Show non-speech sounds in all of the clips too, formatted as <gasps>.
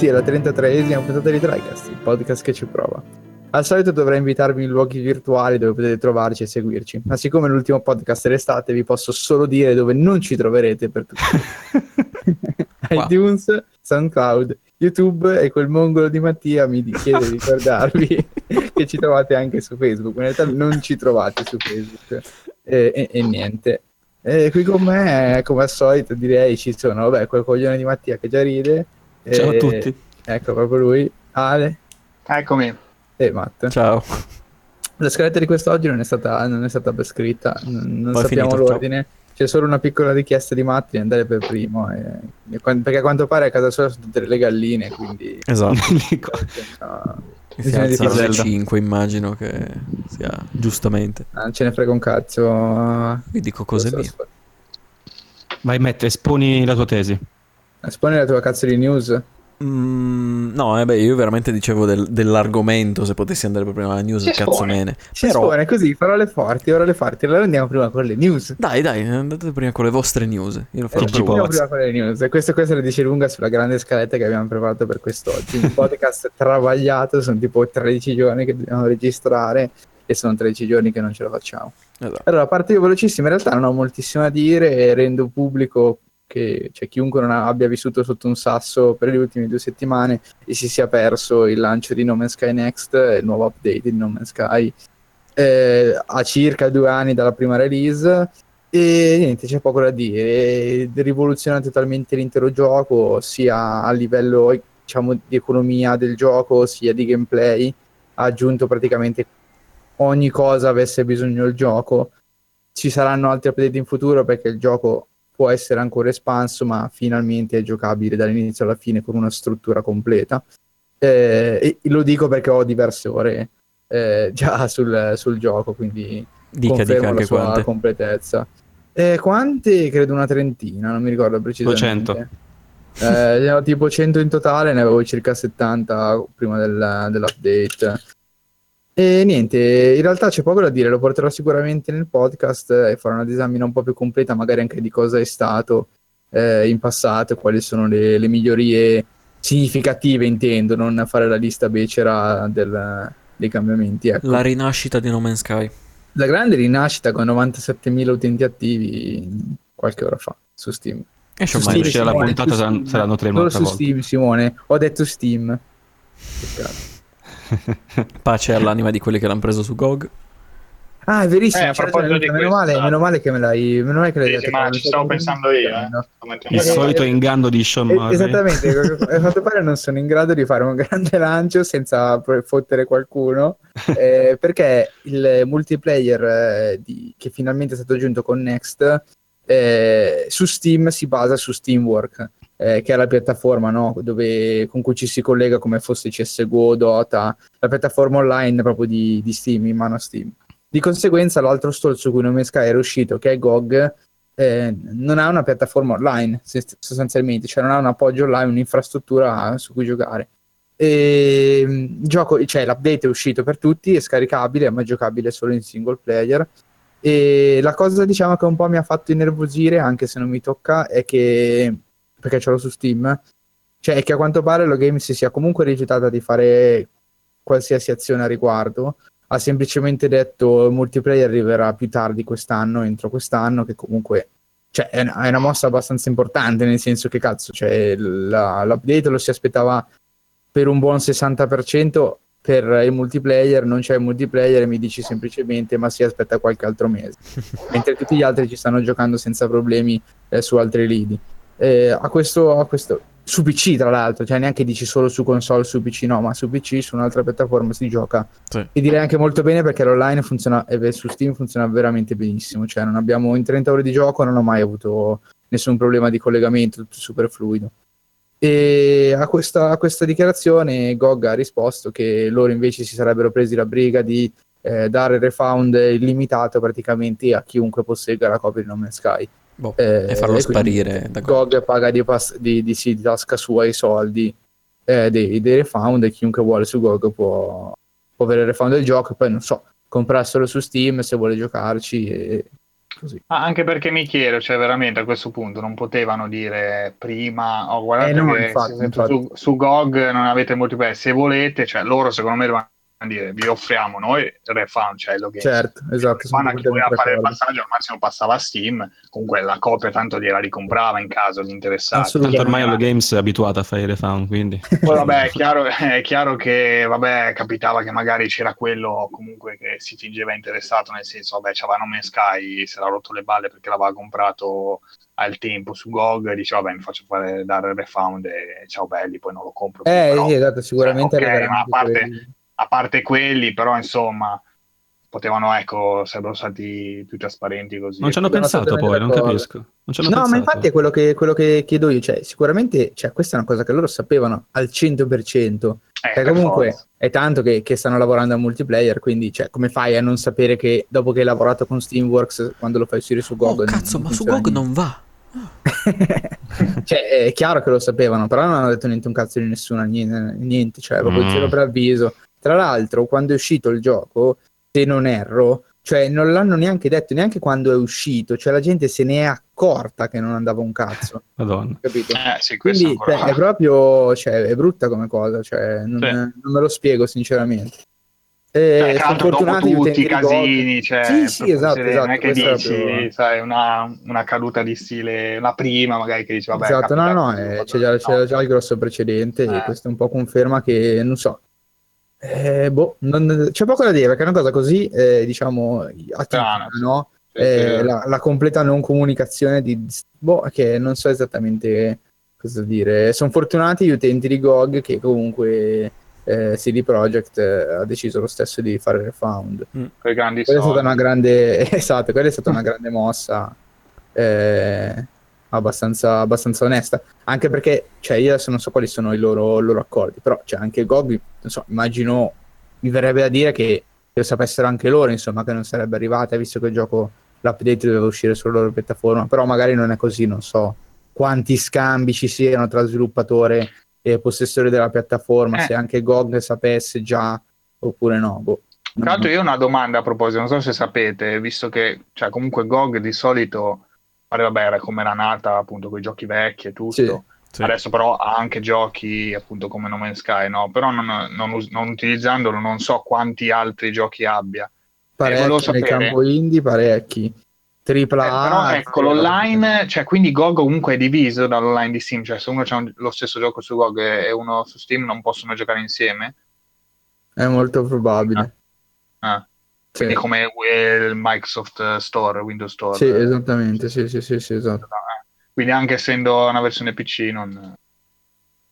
Benvenuti alla 33esima puntata di TriCast, il podcast che ci prova. Al solito dovrei invitarvi in luoghi virtuali dove potete trovarci e seguirci, ma siccome l'ultimo podcast è l'estate vi posso solo dire dove non ci troverete per tutti. <laughs> <laughs> iTunes, SoundCloud, YouTube e quel mongolo di Mattia mi chiede di ricordarvi <laughs> che ci trovate anche su Facebook. In realtà non ci trovate su Facebook e, e, e niente. E qui con me, come al solito, direi ci sono, vabbè, quel coglione di Mattia che già ride. Ciao a tutti. Ecco, proprio lui. Ale. Eccomi. E Matt. Ciao. La scaletta di quest'oggi non è stata, non è stata ben scritta, non, non sappiamo finito, l'ordine. C'è solo una piccola richiesta di Matti di andare per primo, e, e, perché a quanto pare a casa sua sono tutte le galline, quindi... Esatto. <laughs> no, si alza alle 5 immagino che sia giustamente. Ah, non ce ne frega un cazzo. Vi dico cose mie. Vai Matt, esponi la tua tesi. Esponi la tua cazzo di news. Mm, no, eh beh, io veramente dicevo del, dell'argomento, se potessi andare per prima alla news, si cazzo mene. Si Però... espone così, parole forti, parole forti, allora andiamo prima con le news. Dai, dai, andate prima con le vostre news. Io lo farò eh, prima con le news. E questo, questo lo dice lunga sulla grande scaletta che abbiamo preparato per quest'oggi. Un podcast <laughs> travagliato, sono tipo 13 giorni che dobbiamo registrare e sono 13 giorni che non ce la facciamo. Esatto. Allora, a parte io velocissimo, in realtà non ho moltissimo da dire e rendo pubblico che cioè, chiunque non abbia vissuto sotto un sasso per le ultime due settimane e si sia perso il lancio di No Man's Sky Next, il nuovo update di No Man's Sky, eh, a circa due anni dalla prima release. E niente, c'è poco da dire. Rivoluziona totalmente l'intero gioco, sia a livello diciamo, di economia del gioco, sia di gameplay. Ha aggiunto praticamente ogni cosa avesse bisogno il gioco. Ci saranno altri update in futuro perché il gioco può essere ancora espanso, ma finalmente è giocabile dall'inizio alla fine con una struttura completa. Eh, e lo dico perché ho diverse ore eh, già sul, sul, gioco, quindi dica, confermo dica la sua quante. completezza. Eh, quante? Credo una trentina, non mi ricordo precisamente. 200. Eh, tipo 100 in totale, ne avevo circa 70 prima del, dell'update. E niente, in realtà c'è poco da dire, lo porterò sicuramente nel podcast e farò una disamina un po' più completa, magari anche di cosa è stato eh, in passato, quali sono le, le, migliorie significative, intendo, non fare la lista becera del, dei cambiamenti. Ecco. La rinascita di No Man's Sky. La grande rinascita con 97.000 utenti attivi qualche ora fa su Steam. E su Steam, uscire la puntata saranno tre Solo su Steam, Simone. Ho detto Steam. Peccato. <laughs> Pace all'anima di quelli che l'hanno preso su GOG. Ah, è verissimo. Eh, certo, meno, questo, male, meno, male, che me l'hai, meno male che l'hai sì, detto. Ma ci stavo pensando io. Eh. Il solito inganno di Sean Murray. Esattamente. a quanto pare non sono in grado di fare un <laughs> grande lancio senza fottere qualcuno. eh, perché il multiplayer eh, di, che finalmente è stato aggiunto con Next eh, su Steam si basa su Steamwork eh, che è la piattaforma no? Dove, con cui ci si collega come fosse CSGO, Dota, la piattaforma online proprio di, di Steam, in mano a Steam. Di conseguenza l'altro store su cui Nome Sky era uscito, che è GOG, eh, non ha una piattaforma online sostanzialmente, cioè non ha un appoggio online, un'infrastruttura su cui giocare. E, il gioco, cioè l'update è uscito per tutti, è scaricabile, ma è giocabile solo in single player. E la cosa diciamo che un po' mi ha fatto innervosire, anche se non mi tocca, è che perché ce l'ho su Steam, cioè è che a quanto pare lo game si sia comunque rifiutata di fare qualsiasi azione a riguardo, ha semplicemente detto il multiplayer arriverà più tardi quest'anno, entro quest'anno, che comunque cioè, è, una, è una mossa abbastanza importante, nel senso che cazzo, cioè, la, l'update lo si aspettava per un buon 60%, per il multiplayer non c'è il multiplayer e mi dici semplicemente ma si aspetta qualche altro mese <laughs> mentre tutti gli altri ci stanno giocando senza problemi eh, su altri lidi eh, a, questo, a questo su PC tra l'altro, cioè neanche dici solo su console, su PC, no, ma su PC, su un'altra piattaforma si gioca. Sì. E direi anche molto bene perché l'online funziona, e su Steam funziona veramente benissimo, cioè non abbiamo in 30 ore di gioco non ho mai avuto nessun problema di collegamento, tutto super fluido. E a questa, a questa dichiarazione GOG ha risposto che loro invece si sarebbero presi la briga di eh, dare refund illimitato praticamente a chiunque possegga la copia di No Man's Sky Boh, eh, e farlo sparire. Da GOG paga di, pass- di, di, sì, di, tasca sua i soldi eh, dei, dei, refund e chiunque vuole su GOG può, può avere il refund del gioco e poi non so, comprarselo su Steam se vuole giocarci e, Così. Ah, anche perché mi chiedo, cioè veramente a questo punto non potevano dire prima, oh, guardate Eh, no, infatti, se siete infatti. Su, su GOG non avete multiplayer, se volete, cioè loro secondo me devono dire vi offriamo noi il refund, cioè lo che Certo, esatto. sono quando anche voleva fare il passaggio al massimo passava a Steam comunque la copia tanto gliela ricomprava in caso gli interessati Assolutamente. Tanto ormai Hello Games è abituata a fare i refund, quindi... <laughs> poi vabbè è chiaro, è chiaro che vabbè capitava che magari c'era quello comunque che si fingeva interessato nel senso vabbè c'aveva nome Sky si era rotto le balle perché l'aveva comprato al tempo su GOG e diceva vabbè mi faccio fare dare il refund e ciao belli poi non lo compro più, Eh, però- sì, esatto, sicuramente ok, arriveranno ma a parte- quelli. A parte quelli, però insomma, potevano, ecco, sarebbero stati più trasparenti così. Non ci hanno pensato poi, non capisco. Non No, pensato. ma infatti è quello che, quello che chiedo io, cioè sicuramente cioè, questa è una cosa che loro sapevano al 100%, Eh, cioè, per comunque forza. è tanto che, che stanno lavorando a multiplayer, quindi cioè, come fai a non sapere che dopo che hai lavorato con Steamworks, quando lo fai uscire su GOG... Oh, cazzo, ma su GOG non va. <laughs> cioè, è chiaro che lo sapevano, però non hanno detto niente un cazzo di nessuno, niente, niente cioè, proprio Mm. zero preavviso. Tra l'altro, quando è uscito il gioco, se non erro, cioè non l'hanno neanche detto, neanche quando è uscito, cioè la gente se ne è accorta che non andava un cazzo, <laughs> Madonna. capito? Eh, sì, questo Quindi ancora- cioè, è proprio cioè, è brutta come cosa, cioè, non, Sì. non me lo spiego sinceramente. Cioè, Eh, dopo fortunati tutti i casini, cioè, Sì, sì, esatto, essere- esatto, non è che è dici, proprio- sai, una, una caduta di stile, la prima magari che dici, vabbè, esatto, no, no, così, eh, c'è, già, c'è no. già il grosso precedente e Eh. questo un po' conferma che, non so, eh, boh, non- c'è poco da dire perché è una cosa così, eh, diciamo, atipica, no? Eh, la, la completa non comunicazione di, boh, che non so esattamente cosa dire. Sono fortunati gli utenti di GOG che comunque eh, CD Projekt eh, ha deciso lo stesso di fare refund. Grandi Quella è stata soldi. una grande, <laughs> esatto, quella è stata una grande mossa eh, abbastanza, abbastanza onesta. Anche perché, cioè, io adesso non so quali sono i loro, loro accordi, però cioè, anche GOG, non so, immagino, mi verrebbe da dire che, che lo sapessero anche loro, insomma, che non sarebbe arrivata, visto che il gioco, l'update doveva uscire sulla loro piattaforma, però magari non è così, non so quanti scambi ci siano tra sviluppatore e possessore della piattaforma, Eh. se anche GOG sapesse già oppure no. Boh. Tra l'altro io ho una domanda a proposito, non so se sapete, visto che cioè, comunque GOG di solito, pare, vabbè, era come era nata appunto con i giochi vecchi e tutto, Sì. Sì. adesso però ha anche giochi appunto come No Man's Sky, no? però non, non us- non utilizzandolo non so quanti altri giochi abbia. parecchi volevo nel campo indie, parecchi. Tripla Eh, però ecco, l'online, cioè quindi GOG comunque è diviso dall'online di Steam, cioè se uno ha lo stesso gioco su GOG e uno su Steam non possono giocare insieme. È molto probabile. Ah, Sì, quindi come il Microsoft Store, Windows Store. Sì, esattamente, sì, sì, sì, sì, esatto. Eh, Quindi anche essendo una versione PC non,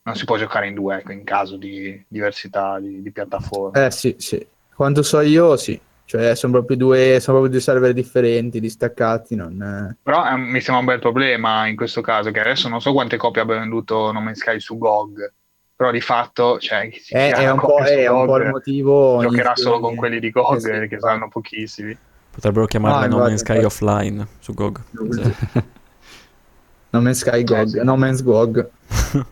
non si può giocare in due, ecco, in caso di diversità di, di piattaforme. Eh sì, sì. Quanto so io, sì. Cioè, sono proprio due, sono proprio due server differenti, distaccati, non... Però eh, mi sembra un bel problema in questo caso, che adesso non so quante copie abbia venduto No Man's Sky su GOG, però di fatto, cioè, È, è un po', è un po' il motivo... giocherà solo con quelli di GOG, sì, che saranno pochissimi. Potrebbero chiamarla No, No Man's Sky. Offline su GOG. <laughs> No Man's Sky GOG. No Man's GOG. <laughs>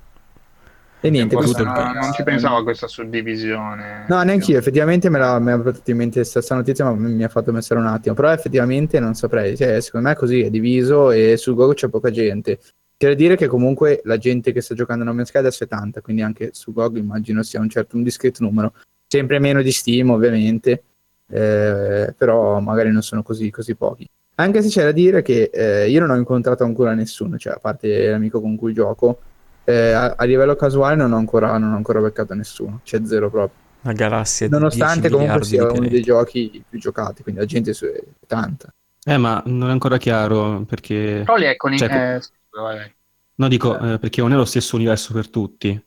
E niente, questo strano, non ci pensavo a questa suddivisione. No, neanche io, effettivamente me l'ha, mi ha portato in mente questa notizia, ma mi ha fatto pensare un attimo. Però effettivamente non saprei, cioè, secondo me è così, è diviso e su GOG c'è poca gente. C'è da dire che comunque la gente che sta giocando a No Man's Sky adesso è tanta, quindi anche su GOG immagino sia un certo, un discreto numero. Sempre meno di Steam, ovviamente, eh, però magari non sono così, così pochi. Anche se c'è da dire che eh, io non ho incontrato ancora nessuno, cioè a parte l'amico con cui gioco, eh, a, a livello casuale non ho ancora, non ho ancora beccato nessuno, c'è zero proprio. Una galassia Nonostante 10 comunque sia di uno dei giochi più giocati, quindi la gente è tanta. Eh, ma non è ancora chiaro perché... Però lì ecco, Cioè, eh, scusa, vai, vai. No, dico, eh, perché non è lo stesso universo per tutti.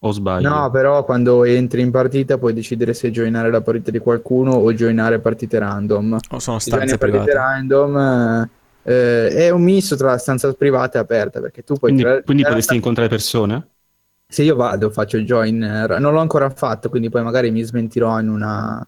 O sbaglio? No, però quando entri in partita puoi decidere se joinare la partita di qualcuno o joinare partite random. O sono stanze partite private. random eh, è un misto tra stanza privata e aperta, perché tu puoi... quindi tirare- quindi potresti incontrare persone? Se io vado, faccio il join, eh, non l'ho ancora fatto, quindi poi magari mi smentirò in una,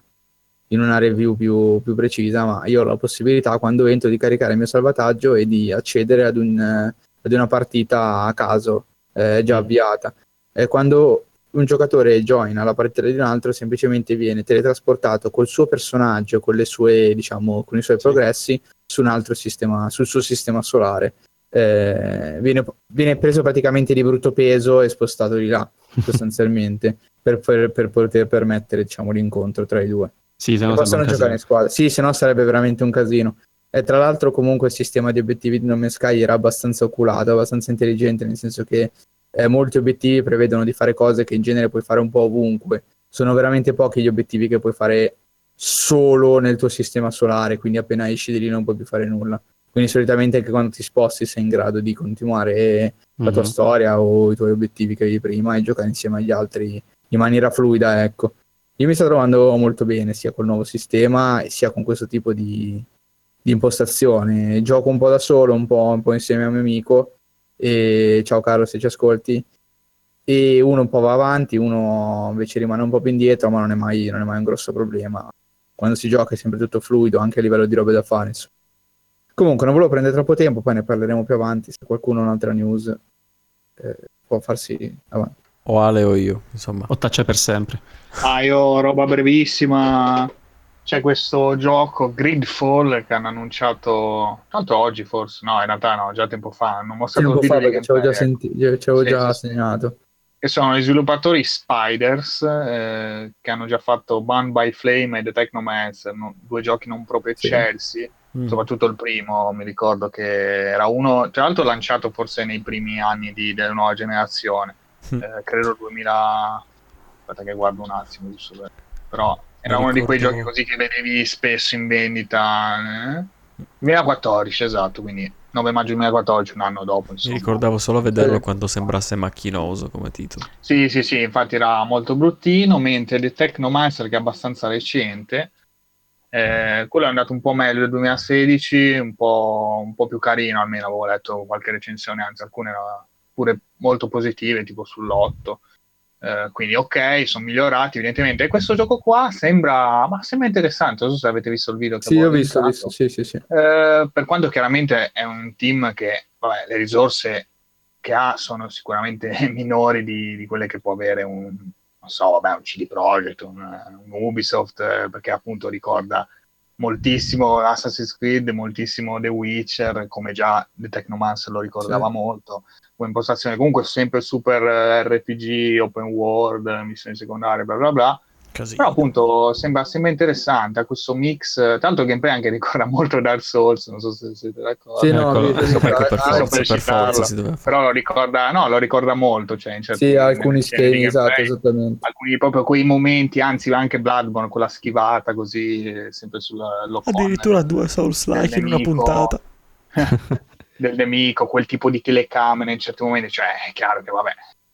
in una review più, più precisa, ma io ho la possibilità quando entro di caricare il mio salvataggio e di accedere ad, un, eh, ad una partita a caso eh, già avviata. E quando un giocatore joina la partita di un altro, semplicemente viene teletrasportato col suo personaggio, con, le sue, diciamo, con i suoi progressi su un altro sistema, sul suo sistema solare. Eh, viene, viene preso praticamente di brutto peso e spostato di là, <laughs> sostanzialmente, per, per- per poter permettere diciamo, l'incontro tra i due. Sì, se no possono giocare in squadra. Sì, se no sarebbe veramente un casino. E tra l'altro comunque il sistema di obiettivi di No Man's Sky era abbastanza oculato, abbastanza intelligente, nel senso che eh, molti obiettivi prevedono di fare cose che in genere puoi fare un po' ovunque. Sono veramente pochi gli obiettivi che puoi fare solo nel tuo sistema solare, quindi appena esci di lì non puoi più fare nulla. Quindi solitamente anche quando ti sposti sei in grado di continuare la tua Mhm. storia o i tuoi obiettivi che avevi prima e giocare insieme agli altri in maniera fluida, ecco. Io mi sto trovando molto bene sia col nuovo sistema sia con questo tipo di, di impostazione. Gioco un po' da solo, un po', un po' insieme a un mio amico. E ciao Carlo se ci ascolti. E uno un po' va avanti, uno invece rimane un po' più indietro, ma non è mai, non è mai un grosso problema. Quando si gioca è sempre tutto fluido, anche a livello di robe da fare. insomma. Comunque, non volevo prendere troppo tempo, poi ne parleremo più avanti. Se qualcuno ha un'altra news eh, può farsi avanti. O Ale o io, insomma. O taccia per sempre. Ah, io roba brevissima. C'è questo gioco Gridfall che hanno annunciato tanto oggi forse, no, in realtà no, già tempo fa, hanno mostrato Tempo il fa perché ci avevo già, senti- Sì, già sì, sì. segnato. che sono gli sviluppatori Spiders eh, che hanno già fatto Bun by Flame e The Technomancer, no- due giochi non proprio Sì. eccelsi, Mm. soprattutto il primo, mi ricordo che era uno, tra l'altro lanciato forse nei primi anni di- della nuova generazione, Mm. eh, credo 2000, aspetta che guardo un attimo, giusto per- però era Mi uno di quei giochi così che vedevi spesso in vendita, eh? 2014 esatto, quindi 9 maggio 2014, un anno dopo. Mi Insomma. ricordavo solo vederlo Sì. quando sembrasse macchinoso come titolo. Sì, sì, sì, infatti era molto bruttino, mentre The Technomancer, che è abbastanza recente, eh, quello è andato un po' meglio del 2016, un po', un po' più carino, almeno avevo letto qualche recensione, anzi alcune erano pure molto positive, tipo sull'8. Eh, quindi ok, sono migliorati evidentemente. E questo gioco qua sembra, ma sembra interessante, non so se avete visto il video che Sì, ho visto, ho visto, sì, sì, sì. Eh, per quanto chiaramente è un team che vabbè, le risorse che ha sono sicuramente <laughs> minori di, di quelle che può avere un, non so, vabbè, un CD Projekt, un, un Ubisoft, eh, perché appunto ricorda moltissimo Assassin's Creed, moltissimo The Witcher, come già The Technomancer lo ricordava Sì. molto, come impostazione comunque sempre super eh, RPG, open world, missioni secondarie, bla bla bla. Casino. Però appunto sembra, sembra interessante, ha questo mix, eh, tanto il gameplay anche <laughs> ricorda molto Dark Souls, non so se siete d'accordo. Sì, no, Ecco, per ah, forza, per per citarlo. forza si doveva fare. Però lo ricorda, no, lo ricorda molto, cioè in certi Sì, alcuni schemi, esatto, esattamente. alcuni proprio quei momenti, anzi anche Bloodborne, quella schivata così, eh, sempre sulla Addirittura due Souls-like in una puntata. <laughs> del nemico, quel tipo di telecamere in certi momenti, cioè è chiaro che vabbè,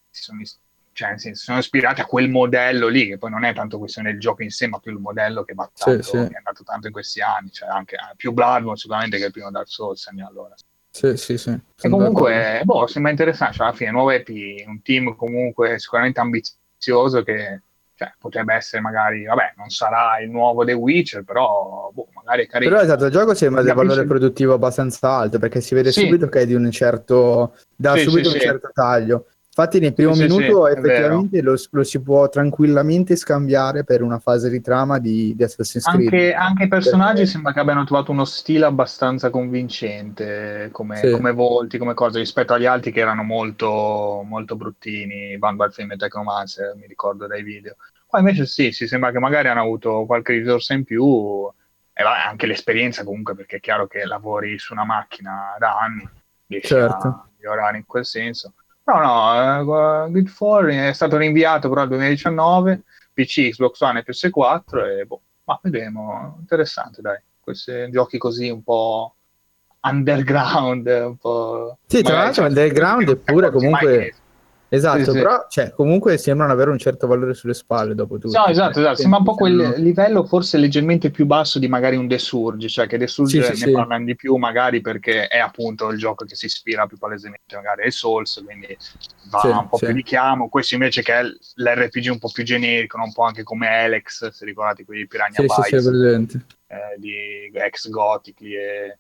si sono, is- cioè, senso, sono ispirati a quel modello lì, che poi non è tanto questione del gioco in sé, ma più il modello che va Sì, tanto, sì. che è andato tanto in questi anni, cioè anche eh, più Bloodborne sicuramente che il primo Dark Souls anni allora. Sì, sì, sì. E comunque, boh, sembra interessante, cioè alla fine nuovo EP, un team comunque sicuramente ambizioso che cioè, potrebbe essere magari, vabbè, non sarà il nuovo The Witcher, però boh, magari è carino. Però esatto, il gioco sembra di valore produttivo abbastanza alto perché si vede Sì. subito che è di un certo dà Sì, subito sì, un certo taglio. Infatti nel primo minuto effettivamente lo, lo si può tranquillamente scambiare per una fase di trama di, di Assassin's Creed. Anche, anche i personaggi Perché- sembra che abbiano trovato uno stile abbastanza convincente come, come volti, come cose rispetto agli altri che erano molto, molto bruttini, Vanguard Film e Technomancer, mi ricordo dai video. Qua invece sì, si sembra che magari hanno avuto qualche risorsa in più e vabbè, anche l'esperienza comunque, perché è chiaro che lavori su una macchina da anni, riesci Certo. a migliorare in quel senso. No, no, eh, Gridfall è stato rinviato però al 2019, PC, Xbox One e PS4 e boh, ma vedremo, interessante dai, questi giochi così un po' underground, un po'... Sì, tra l'altro underground eppure <laughs> comunque- Esatto, Sì, sì. però cioè, comunque sembrano avere un certo valore sulle spalle dopo tutto. No, esatto, esatto. Sembra un po' quel livello forse leggermente più basso di magari un The Surge, cioè che The Surge Sì, sì, ne sì. parlano di più magari perché è appunto il gioco che si ispira più palesemente magari ai Souls, quindi va Sì, un po' sì. più richiamo. Questo invece che è l'RPG un po' più generico, no? un po' anche come Alex, se ricordate quelli di Piranha Sì, sì, sì, Bytes, eh, di ex Gothic e...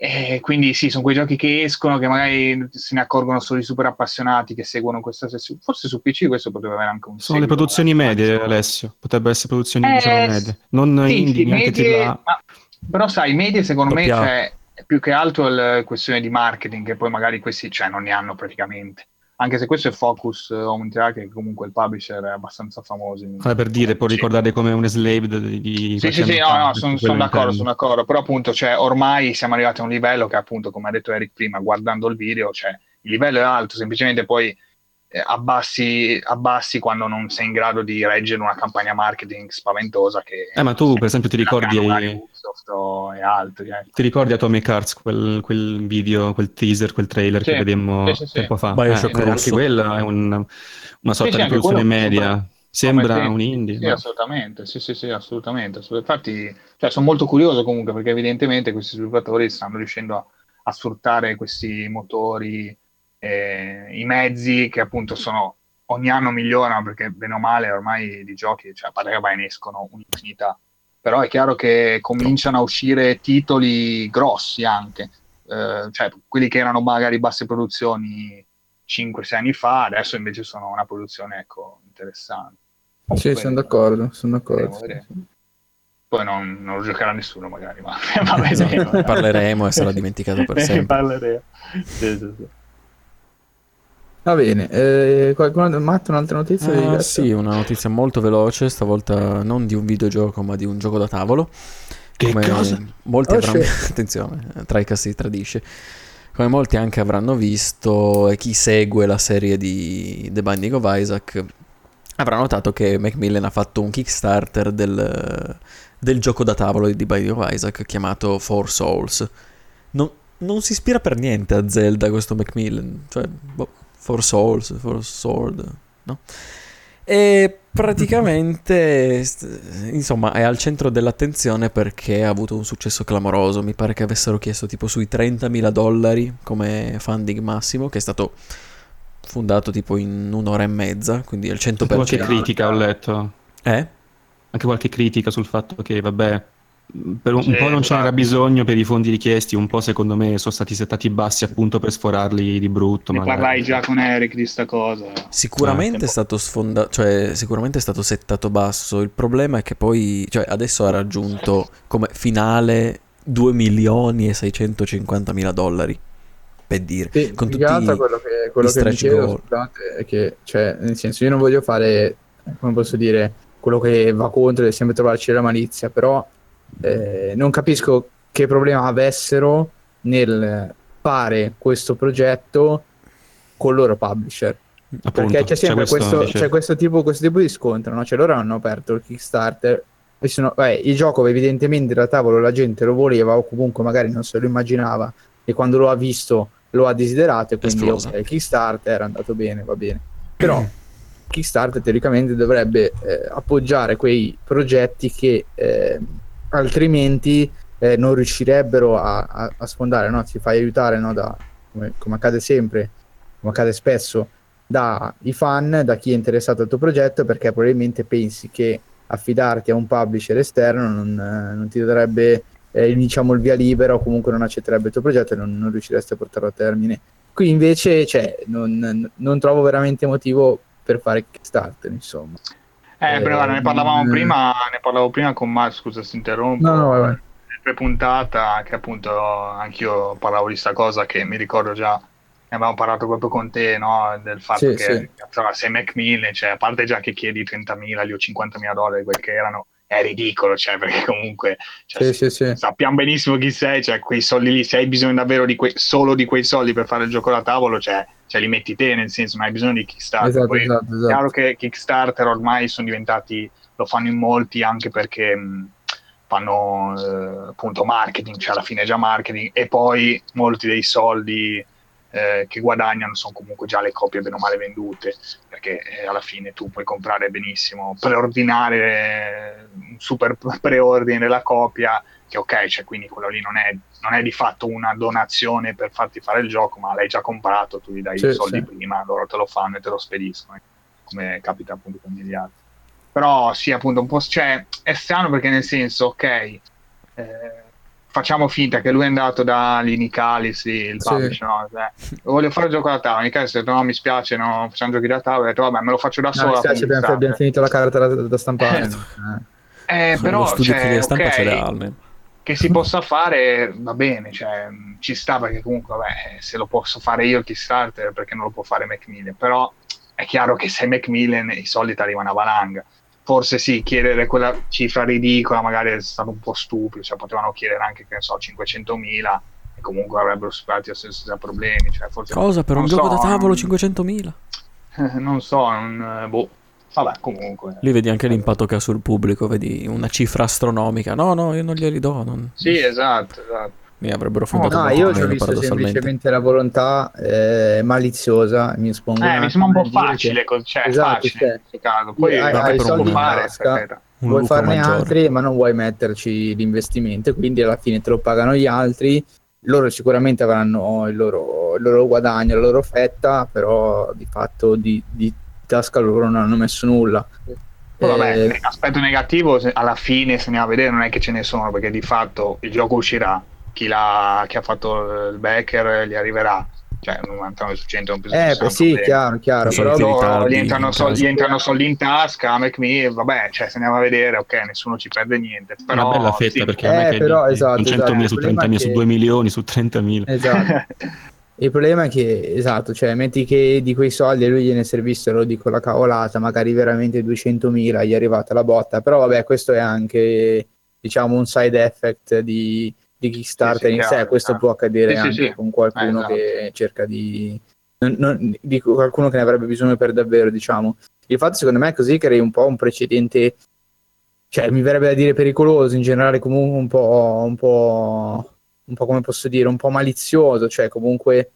e quindi sì, sono quei giochi che escono che magari se ne accorgono solo i super appassionati che seguono questa sessione. Forse su PC questo potrebbe avere anche un Sono le seguito, produzioni magari, medie, ma- Alessio. Potrebbero essere produzioni Eh, diciamo medie. Non sì, indie, sì, medie, ma Però sai, i media secondo me Doppia- cioè, è più che altro la questione di marketing, che poi magari questi cioè, non ne hanno praticamente. Anche se questo è Focus eh, Home Interactive, che comunque il publisher è abbastanza famoso. in- Ah, per dire, può ricordare come un slave di... Sì, sì, sì, no, no, sono quello d'accordo, sono d'accordo, però appunto, cioè, ormai siamo arrivati a un livello che appunto, come ha detto Eric prima, guardando il video, cioè, il livello è alto, semplicemente poi eh, abbassi, abbassi quando non sei in grado di reggere una campagna marketing spaventosa che... Eh, ma tu, per esempio, ti ricordi- e altri, eh. Ti ricordi Atomic Hearts, quel, quel video, quel teaser, quel trailer Sì, che vedemmo sì, sì, sì. tempo fa? Bioshock Eh, anche quella è un- una sorta sì, di produzione quello media. sembra- Sembra un indie. Sì, ma- assolutamente, sì, sì, sì, assolutamente. assolut- Infatti, cioè, sono molto curioso comunque perché evidentemente questi sviluppatori stanno riuscendo a, a sfruttare questi motori, eh, i mezzi che appunto sono ogni anno migliorano perché bene o male ormai di giochi, cioè a parte che ormai ne escono un'infinità. Però è chiaro che cominciano a uscire titoli grossi anche, eh, cioè quelli che erano magari basse produzioni 5-6 anni fa, adesso invece sono una produzione ecco, interessante. Sì, Comunque, sono d'accordo, sono d'accordo. Poi non, non lo giocherà nessuno magari, ma <laughs> <laughs> va Esatto, ne parleremo e sarà dimenticato per <laughs> Ne sempre. parleremo. Sì, sì, sì. Va bene, eh, qualcuno, Matt, un'altra notizia? Ah, diverso? sì, una notizia molto veloce, stavolta non di un videogioco ma di un gioco da tavolo. Che Come cosa? Molti Oh, avranno... <laughs> Attenzione, tra i casi si tradisce. Come molti anche avranno visto e chi segue la serie di The Binding of Isaac avrà notato che Macmillan ha fatto un Kickstarter del, del gioco da tavolo di The Binding of Isaac chiamato Four Souls. Non, non si ispira per niente a Zelda questo Macmillan, cioè boh, Four Souls, Four Sword, no? E praticamente, insomma, è al centro dell'attenzione perché ha avuto un successo clamoroso. Mi pare che avessero chiesto tipo sui 30.000 dollari come funding massimo, che è stato fondato tipo in un'ora e mezza, quindi al 100%. Anche qualche critica ho letto. Eh? Anche qualche critica sul fatto che, vabbè, per un, un po' non c'era esatto. bisogno per i fondi richiesti, un po' secondo me sono stati settati bassi appunto per sforarli di brutto. Ne magari. parlai già con Eric di sta cosa. Sicuramente è stato sfondato, cioè sicuramente è stato settato basso. Il problema è che poi, cioè adesso ha raggiunto come finale 2 milioni e 650 mila dollari. Per dire, Sì, con tutti altro quello che, quello che mi chiedo, scusate, è che, cioè, nel senso, io non voglio fare, come posso dire, quello che va contro e sempre trovarci la malizia, però eh, non capisco che problema avessero nel fare questo progetto con il loro publisher. Appunto, Perché c'è sempre questo, dice- c'è questo, tipo, questo tipo di scontro, no? Cioè loro hanno aperto il Kickstarter, e sono- eh, il gioco evidentemente da tavolo la gente lo voleva o comunque magari non se lo immaginava e quando lo ha visto lo ha desiderato e quindi Esplosa. ok, il Kickstarter è andato bene, va bene. Però Kickstarter teoricamente dovrebbe eh, appoggiare quei progetti che eh, altrimenti eh, non riuscirebbero a, a- a sfondare, no? Ti fai aiutare no? da, come, come accade sempre, come accade spesso, dai fan, da chi è interessato al tuo progetto, perché probabilmente pensi che affidarti a un publisher esterno non, eh, non ti darebbe eh, diciamo il via libera o comunque non accetterebbe il tuo progetto e non, non riusciresti a portarlo a termine. Qui invece cioè, non, non trovo veramente motivo per fare Kickstarter, insomma. Eh, Eh, però ne parlavamo mm. prima, ne parlavo prima con Marco, scusa se interrompo. No, no, vai, vai. Nel pre-puntata, che appunto anch'io parlavo di sta cosa che mi ricordo già, ne avevamo parlato proprio con te, no? Del fatto Sì, che sì. cazzo, sei Macmillan, cioè, a parte già che chiedi 30.000 lì o 50.000 dollari, quel che erano, è ridicolo, cioè, <laughs> perché comunque cioè, sì, sì. sappiamo benissimo chi sei, cioè quei soldi lì, se hai bisogno davvero di que- solo di quei soldi per fare il gioco da tavolo, cioè, cioè li metti te, nel senso, non hai bisogno di Kickstarter. Esatto, Poi esatto, è esatto. chiaro che Kickstarter ormai sono diventati, lo fanno in molti anche perché mh, fanno eh, appunto marketing, cioè alla fine è già marketing, e poi molti dei soldi eh, che guadagnano sono comunque già le copie bene o male vendute, perché eh, alla fine tu puoi comprare benissimo, preordinare eh, un super preordine della copia, che ok, cioè quindi quello lì non è, non è di fatto una donazione per farti fare il gioco, ma l'hai già comprato, tu gli dai Sì, i soldi sì. prima, loro te lo fanno e te lo spediscono, come capita appunto con gli altri. Però sì, appunto, un po' cioè, è strano perché nel senso, ok, eh, facciamo finta che lui è andato da Linicalis, il Sì. publisher, no? Cioè, voglio fare il gioco da tavola, Linicalis ha detto no, mi spiace, no, facciamo giochi da tavola, ho detto vabbè, me lo faccio da No, solo. mi spiace, abbiamo, abbiamo finito la carta da, da stampare. Eh, Eh. Eh, però, lo studio cioè, che stampa ok, ce l'ha almeno. Che si possa fare va bene, cioè, ci sta perché comunque vabbè, se lo posso fare io il Kickstarter perché non lo può fare Macmillan, però è chiaro che se Macmillan i soldi ti arrivano a valanga. Forse sì, chiedere quella cifra ridicola magari è stato un po' stupido, cioè potevano chiedere anche, che ne so, 500.000 e comunque avrebbero superato senza problemi. Cioè, forse, Cosa per un non gioco so, da tavolo non- 500.000? <laughs> non so, non, boh. Vabbè, comunque. Lì vedi anche l'impatto che ha sul pubblico, vedi una cifra astronomica. No, no, io non glieli do, non... Sì, esatto, esatto. mi avrebbero fondato No, molto io ci ho visto semplicemente la volontà eh, maliziosa. Mi espongo Eh, mi sembra un po' facile, che cioè, Esatto, facile cioè, in questo caso. Poi hai- hai si soldi fare, tasca, vuoi farne maggiore. altri, ma non vuoi metterci l'investimento, quindi alla fine te lo pagano gli altri. Loro sicuramente avranno il loro, il loro guadagno, la loro fetta, però di fatto di, di tasca loro non hanno messo nulla. Poi, vabbè, Eh, aspetto negativo, se- alla fine se andiamo a vedere non è che ce ne sono, perché di fatto il gioco uscirà, chi, l'ha, chi ha fatto il backer gli arriverà, cioè 99 su 100 non penso eh, beh, sì, problemi. chiaro, chiaro. Però ritardi gli entrano, caso. gli entrano soldi in tasca, McMe, vabbè, cioè se andiamo a vedere, ok, nessuno ci perde niente. È Però, una bella fetta sì. perché Eh, a me che però, dici, esatto, con 100.000 esatto. su Il problema 30.000 è su che- 2 milioni su 30.000. Esatto. <laughs> Il problema è che, esatto, cioè metti che di quei soldi a lui gliene servissero, dico la cavolata, magari veramente 200.000, gli è arrivata la botta, però vabbè, questo è anche, diciamo, un side effect di, di Kickstarter Sì, sì, in sé, questo può accadere Sì, anche con qualcuno Eh, esatto. che cerca di... non- non- di qualcuno che ne avrebbe bisogno per davvero, diciamo. Il fatto secondo me è così crei un po' un precedente, cioè mi verrebbe da dire pericoloso, in generale comunque un po', un po', un po' come posso dire, un po' malizioso, cioè comunque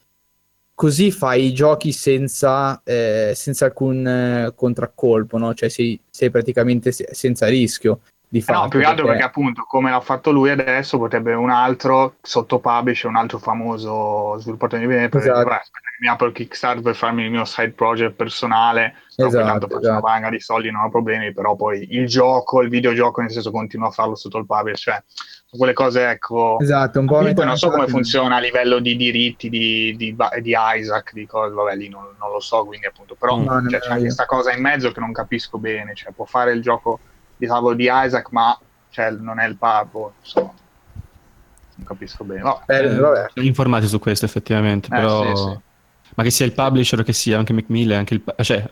così fai i giochi senza, eh, senza alcun eh, contraccolpo, no? Cioè sei, sei praticamente se- senza rischio di Eh fatto. No, più che altro perché appunto come l'ha fatto lui adesso potrebbe un altro sotto publisher, un altro famoso sviluppatore di bene Esatto. dire, "Vabbè, aspetta che mi apro il Kickstarter per farmi il mio side project personale, però poi Esatto, tanto faccio una esatto. valanga di soldi, non ho problemi, però poi il gioco, il videogioco nel senso continuo a farlo sotto il publisher, cioè quelle cose ecco... Esatto, un po' metà non so come funziona a livello di diritti di, di, di Isaac, di cose, vabbè lì non, non lo so, quindi appunto, però No, cioè, c'è questa cosa in mezzo che non capisco bene, cioè può fare il gioco di tavolo di Isaac, ma cioè, non è il pubbo, insomma, non capisco bene. Vabbè. Eh, Eh, vabbè. informati su questo effettivamente, Eh, però... sì, sì. Ma che sia il publisher che sia anche Macmillan, anche il... cioè,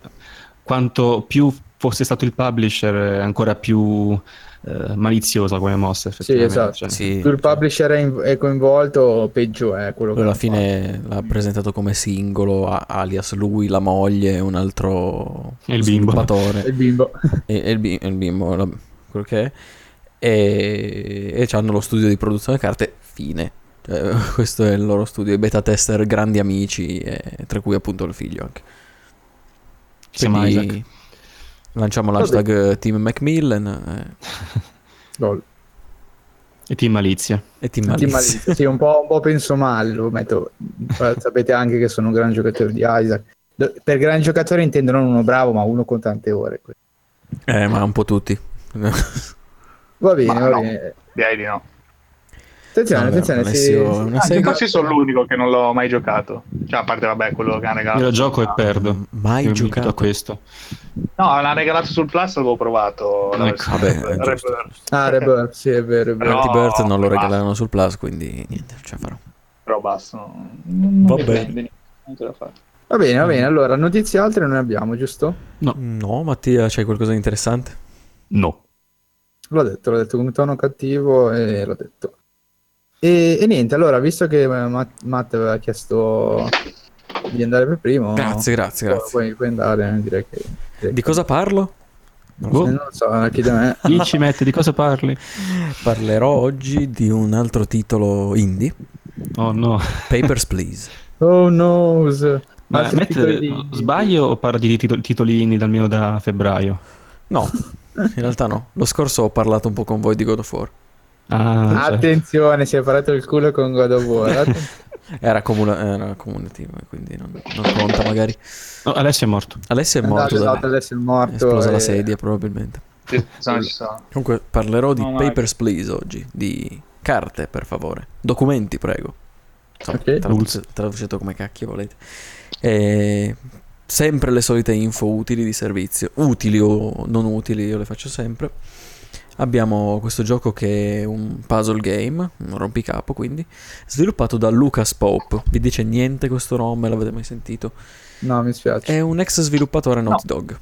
quanto più fosse stato il publisher, eh, ancora più eh, maliziosa come mossa, effettivamente. esatto. cioè. Sì, Più il publisher è, in- è coinvolto, peggio è quello che alla fine l'ha presentato come singolo, a- alias lui, la moglie, un altro E il bimbo. Il bimbo. e, e il, bi- il bimbo, la- quello che è. E, e hanno lo studio di produzione carte, fine. Cioè, <laughs> questo è il loro studio, i beta tester grandi amici, e- tra cui appunto il figlio anche. Quindi Isaac. Lanciamo l'hashtag eh, Team Macmillan eh, Lol. E Team Malizia. e Team Malizia. malizio. Sì, un po', un po' penso male, lo metto. Sapete anche che sono un gran giocatore di Isaac. Per gran giocatore intendo non uno bravo, ma uno con tante ore. Eh, ma un po' tutti. Va bene, Ma va no. bene. Direi di no. Attenzione, No, attenzione. Alessio, si- una si- Anzi, sega- forse sono l'unico che non l'ho mai giocato. Cioè, a parte, vabbè, quello che hanno regalato. Io lo gioco e sul- perdo. Mai Io giocato. a questo. No, l'hanno regalato sul Plus, l'avevo provato. la Ecco, vabbè, è Rebirth. giusto. Ah, Rebirth, sì, è vero, è vero. Però- Bird non lo regalarono sul Plus, quindi niente, non ce la farò. Però basta. Non, non Va bene. niente, niente da fare. Va bene, va bene. Allora, notizie altre non ne abbiamo, giusto? No, No, Mattia, c'hai qualcosa di interessante? no. L'ho detto, l'ho detto con un tono cattivo e l'ho detto. E, e niente, allora, visto che eh, Matt, Matt aveva chiesto di andare per primo, Grazie, grazie, puoi- grazie. Puoi, puoi andare, direi che... direi Di cosa parlo? Non lo so. Eh, non lo so, chiede a me. <laughs> Dici, Matt, di cosa parli? Parlerò oggi di un altro titolo indie, Oh no. Papers, Please. <laughs> Oh no! Ma Matt, titoli di- sbaglio o parli di titoli, titolini da almeno da febbraio? No, in realtà no. Lo scorso ho parlato un po' con voi di God of War. Ah, cioè, Attenzione, si è parato il culo con God of War. <laughs> Era, comuna- era comunitivo, quindi non, non conta magari. oh, Alessio è morto. Alessio è morto, Esatto, me. adesso è È morto. esplosa la e- sedia probabilmente. Ci sono, sono. Comunque parlerò di No, Papers, Please oggi, di carte per favore. Documenti, prego. Insomma, Ok. traduce- traducete come cacchio volete. E sempre le solite info utili di servizio, utili o non utili, io le faccio sempre. Abbiamo questo gioco che è un puzzle game, un rompicapo quindi, sviluppato da Lucas Pope. Vi dice niente questo nome? L'avete mai sentito? No, mi spiace. È un ex sviluppatore Naughty Dog.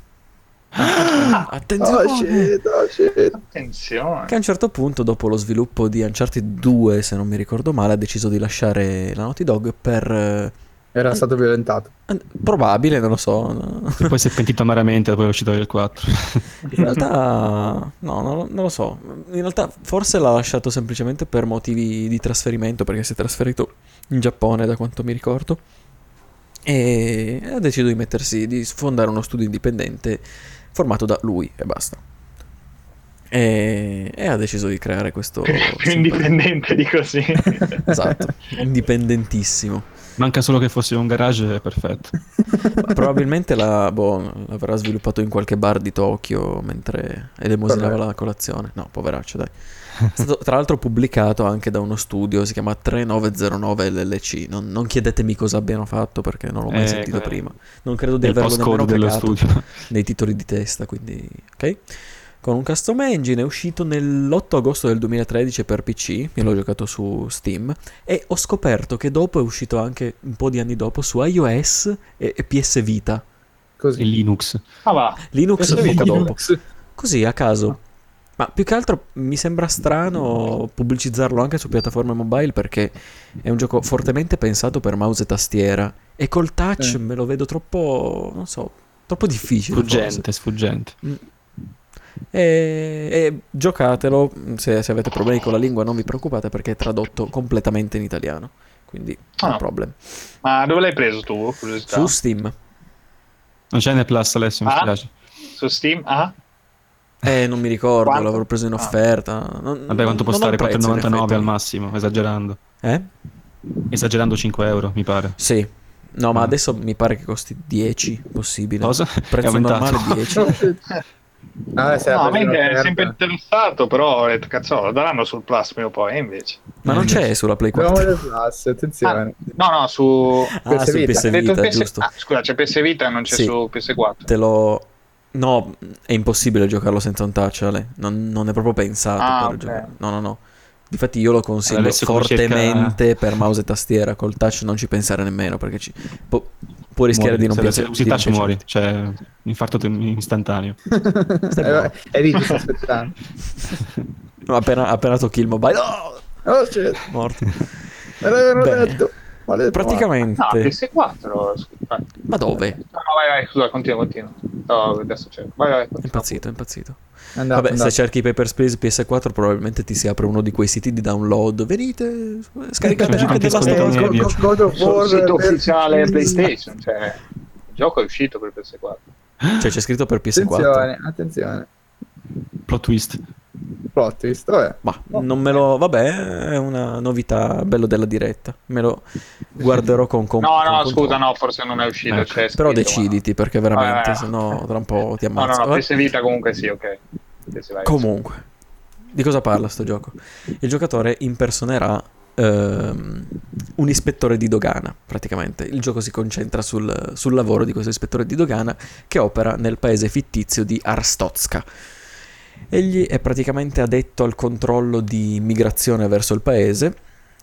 Oh Attenzione! shit, oh shit. Attenzione. Che a un certo punto, dopo lo sviluppo di Uncharted 2, se non mi ricordo male, ha deciso di lasciare la Naughty Dog per... eh, Era stato violentato. Probabile, non lo so. no. E poi si è pentito amaramente dopo l'uscita del 4. In realtà, no, non, non lo so. In realtà, forse l'ha lasciato semplicemente per motivi di trasferimento, perché si è trasferito in Giappone, da quanto mi ricordo. E ha deciso di mettersi, di fondare uno studio indipendente formato da lui e basta. E, e ha deciso di creare questo. Più indipendente di così. <laughs> Esatto, indipendentissimo. Manca solo che fosse un garage è perfetto. <laughs> Probabilmente l'ha- boh, l'avrà sviluppato in qualche bar di Tokyo mentre elemosinava la colazione. No, poveraccio, dai. È stato tra l'altro pubblicato anche da uno studio, si chiama 3909 LLC. Non, non chiedetemi cosa abbiano fatto perché non l'ho mai Eh, sentito eh. prima. Non credo di averlo nemmeno dello studio. <laughs> nei titoli di testa, quindi ok. Con un custom engine è uscito nell'8 agosto del 2013 per PC, io l'ho giocato su Steam e ho scoperto che dopo è uscito anche un po' di anni dopo su iOS e, e PS Vita. E Così. Linux. Ah va. Linux Vita. dopo. Così a caso. Ma più che altro mi sembra strano pubblicizzarlo anche su piattaforme mobile perché è un gioco fortemente pensato per mouse e tastiera e col touch Eh. me lo vedo troppo, non so, troppo difficile. forse. Sfuggente, sfuggente. E, e giocatelo, se, se avete problemi con la lingua non vi preoccupate perché è tradotto completamente in italiano, quindi no Ah. problem. Ma dove l'hai preso tu? Curiosità. Su Steam. Non c'è nel Plus Alessio, mi Ah? spiace. Su Steam? Ah? Eh, non mi ricordo, Quanto? l'avrò preso in Ah. offerta. Non- Vabbè, quanto può stare? il prezzo, in 4,99 effetti. al massimo, esagerando. Eh? Esagerando 5 euro, mi pare. Sì. No, ma Mm. adesso mi pare che costi 10, possibile. Cosa? Prezzo normale 10. <laughs> Ah, se no, a me è sempre interessato, però ho detto, cazzo, lo daranno sul Plus prima o poi, e invece. Ma non c'è sulla Play 4. Abbiamo le plus, attenzione. No, no, su... Ah, PS su Vita. PS detto Vita, PS giusto. Ah, scusa, c'è PS Vita e non c'è Sì. su PS4. Te lo... No, è impossibile giocarlo senza un touch, Ale. Non, non è proprio pensato Ah, per ok. giocare. No, no, no. Difatti io lo consiglio fortemente per mouse e tastiera. Col touch non ci pensare nemmeno perché ci... può, può rischiare Muori. di non se, piacere. se usi touch muori, cioè infarto tem- istantaneo. <laughs> Eh, E lì ti sto aspettando. <laughs> No, appena, appena tocchi il mobile... Oh, Oh shit, morto. me l'avevano Bene. detto. Maledetto. Praticamente... No, PS4. scusa, vai. Ma dove? No, no, vai, vai, scusa, continua, continua. No, adesso c'è. Vai, vai. È impazzito, è impazzito. Andato, Vabbè, è se andato. cerchi Papers, Please PS4 probabilmente ti si apre uno di quei siti di download. Venite, scaricate anche della storia. God- of War sito ufficiale. PlayStation, cioè, il gioco è uscito per PS4. Cioè c'è scritto per PS4. Attenzione, attenzione. Plot twist. Plot twist, vabbè. Ma non me lo... Vabbè, è una novità bello della diretta. Me lo guarderò con... con No, con no, controllo. scusa, no, forse non è uscito. Ecco, Però scritto, deciditi perché veramente, Eh. se no tra un po' ti ma- No, ammazzo. no, no, Vabbè. PS Vita comunque sì, ok. Comunque, di cosa parla sto gioco? Il giocatore impersonerà ehm, un ispettore di dogana, praticamente. Il gioco si concentra sul, sul lavoro di questo ispettore di dogana che opera nel paese fittizio di Arstotska. Egli è praticamente addetto al controllo di migrazione verso il paese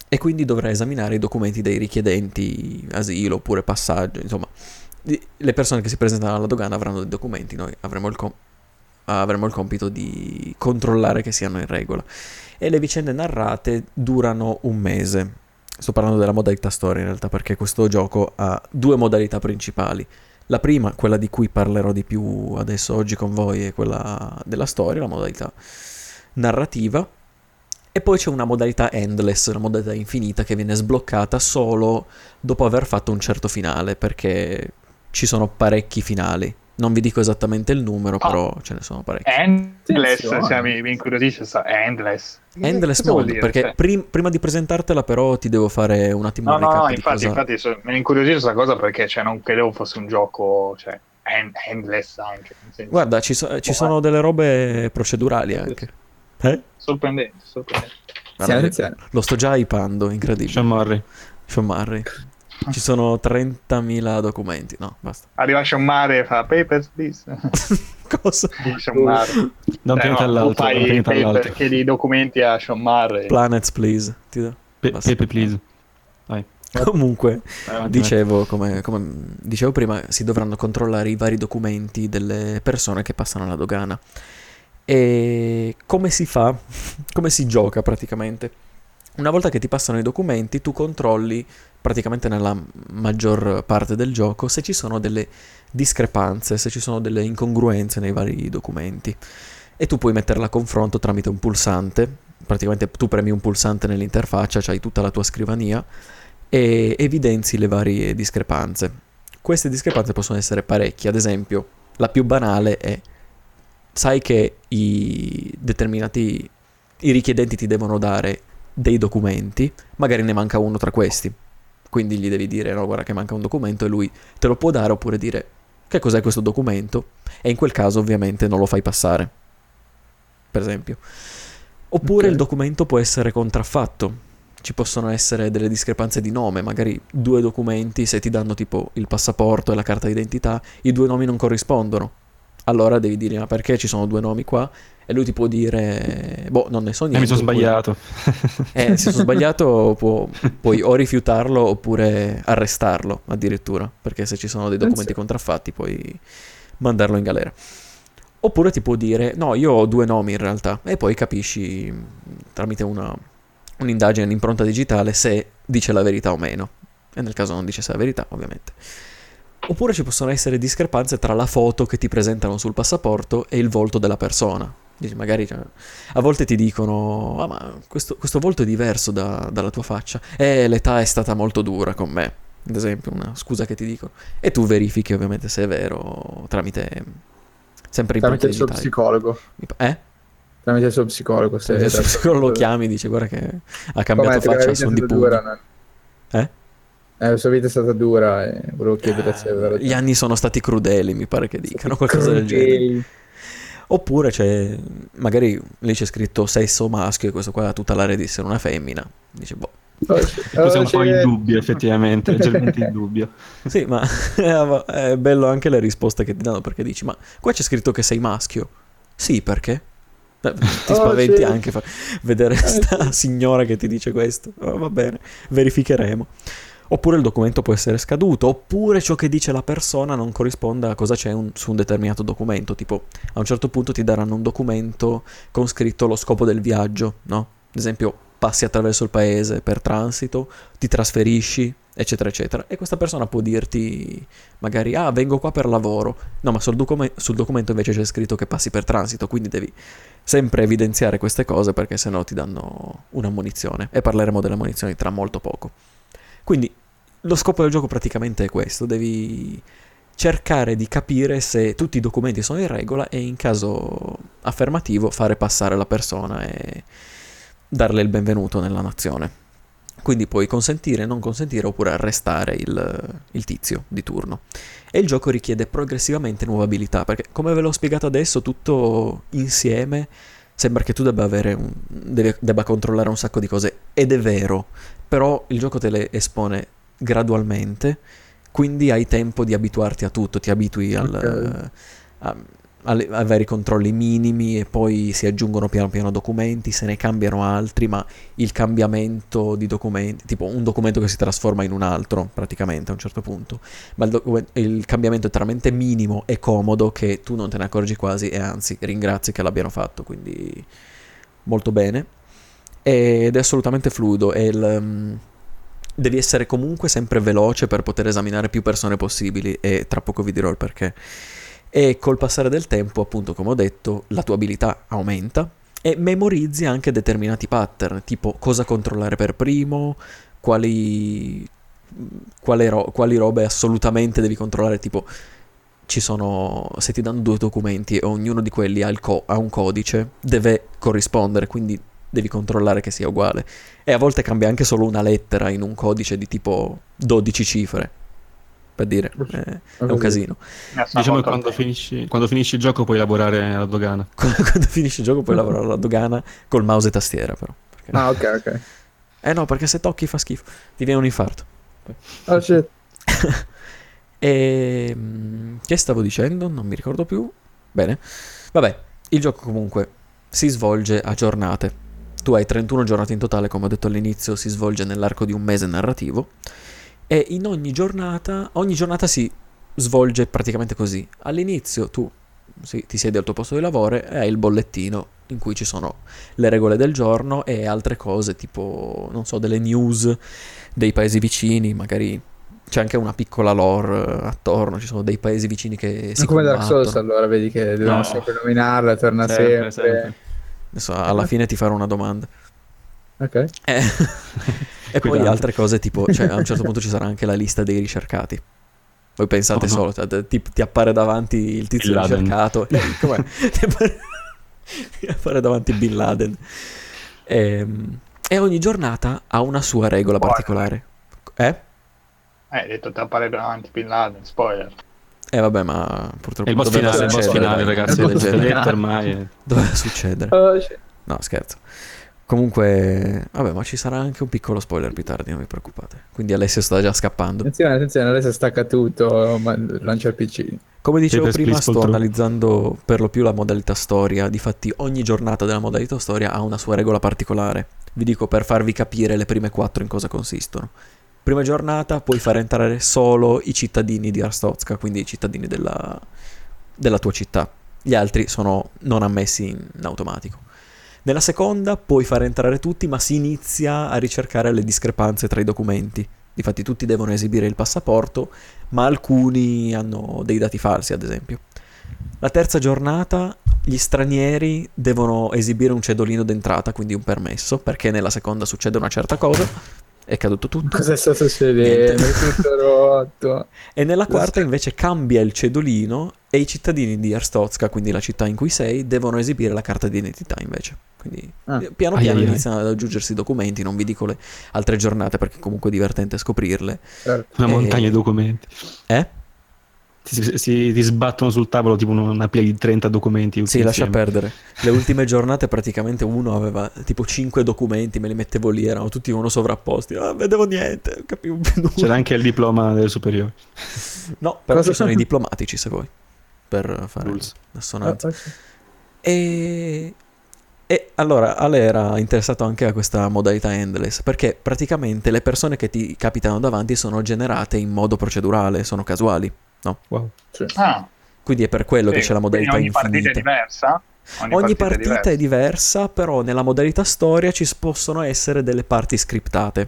e quindi dovrà esaminare i documenti dei richiedenti asilo oppure passaggio, insomma, le persone che si presentano alla dogana avranno dei documenti, noi avremo il, com- avremo il compito di controllare che siano in regola. E le vicende narrate durano un mese. Sto parlando della modalità storia in realtà perché questo gioco ha due modalità principali. La prima, quella di cui parlerò di più adesso oggi con voi, è quella della storia, la modalità narrativa. E poi c'è una modalità endless, una modalità infinita che viene sbloccata solo dopo aver fatto un certo finale, perché ci sono parecchi finali. Non vi dico esattamente il numero, Ah. però ce ne sono parecchi. Endless, Attenzione. cioè, mi, mi incuriosisce sta Endless. Endless Cosa Mode, dire? perché Cioè, prim- prima di presentartela però ti devo fare un attimo No, un no, recap no, di infatti, cosa... infatti so- mi incuriosisce questa cosa perché cioè, non credevo fosse un gioco cioè, end- endless anche. Guarda, ci, so- ci Oh, sono delle robe procedurali anche. Eh? Sorprendente, sorprendente. Guarda, Attenzione. lo sto già hypando, incredibile. Sean Murray. Sean Murray. Ci sono 30.000 documenti. No, basta. Arriva Sean Mare e fa papers, please. <laughs> Cosa? Sean Mare. Da un Eh, pianeta no, all'altro. fai pianeta paper, all'altro. chiedi i documenti a Sean Mare. Planets, please. Ti do. Pe-. Pepe, please. Vai. Comunque, avanti, dicevo, come, come dicevo prima, si dovranno controllare i vari documenti delle persone che passano alla dogana. E come si fa? <laughs> Come si gioca praticamente? Una volta che ti passano i documenti, tu controlli praticamente nella maggior parte del gioco se ci sono delle discrepanze, se ci sono delle incongruenze nei vari documenti. E tu puoi metterla a confronto tramite un pulsante. Praticamente tu premi un pulsante nell'interfaccia, c'hai tutta la tua scrivania e evidenzi le varie discrepanze. Queste discrepanze possono essere parecchie, ad esempio, la più banale è sai che i determinati i richiedenti ti devono dare dei documenti, magari ne manca uno tra questi. Quindi gli devi dire no, guarda che manca un documento e lui te lo può dare oppure dire che cos'è questo documento e in quel caso ovviamente non lo fai passare. Per esempio. Oppure Ok. il documento può essere contraffatto. Ci possono essere delle discrepanze di nome, magari due documenti, se ti danno tipo il passaporto e la carta d'identità, i due nomi non corrispondono. Allora devi dire ma perché ci sono due nomi qua? E lui ti può dire, boh, non ne so Eh, niente. mi sono sbagliato. <laughs> eh, se sono sbagliato può- puoi o rifiutarlo oppure arrestarlo addirittura, perché se ci sono dei documenti Pensa. contraffatti puoi mandarlo in galera. Oppure ti può dire, no, io ho due nomi in realtà, e poi capisci tramite una, un'indagine, un'impronta digitale se dice la verità o meno. E nel caso non dice se è la verità, ovviamente. Oppure ci possono essere discrepanze tra la foto che ti presentano sul passaporto e il volto della persona. Dici, magari cioè, a volte ti dicono: Ah, ma questo, questo volto è diverso da- dalla tua faccia. Eh, l'età è stata molto dura con me. Ad esempio, una scusa che ti dicono. E tu verifichi ovviamente se è vero tramite. Sempre Tramite il suo digitali. psicologo. Eh? Tramite il suo psicologo. Se Se lo chiami, dice: Guarda che ha cambiato Com'è, faccia è di no? Eh? Eh, la sua vita è stata dura e volevo chiedere se ragione. Gli anni sono stati crudeli, mi pare che dicano qualcosa del genere. Crudeli. Oppure c'è, magari lì c'è scritto sesso maschio e questo qua ha tutta l'aria di essere una femmina. Dice, boh, Oh, Questo è un po' in dubbio, effettivamente. Leggermente in dubbio. <laughs> sì, ma <laughs> è bello anche le risposte che ti danno perché dici, ma qua c'è scritto che sei maschio. Sì, perché? Ti Oh, spaventi sì. anche fa- vedere <laughs> questa signora che ti dice questo. Oh, va bene, verificheremo. Oppure il documento può essere scaduto, oppure ciò che dice la persona non corrisponde a cosa c'è un- su un determinato documento. Tipo, a un certo punto ti daranno un documento con scritto lo scopo del viaggio, no? Ad esempio, passi attraverso il paese per transito, ti trasferisci, eccetera, eccetera. E questa persona può dirti, magari, ah, vengo qua per lavoro. No, ma sul, docume- sul documento invece c'è scritto che passi per transito, quindi devi sempre evidenziare queste cose perché sennò ti danno una munizione. E parleremo delle munizioni tra molto poco. Quindi lo scopo del gioco praticamente è questo, devi cercare di capire se tutti i documenti sono in regola e in caso affermativo fare passare la persona e darle il benvenuto nella nazione. Quindi puoi consentire, non consentire oppure arrestare il, il tizio di turno. E il gioco richiede progressivamente nuove abilità, perché come ve l'ho spiegato adesso, tutto insieme sembra che tu debba, un, deve- debba controllare un sacco di cose, ed è vero, però il gioco te le espone gradualmente, quindi hai tempo di abituarti a tutto, ti abitui al, Ok. a- alle- ai vari controlli minimi e poi si aggiungono piano piano documenti, se ne cambiano altri, ma il cambiamento di documenti, tipo un documento che si trasforma in un altro praticamente a un certo punto, ma il, docu- il cambiamento è talmente minimo e comodo che tu non te ne accorgi quasi e anzi ringrazi che l'abbiano fatto, quindi molto bene. Ed è assolutamente fluido e il, mm, devi essere comunque sempre veloce per poter esaminare più persone possibili e tra poco vi dirò il perché. E col passare del tempo, appunto, come ho detto, la tua abilità aumenta e memorizzi anche determinati pattern, tipo cosa controllare per primo, quali, quale ro- quali robe assolutamente devi controllare, tipo ci sono, se ti danno due documenti e ognuno di quelli ha, co- ha un codice, deve corrispondere, quindi devi controllare che sia uguale. E a volte cambia anche solo una lettera in un codice di tipo 12 cifre, per dire, eh, è un casino. Diciamo che quando finisci, quando finisci il gioco puoi lavorare alla dogana. <laughs> Quando quando finisci il gioco puoi lavorare alla dogana col mouse e tastiera, però. Perché- Ah, ok, ok. Eh no, perché se tocchi fa schifo, ti viene un infarto. Oh, shit. e che stavo dicendo? Non mi ricordo più. Bene. Vabbè, il gioco comunque si svolge a giornate. Tu hai 31 giornate in totale, come ho detto all'inizio, si svolge nell'arco di un mese narrativo. E in ogni giornata, ogni giornata si svolge praticamente così. All'inizio tu sì, ti siedi al tuo posto di lavoro e hai il bollettino in cui ci sono le regole del giorno e altre cose, tipo, non so, delle news dei paesi vicini, magari c'è anche una piccola lore eh, attorno, ci sono dei paesi vicini che si Ma come Dark combattono. Souls allora, vedi che dobbiamo No. sempre nominarla, torna Sempre, sempre. sempre. Adesso alla fine ti farò una domanda. Ok. Eh, <laughs> e poi altre cose tipo, cioè a un certo punto ci sarà anche la lista dei ricercati. Voi pensate Oh, no. solo, cioè, ti, ti appare davanti il tizio Bin ricercato. <laughs> Eh, ti, appare, ti appare davanti Bin Laden. Ehm, E, ogni giornata ha una sua regola Spoiler. particolare. Eh? Eh, hai detto ti appare davanti Bin Laden, spoiler. Eh vabbè, ma purtroppo È il boss finale, il boss finale, ragazzi. detto ormai. eh. Doveva succedere. Shit. No, scherzo. Comunque, vabbè, ma ci sarà anche un piccolo spoiler più tardi, non vi preoccupate. Quindi Alessio sta già scappando. Attenzione, attenzione, adesso stacca tutto, ma lancia il PC. Come dicevo prima, sto analizzando per lo più la modalità storia. Difatti, ogni giornata della modalità storia ha una sua regola particolare. Vi dico per farvi capire le prime quattro in cosa consistono. Prima giornata puoi far entrare solo i cittadini di Arstotzka, quindi i cittadini della, della tua città. Gli altri sono non ammessi in automatico. Nella seconda puoi far entrare tutti, ma si inizia a ricercare le discrepanze tra i documenti. Difatti tutti devono esibire il passaporto, ma alcuni hanno dei dati falsi, ad esempio. La terza giornata gli stranieri devono esibire un cedolino d'entrata, quindi un permesso, perché nella seconda succede una certa cosa, è caduto tutto. Cosa sta succedendo? È tutto rotto. E nella quarta invece cambia il cedolino e i cittadini di Arstotzka, quindi la città in cui sei, devono esibire la carta di identità invece. Quindi Ah. eh, piano Ai, piano ai, ai. iniziano ad aggiungersi i documenti, non vi dico le altre giornate perché comunque è divertente scoprirle. Certo. Una Eh, montagna di documenti. Eh? Si, si- ti sbattono sul tavolo tipo una pila di 30 documenti. Sì, lascia insieme. perdere. Le <laughs> ultime giornate praticamente uno aveva tipo 5 documenti, me li mettevo lì, erano tutti uno sovrapposti. Ah, vedevo niente, non capivo più nulla. C'era anche il diploma delle superiori. <laughs> No, però Cosa- ci sono i diplomatici se vuoi, per fare Rules. l'assonanza. Ah, ok. E... e allora Ale era interessato anche a questa modalità endless perché praticamente le persone che ti capitano davanti sono generate in modo procedurale, sono casuali. Wow. Sì. Ah, Quindi è per quello che sì. c'è la modalità ogni partita è infinita. diversa? Ogni partita è diversa, però nella modalità storia ci possono essere delle parti scriptate.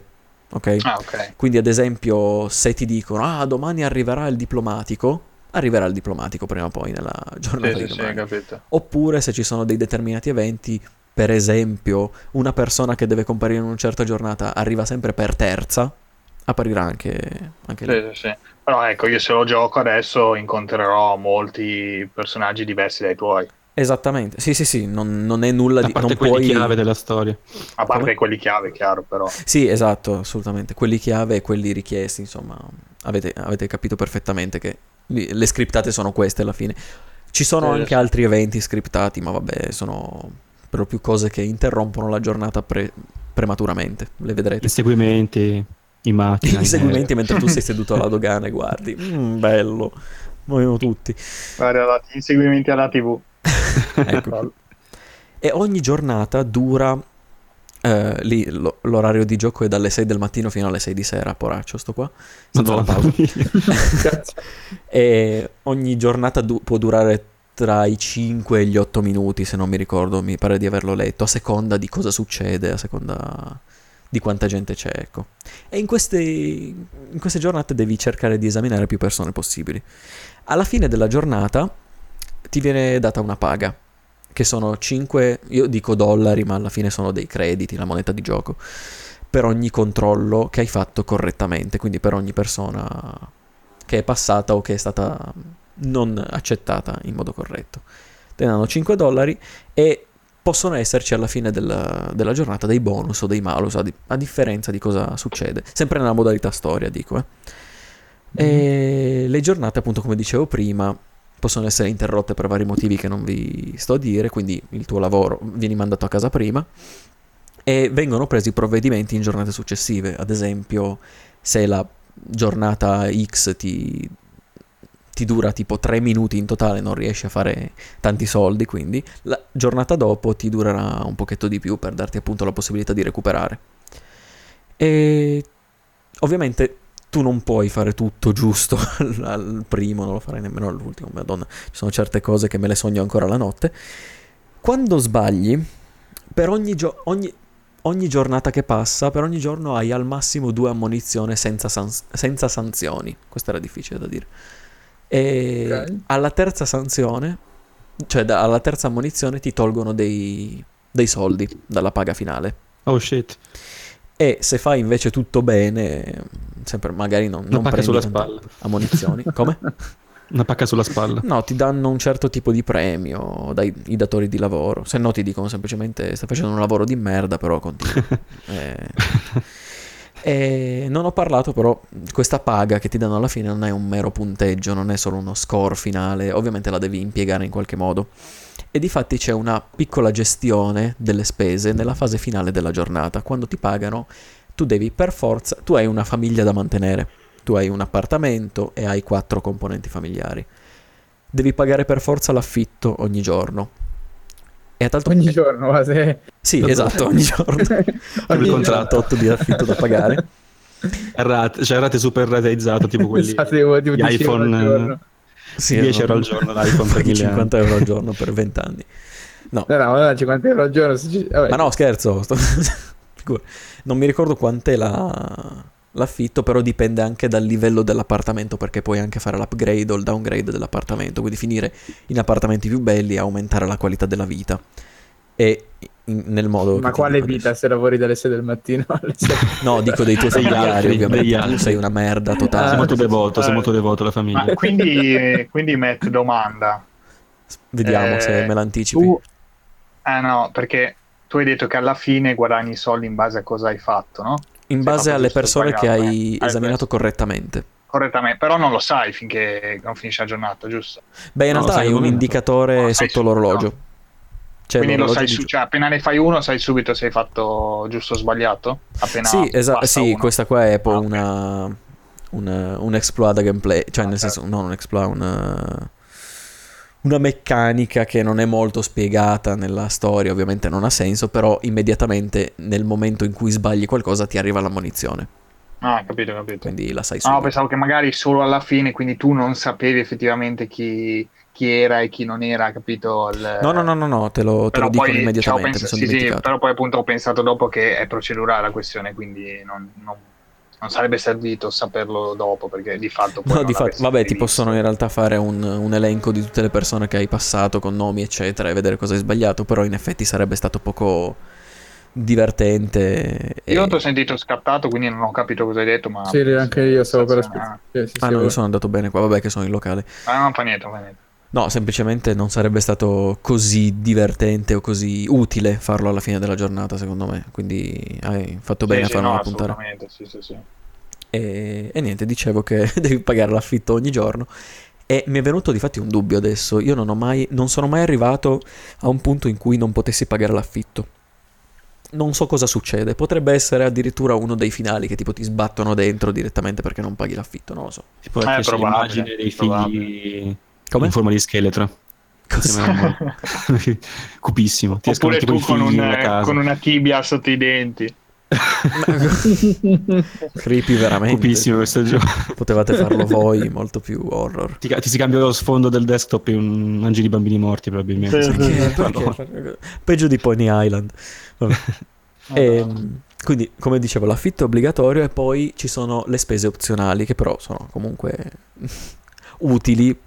Ok? Ah, ok. Quindi, ad esempio, se ti dicono: Ah, domani arriverà il diplomatico, arriverà il diplomatico prima o poi nella giornata Sì, di sì, sì, domani. capito. Oppure se ci sono dei determinati eventi, per esempio, una persona che deve comparire in una certa giornata arriva sempre per terza, apparirà anche, anche lì. Sì, sì, sì. Però ecco, io se lo gioco adesso incontrerò molti personaggi diversi dai tuoi. Esattamente, sì, sì, sì, non, non è nulla A di... parte Non quelli puoi... chiave della storia. A parte Come? quelli chiave, chiaro, però. Sì, esatto, assolutamente. Quelli chiave e quelli richiesti, insomma, avete, avete capito perfettamente che le scriptate sono queste alla fine. Ci sono Sì, anche sì. altri eventi scriptati, ma vabbè, sono per lo più cose che interrompono la giornata pre- prematuramente. Le vedrete. Inseguimenti, i matti. I seguimenti mentre tu sei <laughs> seduto alla dogana e guardi. Mm, bello. Muoiono tutti. Guarda, la- inseguimenti alla TV. <laughs> Ecco. E ogni giornata dura. eh, lì lo- l'orario di gioco è dalle 6 del mattino fino alle 6 di sera, poraccio, sto qua. Senza la pausa. <laughs> E ogni giornata du- può durare tra i 5 e gli 8 minuti, se non mi ricordo, mi pare di averlo letto, a seconda di cosa succede, a seconda di quanta gente c'è, ecco. E in queste, in queste giornate devi cercare di esaminare più persone possibili. Alla fine della giornata ti viene data una paga, che sono 5, io dico dollari, ma alla fine sono dei crediti, la moneta di gioco, per ogni controllo che hai fatto correttamente, quindi per ogni persona che è passata o che è stata non accettata in modo corretto. Te ne danno 5 dollari e possono esserci alla fine della, della giornata dei bonus o dei malus, a, di- a differenza di cosa succede. Sempre nella modalità storia, dico. eh. E le giornate, appunto, come dicevo prima, possono essere interrotte per vari motivi che non vi sto a dire, quindi il tuo lavoro vieni mandato a casa prima e vengono presi provvedimenti in giornate successive, ad esempio se la giornata X ti, ti dura tipo 3 minuti in totale, non riesci a fare tanti soldi, quindi la giornata dopo ti durerà un pochetto di più per darti appunto la possibilità di recuperare. E ovviamente tu non puoi fare tutto giusto <laughs> al, primo, non lo farai nemmeno all'ultimo, madonna, ci sono certe cose che me le sogno ancora la notte. Quando sbagli, per ogni, gio- ogni, ogni giornata che passa, per ogni giorno hai al massimo due ammonizioni senza, san- senza sanzioni. Questo era difficile da dire. E Ok. alla terza sanzione, cioè da- alla terza ammonizione ti tolgono dei, dei soldi dalla paga finale. Oh shit. E se fai invece tutto bene, sempre magari non, Una non pacca prendi sulla spalla. ammonizioni. <laughs> Come? Una pacca sulla spalla. No, ti danno un certo tipo di premio dai i datori di lavoro. Se no ti dicono semplicemente stai facendo un lavoro di merda, però continua. <laughs> Eh, E non ho parlato però, questa paga che ti danno alla fine non è un mero punteggio, non è solo uno score finale, ovviamente la devi impiegare in qualche modo. E difatti c'è una piccola gestione delle spese nella fase finale della giornata. Quando ti pagano, tu devi per forza, tu hai una famiglia da mantenere, tu hai un appartamento e hai quattro componenti familiari. Devi pagare per forza l'affitto ogni giorno. E a tal Ogni giorno, ma se... Sì, esatto, ogni giorno. <laughs> il Ogni contratto. 8 di affitto da pagare. Rate, cioè rate super rateizzate, tipo quelli Esatto, tipo gli 10 euro al iPhone giorno. Sì, 10 euro al giorno <laughs> l'iPhone per paghi 1000 anni. 50 euro al giorno per 20 anni. No, No, no, no, 50 euro al giorno. ci- vabbè. ma no, scherzo. <laughs> Non mi ricordo quant'è la- l'affitto, però dipende anche dal livello dell'appartamento, perché puoi anche fare l'upgrade o il downgrade dell'appartamento, quindi finire in appartamenti più belli e aumentare la qualità della vita. E in- nel modo... Ma quale vita adesso. se lavori dalle 6 del mattino <laughs> alle 6? No, dico dei tuoi altri, ovviamente. degli Tu altri. sei una merda Sei totale. Ah, molto devoto, sei eh. molto devoto alla famiglia. Ma quindi, quindi Matt domanda. Vediamo Eh, se me l'anticipi. Tu... Eh no, perché tu hai detto che alla fine guadagni i soldi in base a cosa hai fatto, no? In base alle persone che hai eh. Esaminato correttamente. Correttamente, però non lo sai finché non finisce la giornata, giusto? Beh, in realtà sai hai un indicatore sotto l'orologio. C'è Quindi lo sai, di su- cioè appena ne fai uno sai subito se hai fatto giusto o sbagliato? Appena Sì, esatto. Sì, uno. questa qua è poi Ah, una, una- un exploit da gameplay. Cioè, nel Ok. senso, non un exploit, una, una meccanica che non è molto spiegata nella storia. Ovviamente non ha senso, però immediatamente nel momento in cui sbagli qualcosa ti arriva l'ammonizione. Ah, capito, capito. Quindi la sai No, subito. pensavo che magari solo alla fine, quindi tu non sapevi effettivamente chi, chi era e chi non era, capito? Il- No, no, no, no, no, te lo, te lo ho immediatamente. pensato- sì, sì, però poi appunto ho pensato dopo che è procedurale la questione, quindi non, non- non sarebbe servito saperlo dopo, perché di fatto poi No, di fatto, vabbè, ti possono in realtà fare un, un elenco di tutte le persone che hai passato con nomi, eccetera, e vedere cosa hai sbagliato, però in effetti sarebbe stato poco divertente. e- Io ti ho sentito scattato, quindi non ho capito cosa hai detto, ma... Sì, anche io stavo per aspettare. Sì, sì, Ah, sì, no, io sono andato bene qua, vabbè che sono in locale. Ah, non fa niente, non fa niente. No, semplicemente non sarebbe stato così divertente o così utile farlo alla fine della giornata, secondo me. Quindi hai fatto bene Sì, a sì, farlo no, una puntare. assolutamente, sì, sì, sì. E, e niente, dicevo che <laughs> devi pagare l'affitto ogni giorno. E mi è venuto di fatti un dubbio adesso. Io non ho mai, non sono mai arrivato a un punto in cui non potessi pagare l'affitto. Non so cosa succede. Potrebbe essere addirittura uno dei finali che tipo ti sbattono dentro direttamente perché non paghi l'affitto. Non lo so. Tipo Eh, la crescita probabile, immagine dei probabile. figli Come? in forma di scheletro. <laughs> Cupissimo. Ti Oppure tu con, un- casa. con una tibia sotto i denti. <laughs> Creepy veramente. Cupissimo questo gioco. Potevate farlo <laughs> voi, molto più horror. Ti, ti si cambia lo sfondo del desktop in un angeli bambini morti probabilmente. Sì. Madonna. Perché? Peggio di Pony Island. Vabbè. Ehm, quindi, come dicevo, l'affitto è obbligatorio e poi ci sono le spese opzionali che però sono comunque utili,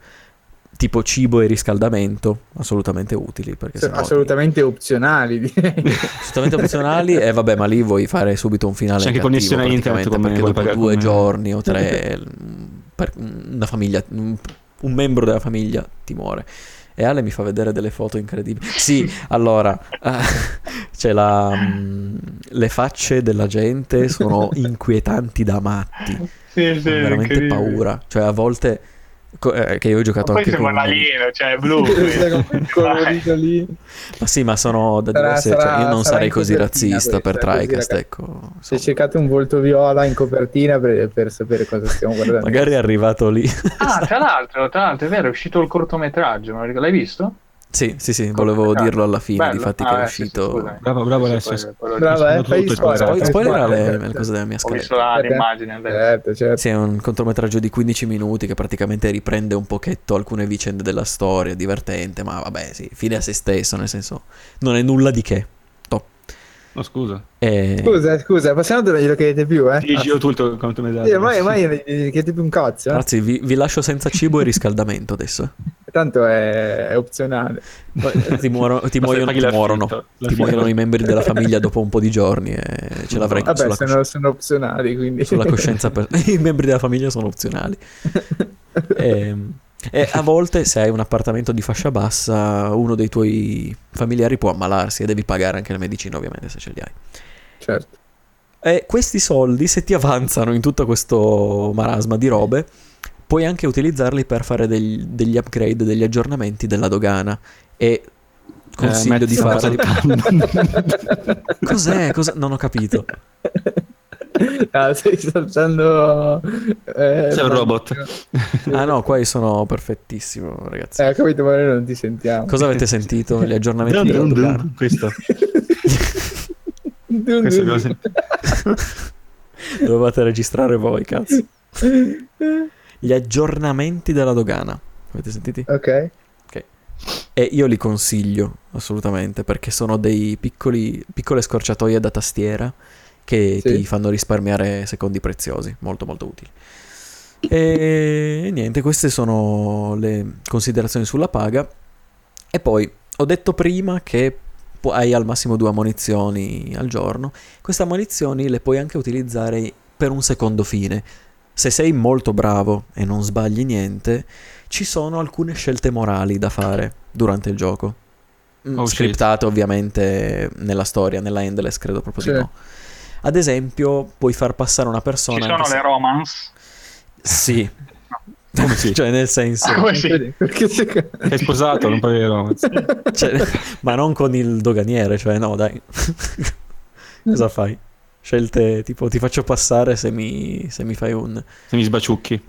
tipo cibo e riscaldamento, assolutamente utili. Sennò ti- assolutamente opzionali, direi. assolutamente opzionali e vabbè, ma lì vuoi fare subito un finale C'è anche cattivo, connessione a internet perché dopo due come- giorni o <laughs> tre mm, per una famiglia, un, membro della famiglia ti muore. E Ale mi fa vedere delle foto incredibili. Sì, allora, eh, <laughs> c'è la, mm, le facce della gente sono <laughs> inquietanti da matti. Sì, sì, veramente paura. Cioè, a volte Co- eh, che io ho giocato Poi anche con... un alieno, cioè blu. Ma sì, ma sono da Sarà- diverse... sarà- cioè, io non sarei così razzista per TriCast, ecco. Se insomma. cercate un volto viola in copertina per, per sapere cosa stiamo guardando. Magari è arrivato lì. Ah, tra l'altro, tra l'altro, è vero, è uscito il cortometraggio, l'hai visto? Sì, sì, sì, volevo dirlo alla fine, Bello. difatti Ah, che è eh, sì, sì, uscito... scusami. Bravo, bravo Sì, Alessio. visto. eh, fai spoiler. spoiler. Le, certo. le cose della mia Ho scaletta. visto Aspetta. l'immagine. adesso. Certo, certo. Sì, è un contrometraggio di 15 minuti che praticamente riprende un pochetto alcune vicende della storia, divertente, ma vabbè, sì, fine a se stesso, nel senso, non è nulla di che. Top. No, scusa. E... Scusa, scusa, passiamo dove glielo chiedete più, eh? Dici io tutto il quanto mi dai. Sì, ormai, ormai chiedete più un cazzo, eh? Ragazzi, vi, vi lascio senza cibo e riscaldamento adesso. Tanto è, è opzionale. Poi Ti, muoro- ti muoiono, ti muorono. l'affitto. Ti muoiono i membri della famiglia dopo un po' di giorni e ce l'avrai Vabbè, sulla, sono, sono opzionali, quindi... sulla coscienza. Per... <laughs> I membri della famiglia sono opzionali. <laughs> E, e a volte, se hai un appartamento di fascia bassa, uno dei tuoi familiari può ammalarsi e devi pagare anche le medicine, ovviamente, se ce li hai. Certo. E questi soldi, se ti avanzano in tutto questo marasma di robe, puoi anche utilizzarli per fare degli, degli upgrade, degli aggiornamenti della dogana. E consiglio metti di cosa- <laughs> Cos'è? Cosa- Non ho capito. Ah, stai saltando... Eh, Sei un robot. Ah no, qua io sono perfettissimo, ragazzi. Eh, ho capito, ma noi non ti sentiamo. Cosa avete sentito? Gli aggiornamenti Dun, della dun, dun. dogana? Questo. <laughs> Dun, Questo dun. <laughs> Dovevate registrare voi, cazzo. Gli aggiornamenti della dogana. Avete sentiti? Ok. E io li consiglio assolutamente perché sono dei piccoli, piccole scorciatoie da tastiera che Sì. ti fanno risparmiare secondi preziosi, molto molto utili. E niente, queste sono le considerazioni sulla paga. E poi ho detto prima che hai al massimo due ammonizioni al giorno. Queste ammonizioni le puoi anche utilizzare per un secondo fine. Se sei molto bravo e non sbagli niente, ci sono alcune scelte morali da fare durante il gioco. Mm, Oh, shit. scriptate ovviamente nella storia, nella Endless credo proprio Sì. di no. Ad esempio, puoi far passare una persona... Ci sono se- le romance? Sì. <laughs> Come sì? cioè nel senso... <laughs> Come sì? Sei sposato, non puoi vero. cioè, ma non con il doganiere, cioè no dai. Cosa fai? Scelte tipo ti faccio passare se mi, se mi fai un... Se mi sbaciucchi.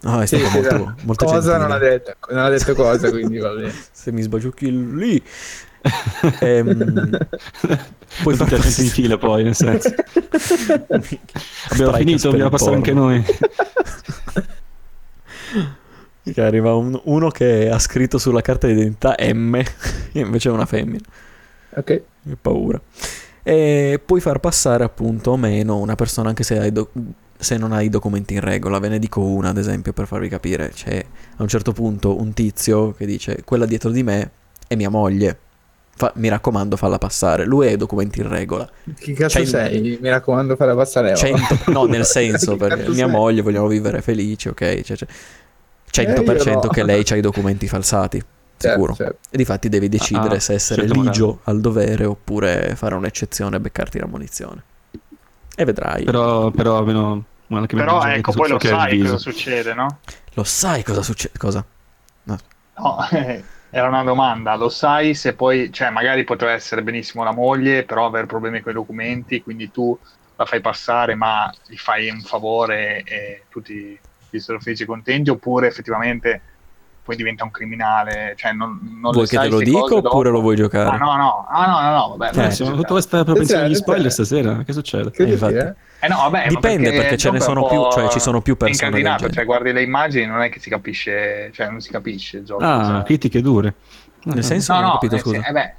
No, è stato sì, molto, esatto. molto cosa gentile. non ha detto, non ha detto cosa, quindi va bene. <laughs> Se mi sbaciucchi lì... Ehm, <laughs> far fare passare- in fila poi, nel senso. <laughs> Abbiamo Strike finito, dobbiamo passare anche porno. noi. Che arriva un- uno che ha scritto sulla carta d'identità M e invece è una femmina. Ok. Che paura. E puoi far passare appunto o meno una persona anche se, hai do- se non hai i documenti in regola. Ve ne dico una ad esempio per farvi capire. C'è a un certo punto un tizio che dice quella dietro di me è mia moglie. Fa- mi raccomando falla passare. Lui ha i documenti in regola. Chi cazzo Cento- sei? Mi raccomando, falla passare. oh. 100 no, nel <laughs> senso, perché mia sei? moglie vogliamo vivere felici, ok? Cioè, cioè, 100% Eh, no. che lei ha i documenti falsati, sicuro. certo. E difatti devi decidere Ah, se essere morale. ligio al dovere oppure fare un'eccezione e beccarti la munizione. E vedrai. Però, però almeno Però meno ecco, poi lo sai cosa succede, no? Lo sai cosa succede? Cosa? No, <laughs> era una domanda, lo sai se poi, cioè magari potrà essere benissimo la moglie, però avere problemi con i documenti, quindi tu la fai passare ma gli fai un favore e tutti felici e contenti, oppure effettivamente poi diventa un criminale, cioè non, non Vuoi che sai te lo dico oppure dopo? lo vuoi giocare? Ah no, no, ah, no, no, no, vabbè. Eh, siamo tutta questa propensione agli Attenzione, spoiler stasera. Che succede? Che Eh, infatti. eh? Eh no, vabbè, Dipende, perché il ce ne sono più- cioè, ci sono più persone del cioè guardi le immagini non è che si capisce, cioè non si capisce il gioco. Ah, cioè. critiche dure. Nel senso No, non ho no, capito, scusa. sì, eh beh.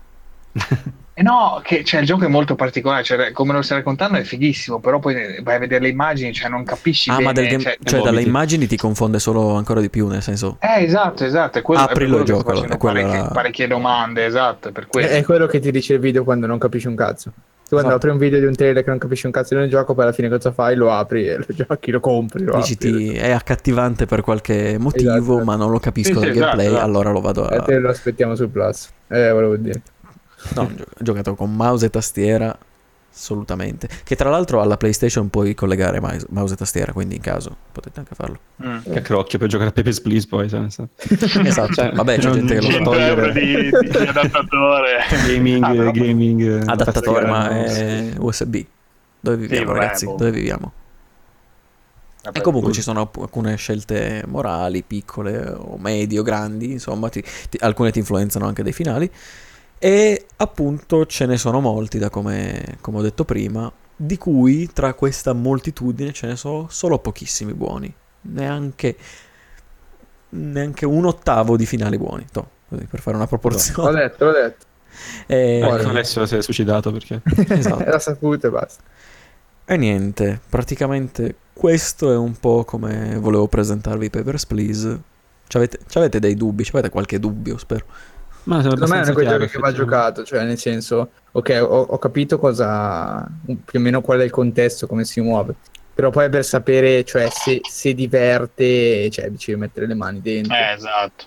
<laughs> Eh no, che cioè, il gioco è molto particolare, cioè, come lo stai raccontando è fighissimo, però poi vai a vedere le immagini, cioè non capisci Ah, bene. ma del game- cioè- cioè dalle immagini ti confonde solo ancora di più, nel senso... Eh, esatto, esatto, è quello, è Aprilo quello e che è parecchie, la- parecchie domande, esatto, è per quello. È quello che ti dice il video quando non capisci un cazzo. Tu quando Esatto. apri un video di un trailer che non capisci un cazzo di un gioco, poi alla fine cosa fai? Lo apri e lo giochi, lo compri, lo Dici apri. ti- è accattivante per qualche motivo, Esatto. ma non lo capisco Sì, sì, dal esatto, gameplay, esatto. allora lo vado E a... te lo aspettiamo sul Plus. Eh, volevo dire. No, ho <laughs> gio- ho giocato con mouse e tastiera Assolutamente. Che tra l'altro alla PlayStation puoi collegare mouse, mouse e tastiera, quindi in caso potete anche farlo. Mm. Che crocchio per giocare a Pepe's Please poi. sai, sai. Esatto. Cioè, Vabbè, c'è gente che lo non fa. togliere. di, di, <laughs> adattatore. Gaming, Ah, gaming. eh, Adattatore, ma è USB. Dove viviamo, vabbè, ragazzi? boh. Dove viviamo? Vabbè, E comunque boh. ci sono alcune scelte morali, piccole o medie o grandi, insomma, ti- ti- alcune ti influenzano anche dai finali. E appunto ce ne sono molti, da come, come ho detto prima, di cui tra questa moltitudine ce ne sono solo pochissimi buoni. Neanche, neanche un ottavo di finali buoni. Toh, così, per fare una L'ho proporzione. detto, l'ho detto. <laughs> E, Ecco, Guarda. Alessio si è suicidato perché. <laughs> Esatto. Era saputo e basta. E niente, praticamente questo è un po' come volevo presentarvi Papers, Please. C'avete, c'avete dei dubbi? C'avete qualche dubbio, spero. Ma Secondo me è uno abbastanza di quei chiaro, giochi che va giocato, cioè nel senso, ok, ho, ho capito cosa, più o meno qual è il contesto, come si muove, però poi per sapere, cioè, se, se diverte, cioè, ci devi mettere le mani dentro. Eh, esatto.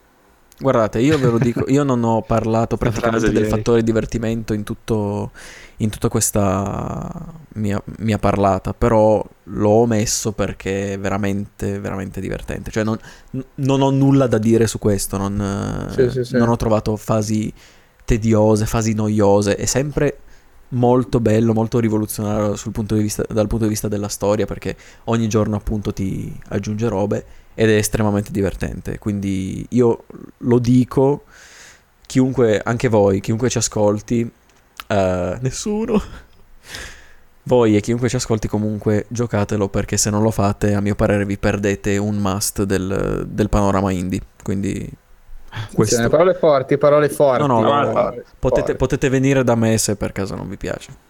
Guardate, io ve lo dico, io non ho parlato <laughs> Una praticamente del fattore divertimento in, tutto, in tutta questa mia, mia parlata, però l'ho omesso perché è veramente, veramente divertente. Cioè non, non ho nulla da dire su questo, non, Sì, sì, sì. non ho trovato fasi tediose, fasi noiose, è sempre molto bello, molto rivoluzionario sul punto di vista- dal punto di vista della storia perché ogni giorno appunto ti aggiunge robe ed è estremamente divertente. Quindi io lo dico, chiunque, anche voi, chiunque ci ascolti, eh, nessuno. Voi e chiunque ci ascolti comunque giocatelo perché se non lo fate a mio parere vi perdete un must del, del panorama indie. Quindi questo. Attenzione, parole forti, parole forti. No, no, parole no, Potete, forti. potete venire da me se per caso non vi piace.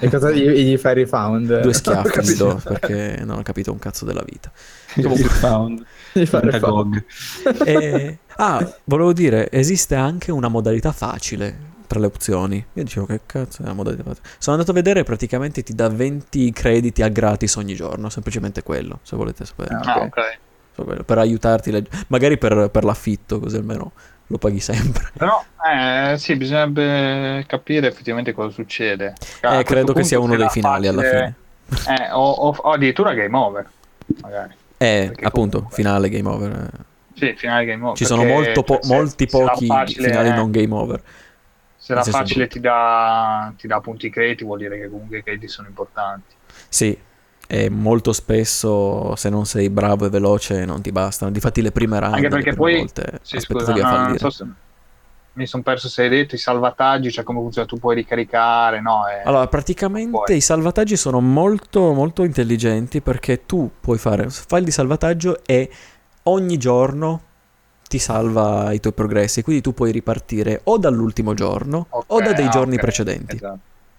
E cosa gli, gli fai rifound? Due <laughs> schiaffi gli do perché non ho capito un cazzo della vita. Comunque, found. Gli fai rifound. Pentagog. E- ah, volevo dire, esiste anche una modalità facile tra le opzioni. Io dicevo che cazzo è la modalità facile. Sono andato a vedere praticamente ti dà 20 crediti a gratis ogni giorno, semplicemente quello, se volete sapere. Ah. Ok. ok. So quello, Per aiutarti, le- magari per, per l'affitto, così almeno lo paghi sempre. Però, eh, sì, bisognerebbe capire effettivamente cosa succede. Eh, questo credo che sia uno dei finali alla facile- fine. Eh, o, o- o addirittura game over, magari. Eh, Perché appunto, comunque- finale game over. eh. Sì, finale game over. Ci sono po- cioè, se- molti se pochi facile- finali non game over. Se la facile ti dà, ti dà punti crediti, vuol dire che comunque i crediti sono importanti. Sì, e molto spesso se non sei bravo e veloce non ti bastano. Difatti le prime run, Anche perché poi- volte Sì, scusa, no, so se- mi sono perso se hai detto i salvataggi, cioè come funziona, tu puoi ricaricare, no? Eh, Allora, praticamente Puoi. i salvataggi sono molto, molto intelligenti perché tu puoi fare file di salvataggio e ogni giorno ti salva i tuoi progressi. Quindi tu puoi ripartire o dall'ultimo giorno ok, o da dei giorni ok, precedenti. esatto.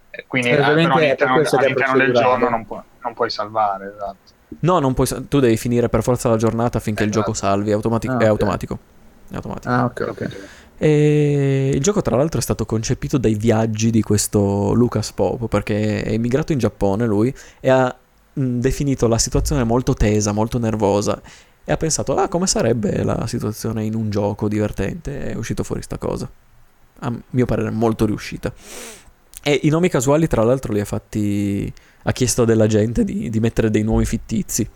Eh, Quindi Eh, all'interno, all'interno del giorno non puoi, non puoi salvare, esatto. No, non puoi, tu devi finire per forza la giornata finché il Esatto. gioco salvi. è automatico- Ah, è automatico. È automatico. Ah, ok, ok. E il gioco, tra l'altro, è stato concepito dai viaggi di questo Lucas Pope perché è immigrato in Giappone lui e ha mh, definito la situazione molto tesa, molto nervosa. E ha pensato, ah, come sarebbe la situazione in un gioco divertente? E è uscito fuori sta cosa. A mio parere, molto riuscita. E i nomi casuali, tra l'altro, li ha fatti. Ha chiesto della gente di, di mettere dei nomi fittizi.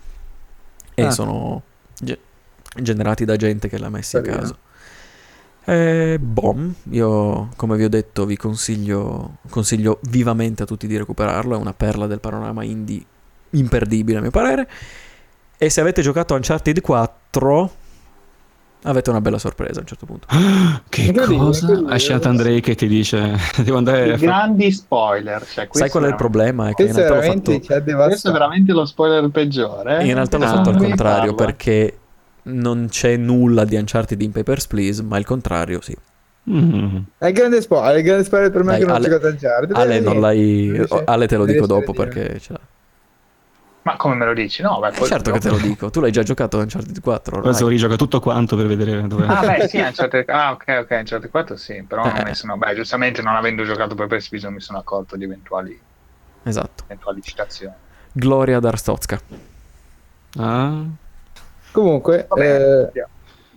E Ah. sono ge- generati da gente che l'ha messi a caso. Eh, bom, io come vi ho detto vi consiglio, consiglio vivamente a tutti di recuperarlo, è una perla del panorama indie imperdibile a mio parere. E se avete giocato a Uncharted 4 avete una bella sorpresa a un certo punto. <gasps> Che cosa? Nathan Drake che ti dice <laughs> devo andare a fare... grandi spoiler. Cioè, Sai qual è il problema? È che in realtà l'ho fatto, Questo è veramente lo spoiler peggiore. eh? in realtà l'ho Ah, fatto al contrario parla. perché non c'è nulla di Uncharted in Papers, Please, ma il contrario sì. Mm. È il grande spoiler, è il grande spoiler per me Dai, che non ho giocato Uncharted. Ale, Eh, non l'hai... Ale te lo dico dopo dire. perché ce l'ha. Ma come me lo dici? No, beh, Eh, poi certo che te lo dico, tu l'hai già giocato a Uncharted 4 ormai. Adesso rigioca tutto quanto per vedere dove... Ah, beh, sì, Uncharted... ah, ok, ok, Uncharted 4 sì, però non Eh. mi sono... Beh, giustamente non avendo giocato per Visa mi sono accorto di eventuali, Esatto. eventuali citazioni. Gloria Darstotska. Ah, Comunque, Va bene, eh,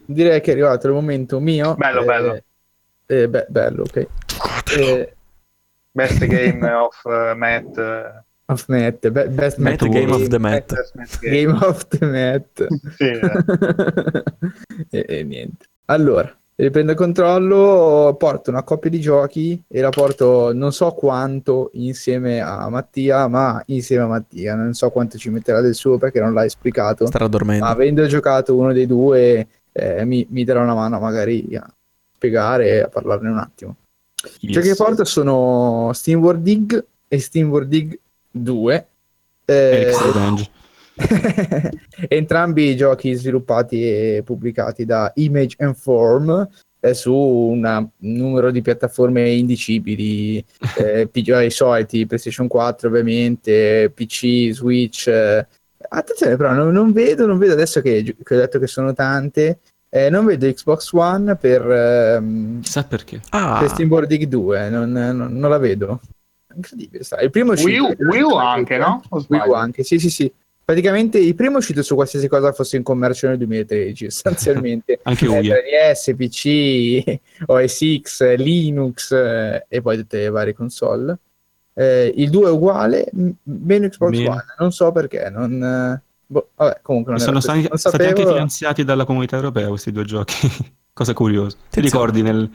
direi che è arrivato il momento mio. Bello, eh, bello. eh, beh, bello, ok. Eh, Best game of uh, Matt. Of Matt, be- best Matt Matt Game of the best Matt game. Game of the. Sì, eh. <laughs> e, e niente. Allora, riprendo il controllo, porto una coppia di giochi e la porto non so quanto insieme a Mattia, ma insieme a Mattia. Non so quanto ci metterà del suo perché non l'ha esplicato. Starà dormendo. Ma avendo giocato uno dei due, eh, mi, mi darà una mano magari a spiegare e a parlarne un attimo. I Yes. giochi che porto sono SteamWorld Dig e SteamWorld Dig 2. Eh, <laughs> entrambi i giochi sviluppati e pubblicati da Image and Form eh, su un numero di piattaforme indicibili, eh, <laughs> i soliti, PlayStation 4 ovviamente, PC, Switch. eh. Attenzione però, non, non vedo, non vedo adesso che, che ho detto che sono tante, eh, non vedo Xbox One per, ehm, Chissà perché. Ah, per SteamWorld Dig 2, non, non- non la vedo. Incredibile, sta. Il primo è Wii U, uscito- Wii U anche, no? Wii U anche, sì, sì, sì. Praticamente il primo è uscito su qualsiasi cosa fosse in commercio nel 2013, <laughs> sostanzialmente. <laughs> Anche Eh, Wii. 3DS, PC, OS X, Linux eh, e poi tutte le varie console. Eh, il 2 è uguale, m- meno Xbox Meno. One, non so perché. Non, eh, boh, vabbè, comunque non sono stati, non stati anche finanziati dalla comunità europea questi due giochi. <laughs> Cosa curiosa. Ti ricordi nel-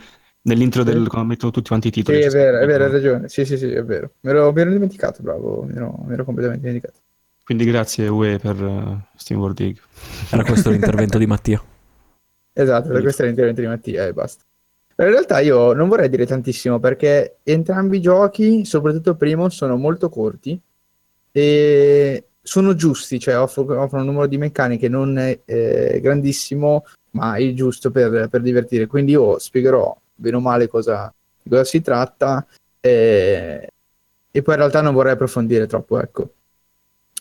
nell'intro Sì. del, quando mettono tutti quanti i Sì, titoli? è vero, è vero, hai ragione. Sì, sì, sì, è vero. Mi ero, mi ero dimenticato, bravo, mi ero, mi ero completamente dimenticato. Quindi grazie UE per uh, SteamWorld Dig. era questo l'intervento di Mattia. <laughs> Esatto, per questo è l'intervento di Mattia e basta. In realtà io non vorrei dire tantissimo perché entrambi i giochi, soprattutto il primo, sono molto corti e sono giusti, cioè offro- offrono un numero di meccaniche non eh, grandissimo, ma il giusto per, per divertire. Quindi io spiegherò bene o male cosa, di cosa si tratta eh, e poi in realtà non vorrei approfondire troppo, ecco.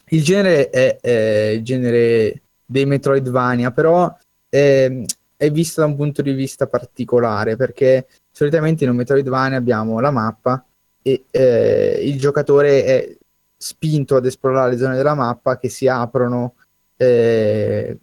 Il genere è, è il genere dei Metroidvania, però ehm, è visto da un punto di vista particolare perché solitamente in un Metroidvania abbiamo la mappa e eh, il giocatore è spinto ad esplorare le zone della mappa che si aprono eh,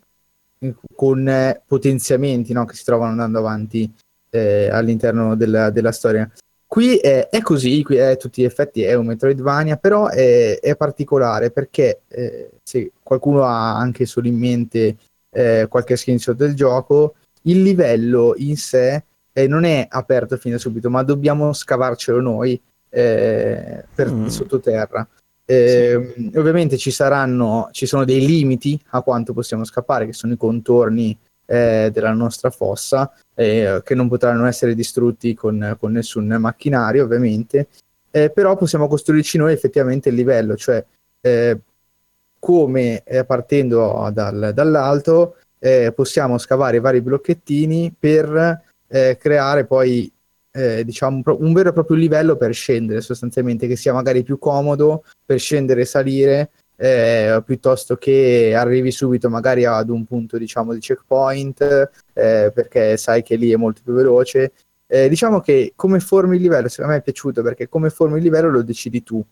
con potenziamenti no, che si trovano andando avanti eh, all'interno della, della storia. Qui è, è così, qui è a tutti gli effetti è un Metroidvania, però è, è particolare perché eh, se qualcuno ha anche solo in mente eh, qualche screenshot del gioco, il livello in sé eh, non è aperto fin da subito, ma dobbiamo scavarcelo noi eh, per Mm. sottoterra. Eh, Ovviamente ci saranno, ci sono dei limiti a quanto possiamo scappare, che sono i contorni eh, della nostra fossa, eh, che non potranno essere distrutti con, con nessun macchinario, ovviamente. Eh, però possiamo costruirci noi effettivamente il livello, cioè eh, come eh, partendo dal- dall'alto eh, possiamo scavare vari blocchettini per eh, creare poi eh, diciamo un vero e proprio livello per scendere sostanzialmente che sia magari più comodo per scendere e salire eh, piuttosto che arrivi subito magari ad un punto diciamo di checkpoint eh, perché sai che lì è molto più veloce Eh, diciamo che come formi il livello secondo me è piaciuto perché come formi il livello lo decidi tu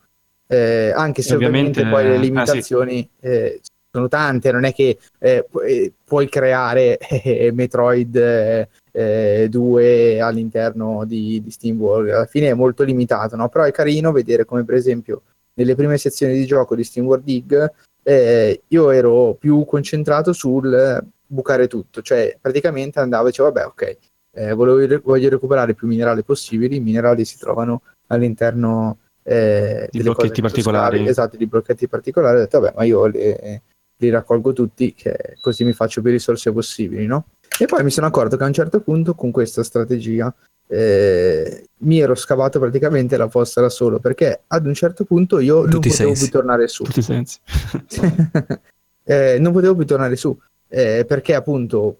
eh, anche se Ovviamente, ovviamente, poi le ah, sì. limitazioni eh, sono tante, non è che eh, pu- eh, puoi creare eh, Metroid eh, eh, 2 all'interno di, di SteamWorld, alla fine è molto limitato, no? però è carino vedere come per esempio nelle prime sezioni di gioco di SteamWorld Dig eh, io ero più concentrato sul bucare tutto, cioè praticamente andavo e dicevo vabbè ok, eh, volevo- voglio recuperare più minerali possibili, i minerali si trovano all'interno eh, Di blocchetti particolari. scavi, esatto, di blocchetti particolari, ho detto vabbè ma io le- li raccolgo tutti che così mi faccio più risorse possibili, no? E poi mi sono accorto che a un certo punto con questa strategia eh, mi ero scavato praticamente la fossa da solo perché ad un certo punto io non Tutti potevo sensi. più tornare su. tutti i sensi. <laughs> Eh, non potevo più tornare su eh, perché appunto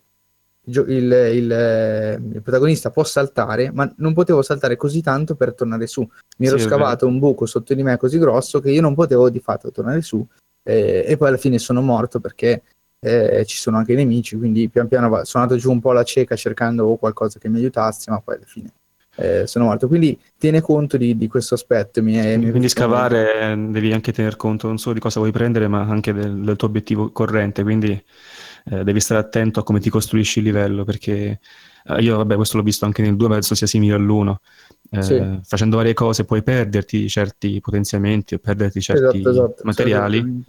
il, il, eh, il protagonista può saltare, ma non potevo saltare così tanto per tornare su. Mi ero Sì, scavato un buco sotto di me così grosso che io non potevo di fatto tornare su e poi alla fine sono morto perché eh, ci sono anche i nemici, quindi pian piano va- sono andato giù un po' alla cieca cercando qualcosa che mi aiutasse, ma poi alla fine eh, sono morto. Quindi tiene conto di, di questo aspetto. Mi è- mi Quindi molto. scavare eh, devi anche tener conto non solo di cosa vuoi prendere, ma anche del, del tuo obiettivo corrente, quindi eh, devi stare attento a come ti costruisci il livello, perché eh, io, vabbè, questo l'ho visto anche nel 2, penso sia simile all'1. eh, Sì. facendo varie cose puoi perderti certi potenziamenti o perderti certi Esatto, esatto, materiali.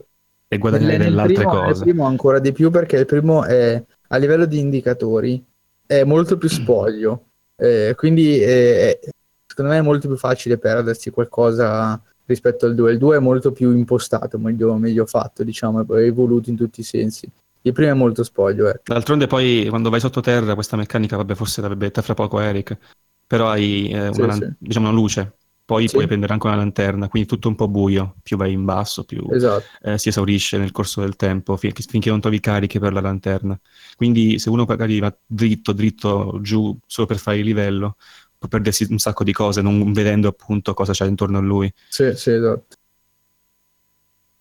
E guadagnare Nel- nel delle altre primo, cose. primo ancora di più perché il primo è a livello di indicatori è molto più spoglio, eh, quindi è- è- secondo me è molto più facile perdersi qualcosa rispetto al 2. Il 2 è molto più impostato, meglio, meglio fatto, diciamo, è evoluto in tutti i sensi. Il primo è molto spoglio, ecco. D'altronde poi quando vai sottoterra questa meccanica, vabbè forse l'avrebbe detta fra poco Eric, però hai eh, Sì, una, lan- sì. diciamo una luce, poi Sì. puoi prendere anche una lanterna, quindi tutto un po' buio, più vai in basso, più Esatto. eh, si esaurisce nel corso del tempo fin- finché non trovi cariche per la lanterna. Quindi se uno magari va dritto, dritto giù solo per fare il livello, può perdersi un sacco di cose non vedendo appunto cosa c'è intorno a lui. Sì, sì, esatto.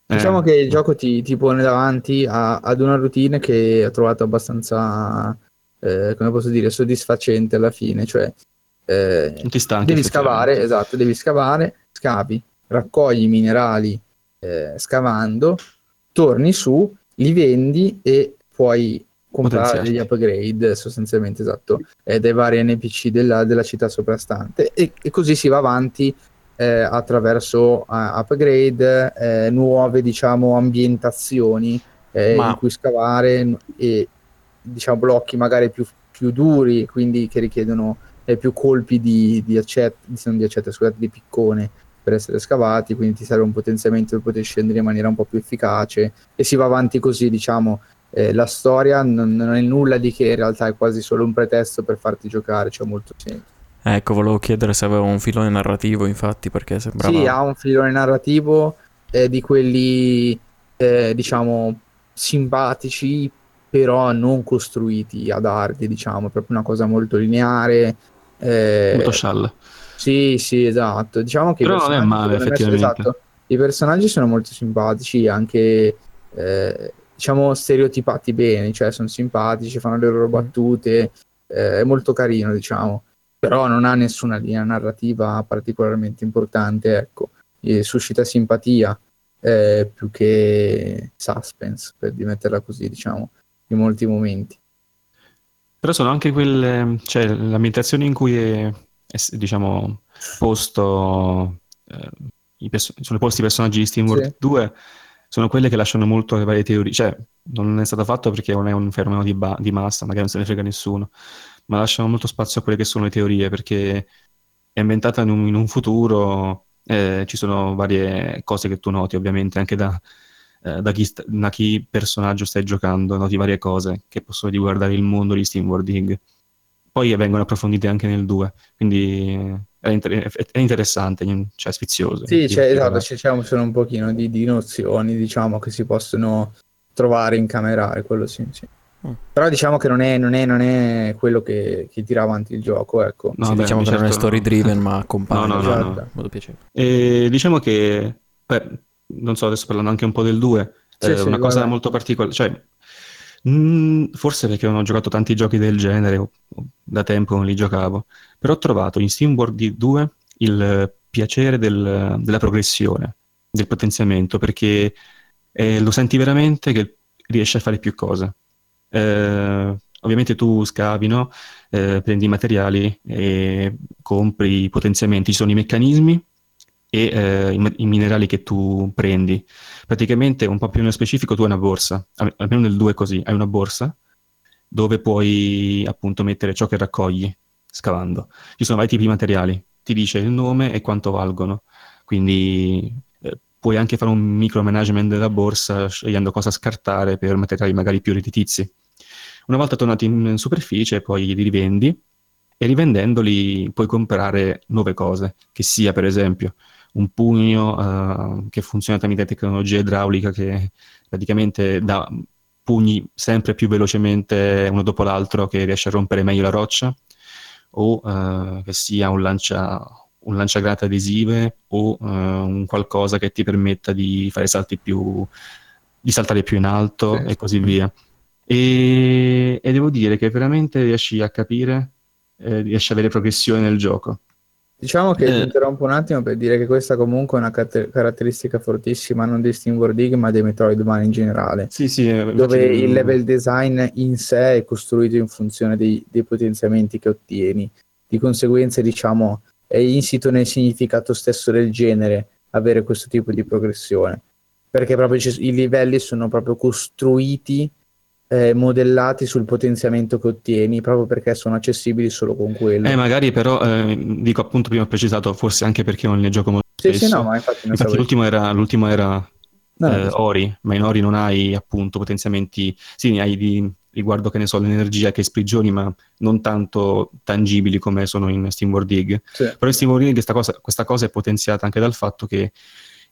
Eh, Diciamo che il gioco ti, ti pone davanti a- ad una routine che ho trovato abbastanza, eh, come posso dire, soddisfacente alla fine. Cioè, eh, non ti stanchi devi scavare, esatto, devi scavare, scavi, raccogli i minerali eh, scavando, torni su, li vendi e puoi comprare Potenziarti. gli upgrade sostanzialmente, esatto, eh, dai vari NPC della, della città soprastante. E, e così si va avanti eh, attraverso eh, upgrade, eh, nuove diciamo ambientazioni eh, Ma- in cui scavare e diciamo blocchi magari più, più duri, quindi che richiedono eh, più colpi di, di accetta, di accetta, scusate, di piccone per essere scavati, quindi ti serve un potenziamento per poter scendere in maniera un po' più efficace e si va avanti così, diciamo. Eh, la storia non, non è nulla di che, in realtà è quasi solo un pretesto per farti giocare, cioè molto semplice. Ecco, volevo chiedere se aveva un filone narrativo, infatti, perché sembrava... Sì, ha un filone narrativo eh, di quelli, eh, diciamo, simpatici, però non costruiti ad ardi, diciamo, è proprio una cosa molto lineare. Eh, Molto scialla. sì, sì, esatto. Diciamo che Però non è male, effettivamente. esatto, i personaggi sono molto simpatici, anche eh, diciamo stereotipati bene, cioè sono simpatici, fanno le loro battute, eh, è molto carino, diciamo. Però non ha nessuna linea narrativa particolarmente importante, ecco. E suscita simpatia eh, più che suspense, per metterla così, diciamo, in molti momenti. Però sono anche quelle, cioè l'ambientazione in cui è, è, diciamo, posto, eh, i perso- sono posti i personaggi di SteamWorld Sì. 2, sono quelle che lasciano molto alle varie teorie, cioè non è stato fatto perché non è un fenomeno di, ba- di massa, magari non se ne frega nessuno, ma lasciano molto spazio a quelle che sono le teorie, perché è ambientata in un, in un futuro, eh, ci sono varie cose che tu noti ovviamente anche da, eh, da chi, sta- da chi personaggio stai giocando, noti varie cose che possono riguardare il mondo di SteamWorld Dig. Poi vengono approfondite anche nel 2, quindi eh, è, inter- è interessante, cioè sfizioso. Sì, c'è, esatto, ci- c'è un, sono un pochino di, di nozioni, diciamo, che si possono trovare in camerale, quello sì, sì. Mm. Però diciamo che non è, non è- non è quello che, che tira avanti il gioco, ecco. No, Sì, beh, diciamo che non è certo- story driven, ma <laughs> accompagna. No, no, no, in no. modo piacevole. E diciamo che, beh, non so, adesso parlando anche un po' del 2, Sì, eh, sì, una cosa molto particolare, cioè, mh, forse perché non ho giocato tanti giochi del genere, o- o da tempo non li giocavo, però ho trovato in SteamWorld 2 il piacere del- della progressione, del potenziamento, perché eh, lo senti veramente che riesci a fare più cose. Eh, ovviamente tu scavi, no? Eh, prendi i materiali e compri i potenziamenti, ci sono i meccanismi e eh, i, i minerali che tu prendi. Praticamente, un po' più nello specifico, tu hai una borsa, al- almeno nel 2 è così, hai una borsa dove puoi appunto mettere ciò che raccogli scavando. Ci sono vari tipi di materiali, ti dice il nome e quanto valgono, quindi eh, puoi anche fare un micromanagement della borsa scegliendo cosa scartare per materiali magari più redditizi. Una volta tornati in superficie, poi li rivendi e rivendendoli puoi comprare nuove cose, che sia per esempio un pugno eh, che funziona tramite tecnologia idraulica che praticamente dà pugni sempre più velocemente uno dopo l'altro che riesce a rompere meglio la roccia o eh, che sia un lancia un lanciagranate adesive o eh, un qualcosa che ti permetta di fare salti più di saltare più in alto Sì. e così via e, e devo dire che veramente riesci a capire eh, riesci ad avere progressione nel gioco Diciamo che Eh. ti interrompo un attimo per dire che questa comunque è una cate- caratteristica fortissima non di SteamWorld Dig ma dei Metroidvania in generale. sì sì dove il level design in sé è costruito in funzione dei, dei potenziamenti che ottieni. Di conseguenza, diciamo, è insito nel significato stesso del genere avere questo tipo di progressione, perché proprio ci- i livelli sono proprio costruiti, eh, modellati sul potenziamento che ottieni, proprio perché sono accessibili solo con quello. Eh, magari però, eh, dico appunto prima ho precisato, forse anche perché non ne gioco molto sì, spesso. sì, no, ma infatti Infatti l'ultimo era, l'ultimo era no, eh, Ori, ma in Ori non hai appunto potenziamenti, sì, ne hai di, riguardo che ne so, l'energia che sprigioni, ma non tanto tangibili come sono in SteamWorld Dig. sì. Però in SteamWorld Dig questa cosa, questa cosa è potenziata anche dal fatto che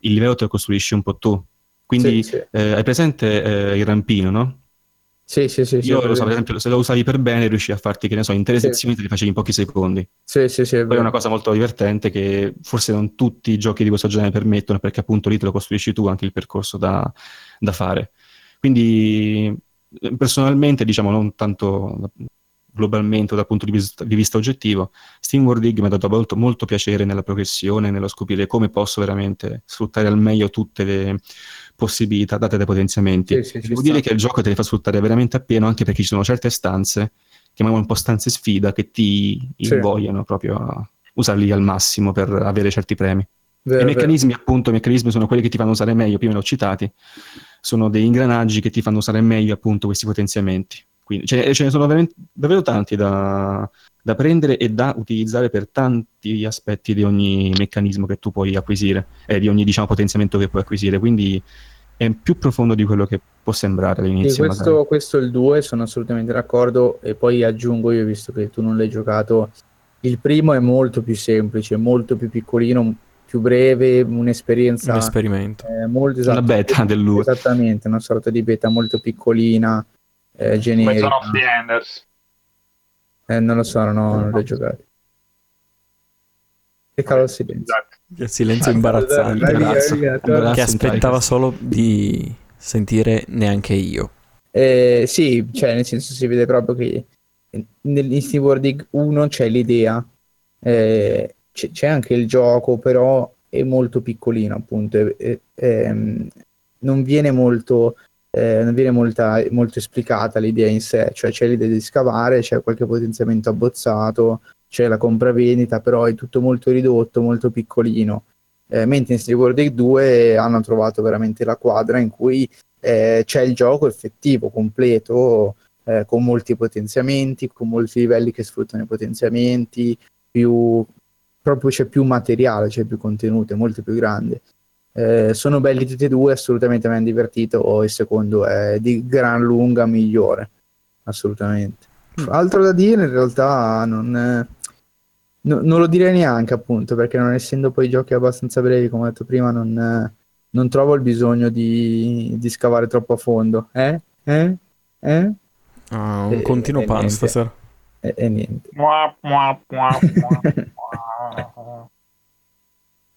il livello te lo costruisci un po' tu. Quindi Sì, sì. eh, hai presente eh, il rampino, no? Sì, sì, sì, sì, Io ho lo so, per esempio, se lo usavi per bene, riuscivi a farti, che ne so, intere Sì. sezioni te le facevi in pochi secondi. Sì, sì, sì, è Poi è una cosa molto divertente che forse non tutti i giochi di questo genere permettono, perché appunto lì te lo costruisci tu anche il percorso da, da fare. Quindi personalmente, diciamo, non tanto globalmente o dal punto di vista, di vista oggettivo, SteamWorld Dig mi ha dato molto, molto piacere nella progressione, nello scoprire come posso veramente sfruttare al meglio tutte le possibilità date dai potenziamenti. Sì, sì, Devo sta. dire che il gioco te le fa sfruttare veramente appieno, anche perché ci sono certe stanze, chiamiamole un po' stanze sfida, che ti Sì. invogliano proprio a usarli al massimo per avere certi premi. Vero, I vero. meccanismi, appunto, i meccanismi sono quelli che ti fanno usare meglio, prima li ho citati, sono dei ingranaggi che ti fanno usare meglio, appunto, questi potenziamenti. Quindi ce, ce ne sono davvero tanti da, da prendere e da utilizzare per tanti aspetti di ogni meccanismo che tu puoi acquisire, e di ogni, diciamo, potenziamento che puoi acquisire. Quindi è più profondo di quello che può sembrare all'inizio. questo, questo è il 2, sono assolutamente d'accordo e poi aggiungo io, visto che tu non l'hai giocato, il primo è molto più semplice, molto più piccolino, più breve, un'esperienza Un esperimento. eh, molto Una esatto, beta dell'U. Esattamente, una sorta di beta molto piccolina, eh, Come generica. Zone of the Enders. Eh, non lo so, no, non l'ho giocato. Che il silenzio. Esatto. Il silenzio Vai imbarazzante. via, Imbarazzo. via, torna. Imbarazzo. Che aspettava solo di sentire neanche io. Eh, sì, cioè nel senso si vede proprio che in SteamWorld Dig 1 c'è l'idea, eh, c'è, c'è anche il gioco, però è molto piccolino appunto, e- ehm, non viene molto, eh, non viene molta, molto esplicata l'idea in sé, cioè c'è l'idea di scavare, c'è qualche potenziamento abbozzato, c'è la compravendita, però è tutto molto ridotto, molto piccolino. Eh, mentre in SteamWorld Dig 2 hanno trovato veramente la quadra in cui eh, c'è il gioco effettivo, completo, eh, con molti potenziamenti, con molti livelli che sfruttano i potenziamenti, più, proprio c'è più materiale, c'è più contenuto, è molto più grande. Eh, sono belli tutti e due, assolutamente mi hanno divertito, il secondo è di gran lunga migliore, assolutamente. Altro da dire in realtà non, eh, no- non lo direi neanche appunto, perché non essendo poi giochi abbastanza brevi, come ho detto prima, non, eh, non trovo il bisogno di, di scavare troppo a fondo. Eh? Eh? Eh? Ah, un Eh, continuo eh, pan stasera. E, e niente. <laughs>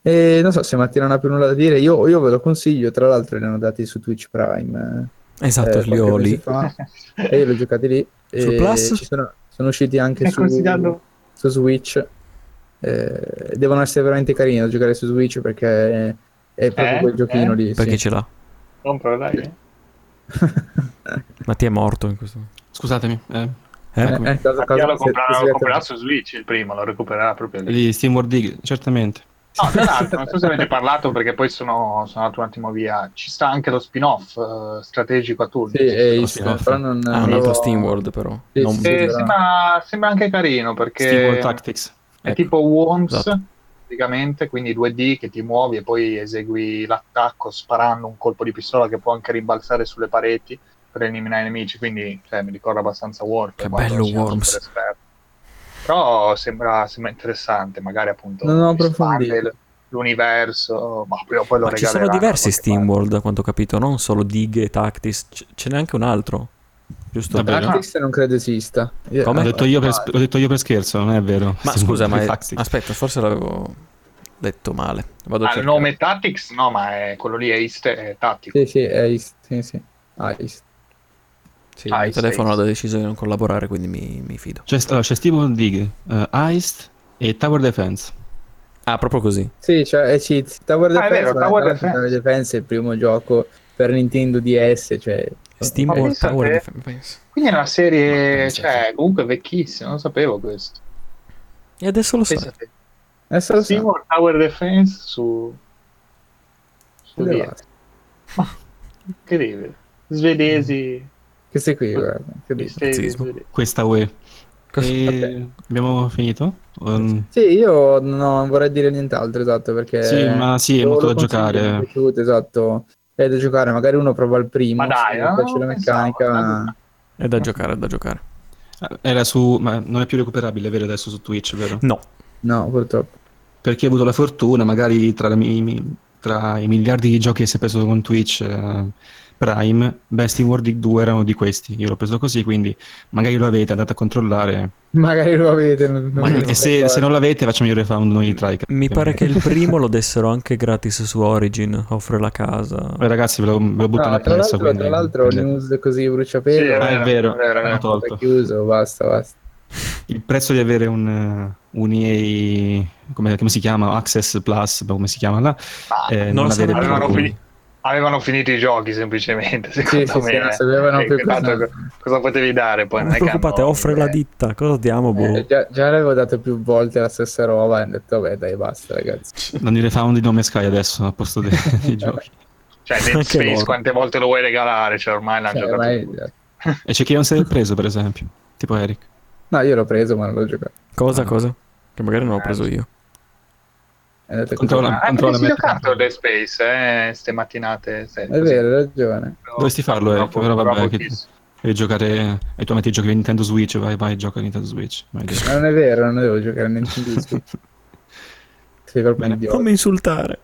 E non so se Mattia non ha più nulla da dire, io, io ve lo consiglio, tra l'altro li hanno dati su Twitch Prime. Esatto, eh, li ho lì. fa, e io li ho giocati lì. Su e Plus? ci sono, sono usciti anche su, su Switch. Eh, devono essere veramente carini da giocare su Switch perché è, è proprio Eh? quel giochino Eh? lì. Per chi sì. ce l'ha? Compro, dai. <laughs> Mattia è morto in questo Scusatemi, eh, Eh? Eh, eh, cosa- cosa- lo comprerà, su Switch il primo, lo recupererà proprio lì. di SteamWorld Dig, certamente. No, tra l'altro, non so se avete parlato perché poi sono, sono andato un attimo via. Ci sta anche lo spin-off eh, strategico a turni. Sì, è Lo spin-off. però non, Ah, altro l'avevo- SteamWorld però. Sì, Non- sì, E però- sembra, sembra anche carino perché SteamWorld Tactics. È Ecco. tipo Worms Esatto. praticamente, quindi 2D che ti muovi e poi esegui l'attacco sparando un colpo di pistola che può anche rimbalzare sulle pareti per eliminare i nemici. Quindi cioè, mi ricorda abbastanza Warfare. Che bello Worms. Però sembra, sembra interessante, magari appunto Non ho approfondito. l'universo, ma o poi lo Ma ci sono diversi da qualche parte. SteamWorld, a quanto ho capito, non solo Dig e Tactics, c- ce n'è anche un altro. Giusto? Vabbè, Tactics non credo esista. Io- Come? L'ho detto, io per, l'ho detto io per scherzo, non è vero. Ma scusa, <laughs> ma è- Tactics. aspetta, forse l'avevo detto male. Vado Ah, il nome Tactics no, ma è quello lì è East è tattico. Sì, sì, è East. Sì, sì. Ah, East. Sì, Ah, il telefono sì. ha deciso di non collaborare, quindi mi, mi fido. C'è, allora, c'è SteamWorld Dig, eh, Heist e Tower Defense. Ah, proprio così. Sì, cioè, eh, sì, Tower Ah, è Defense, vero, Tower Defense. Tower Defense è il primo gioco per Nintendo DS, cioè... SteamWorld pensate- Tower Defense. Quindi è una Ma serie, cioè, comunque vecchissima, non sapevo questo. E adesso lo sai. Pensate. Adesso lo so. Seymour Tower Defense su... su va? Incredibile. Svedesi. Questi qui, guarda. incredibile. Questa UE. E abbiamo finito? Um, Sì, io non vorrei dire nient'altro, esatto, perché... Sì, ma sì, è molto da giocare. Mi è piaciuto, esatto. È da giocare, magari uno prova il primo, Ma dai, no, piace la non pensavo, meccanica... È da giocare, è da giocare. era su... ma non è più recuperabile, vero, adesso su Twitch, vero? No, No, purtroppo. Perché ho avuto la fortuna, magari tra, la tra i miliardi di giochi che si è preso con Twitch eh, Prime, Best in World 2 erano di questi. Io l'ho preso così, quindi magari lo avete, andate a controllare. Magari lo avete. Non, non Ma- mi E se, se non l'avete, facciamo il refund noi tra i mi pare che il primo lo dessero anche gratis su Origin, offre la casa. Beh, ragazzi, ve lo, ve lo butto No, tra presso. l'altro, tra l'altro news così bruciapelo. Sì, Ah, è vero, è vero, tolto. Chiuso, basta, basta. Il prezzo di avere un, eh, un EA, come, come si chiama? Access Plus, come si chiama là? Ma Eh, non lo so avere più- avevano, fini- avevano finito i giochi semplicemente, Sì, secondo sì, sì, me. non sapevano Eh, più cosa... cosa potevi dare poi? Non preoccupate, hanno- offre la ditta, cosa diamo? Boh. Eh, già, già l'avevo dato più volte la stessa roba e hanno detto, vabbè, dai, basta, ragazzi. Non il refund di Nome Sky adesso, al posto dei, <laughs> dei giochi. Cioè, <laughs> Dead Space loro. quante volte lo vuoi regalare? Cioè, ormai l'hanno Cioè, giocato ormai-. <laughs> E c'è chi non se l'è preso, per esempio. Tipo Eric. No, io l'ho preso, ma non l'ho giocato. Cosa, Ah. cosa? Che magari non ho preso io. Così. Controlla- Ah, controlla me. giocato Dead Space, eh, ste mattinate. sì, È vero, hai ragione. Dovresti farlo, Troppo- però vabbè, che-. Devi giocare ai tuoi amici giochi di Nintendo Switch, vai, vai, gioca a Nintendo Switch. Vai. Ma non è vero, non devo giocare a Nintendo <laughs> Switch. Sei proprio Bene. idiota. Non mi insultare.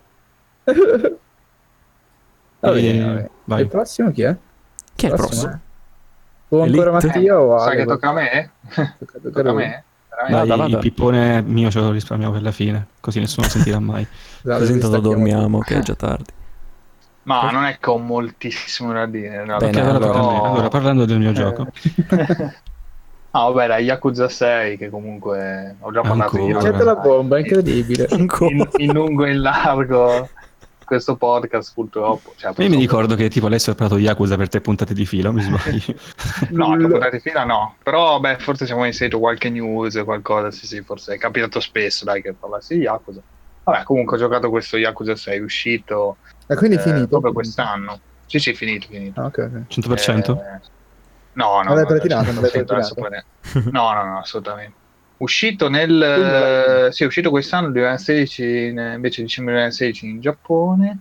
<laughs> Va E- bene, va bene. vai. Il prossimo chi è? Chi è il prossimo? eh? O ancora? Mattia o Sai Ale? che tocca a me? Tocca- tocca Tocca a me? Dai, Vada, il pippone mio ce lo risparmiamo per la fine, così nessuno lo sentirà mai. <laughs> Esatto, Così intanto dormiamo, che è già tardi. Ma non è che ho moltissimo da dire. realtà. Bene, allora, me. Allora, parlando del mio gioco, <laughs> Ah, vabbè, la Yakuza 6, che comunque ho già parlato Ancora? io. La bomba, incredibile. <laughs> In, in lungo e in largo questo podcast, purtroppo. Cioè, io mi purtroppo- ricordo che tipo Alessio ha parlato di Yakuza per tre puntate di fila, mi sbaglio. <laughs> No, tre puntate di fila no. Però, beh, forse siamo inserito qualche news, qualcosa. Sì, sì, forse è capitato spesso, dai, che parlassi di Yakuza. Vabbè, comunque ho giocato questo Yakuza 6, uscito E quindi è eh, finito? proprio quest'anno. Sì, sì, finito, finito. Ah, ok, ok. 100%? Eh, no, no. Non l'hai no, platinato, non l'hai poi- No, no, no, assolutamente. Uscito nel... sì, è uscito quest'anno, 2016, in- invece dicembre 2016 in Giappone.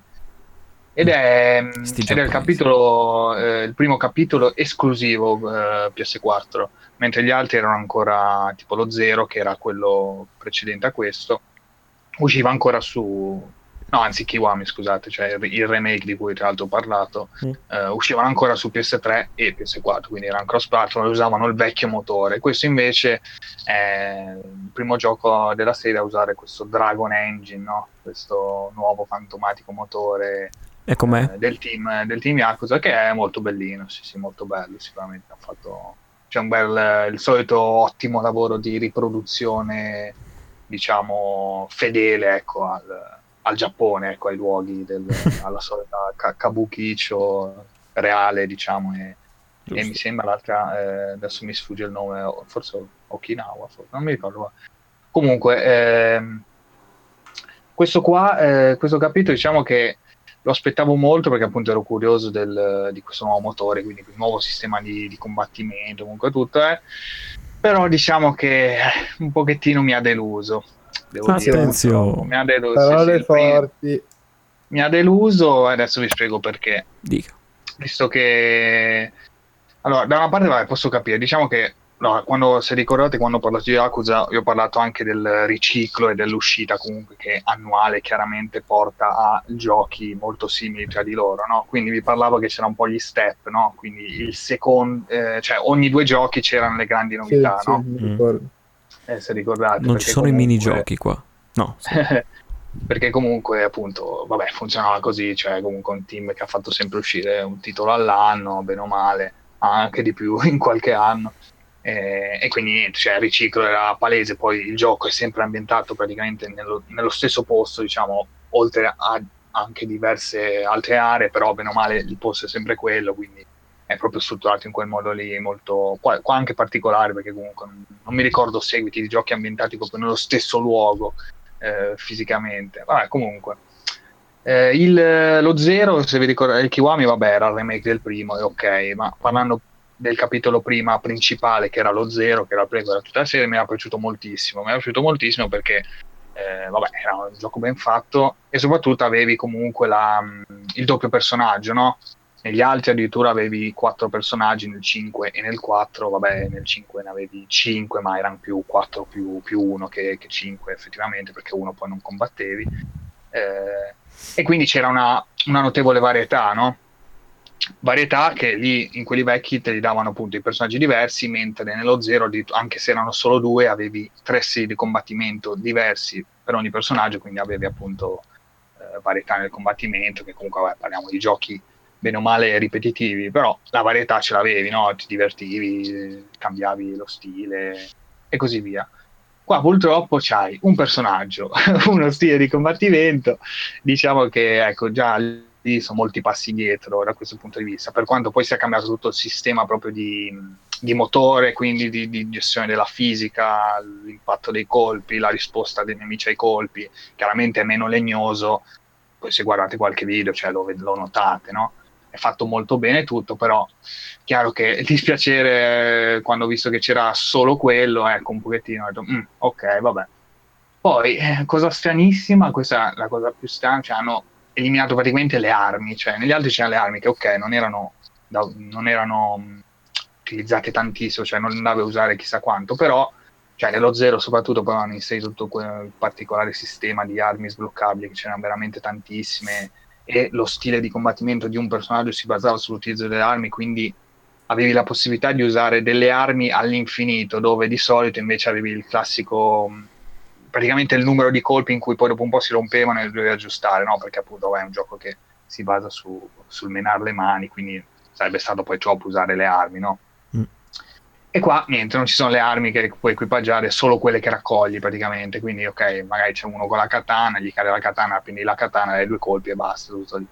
Ed è, Sti ed è il capitolo, eh, il primo capitolo esclusivo eh, PS4, mentre gli altri erano ancora tipo lo zero, che era quello precedente a questo. Usciva ancora su... No, anzi, Kiwami, scusate, cioè il, remake di cui tra l'altro ho parlato, Mm. eh, uscivano ancora su PS3 e PS4, quindi erano cross platform e usavano il vecchio motore. Questo invece è il primo gioco della serie a usare questo Dragon Engine, no? questo nuovo fantomatico motore E com'è? eh, del, team, del team Yakuza che è molto bellino, sì, sì, molto bello sicuramente. Ha fatto c'è un bel, il solito ottimo lavoro di riproduzione, diciamo, fedele ecco, al, al Giappone, ecco, ai luoghi, del, <laughs> alla solita ka- kabukicho reale, diciamo, e, e mi sembra l'altra, eh, adesso mi sfugge il nome, forse Okinawa, forse, non mi ricordo. Comunque, ehm, questo qua, eh, questo capitolo, diciamo che lo aspettavo molto perché appunto ero curioso del- di questo nuovo motore, quindi il nuovo sistema di, di combattimento, comunque tutto, eh. però diciamo che eh, un pochettino mi ha deluso. Devo dire, Attenzione. mi ha deluso. sì, Parole sì, forti. mi ha deluso e adesso vi spiego perché Dica. visto che allora da una parte vabbè, posso capire diciamo che no, quando se ricordate quando ho parlato di Yakuza io ho parlato anche del riciclo e dell'uscita comunque che annuale chiaramente porta a giochi molto simili tra di loro no? quindi vi parlavo che c'era un po' gli step no? quindi il secondo eh, cioè ogni due giochi c'erano le grandi Sì, novità sì, no? mi Eh, se ricordate Non ci sono i comunque- minigiochi qua. No. sì. <laughs> perché comunque appunto vabbè funzionava così cioè comunque un team che ha fatto sempre uscire un titolo all'anno bene o male anche di più <laughs> in qualche anno e, e quindi niente cioè il riciclo era palese poi il gioco è sempre ambientato praticamente nello, nello stesso posto diciamo oltre a anche diverse altre aree però bene o male il posto è sempre quello quindi è proprio strutturato in quel modo lì molto qua, qua anche particolare perché comunque non, non mi ricordo seguiti di giochi ambientati proprio nello stesso luogo eh, fisicamente. Vabbè, comunque. Eh, il, lo Zero, se vi ricordate, il Kiwami, vabbè, era il remake del primo, è ok, ma parlando del capitolo prima principale, che era lo Zero, che era prego da tutta la serie, mi era piaciuto moltissimo. Mi era piaciuto moltissimo perché, eh, vabbè, era un gioco ben fatto e soprattutto avevi comunque la, il doppio personaggio, no? Negli altri addirittura avevi quattro personaggi nel 5 e nel 4, vabbè, nel 5 ne avevi 5, ma erano più 4 più, più 1 che, che 5 effettivamente, perché uno poi non combattevi. Eh, e quindi c'era una, una notevole varietà, no? varietà che lì in quelli vecchi te li davano appunto i personaggi diversi, mentre nello zero, anche se erano solo due, avevi tre stili di combattimento diversi per ogni personaggio, quindi avevi appunto eh, varietà nel combattimento, che comunque vabbè, parliamo di giochi bene o male ripetitivi, però la varietà ce l'avevi, no? ti divertivi, cambiavi lo stile e così via. Qua purtroppo c'hai un personaggio, <laughs> uno stile di combattimento, diciamo che ecco già lì sono molti passi indietro da questo punto di vista, per quanto poi sia cambiato tutto il sistema proprio di, di motore, quindi di, di, gestione della fisica, l'impatto dei colpi, la risposta dei nemici ai colpi, chiaramente è meno legnoso, poi se guardate qualche video cioè, lo, lo notate, no? È fatto molto bene tutto, però chiaro che il dispiacere eh, quando ho visto che c'era solo quello, ecco un pochettino, ho detto, mm, ok, vabbè. Poi, eh, cosa stranissima, questa è la cosa più strana, cioè hanno eliminato praticamente le armi, cioè negli altri c'erano le armi che ok, non erano, non erano mm, utilizzate tantissimo, cioè non andavi a usare chissà quanto, però cioè nello zero soprattutto poi hanno inserito tutto quel particolare sistema di armi sbloccabili, che c'erano veramente tantissime, e lo stile di combattimento di un personaggio si basava sull'utilizzo delle armi, quindi avevi la possibilità di usare delle armi all'infinito, dove di solito invece avevi il classico praticamente il numero di colpi in cui poi dopo un po' si rompevano e dovevi aggiustare, no? Perché appunto è un gioco che si basa su, sul menare le mani, quindi sarebbe stato poi troppo usare le armi, no? E qua niente, non ci sono le armi che puoi equipaggiare, solo quelle che raccogli praticamente. Quindi, ok, magari c'è uno con la katana, gli cade la katana, quindi la katana hai due colpi e basta, tutto lì.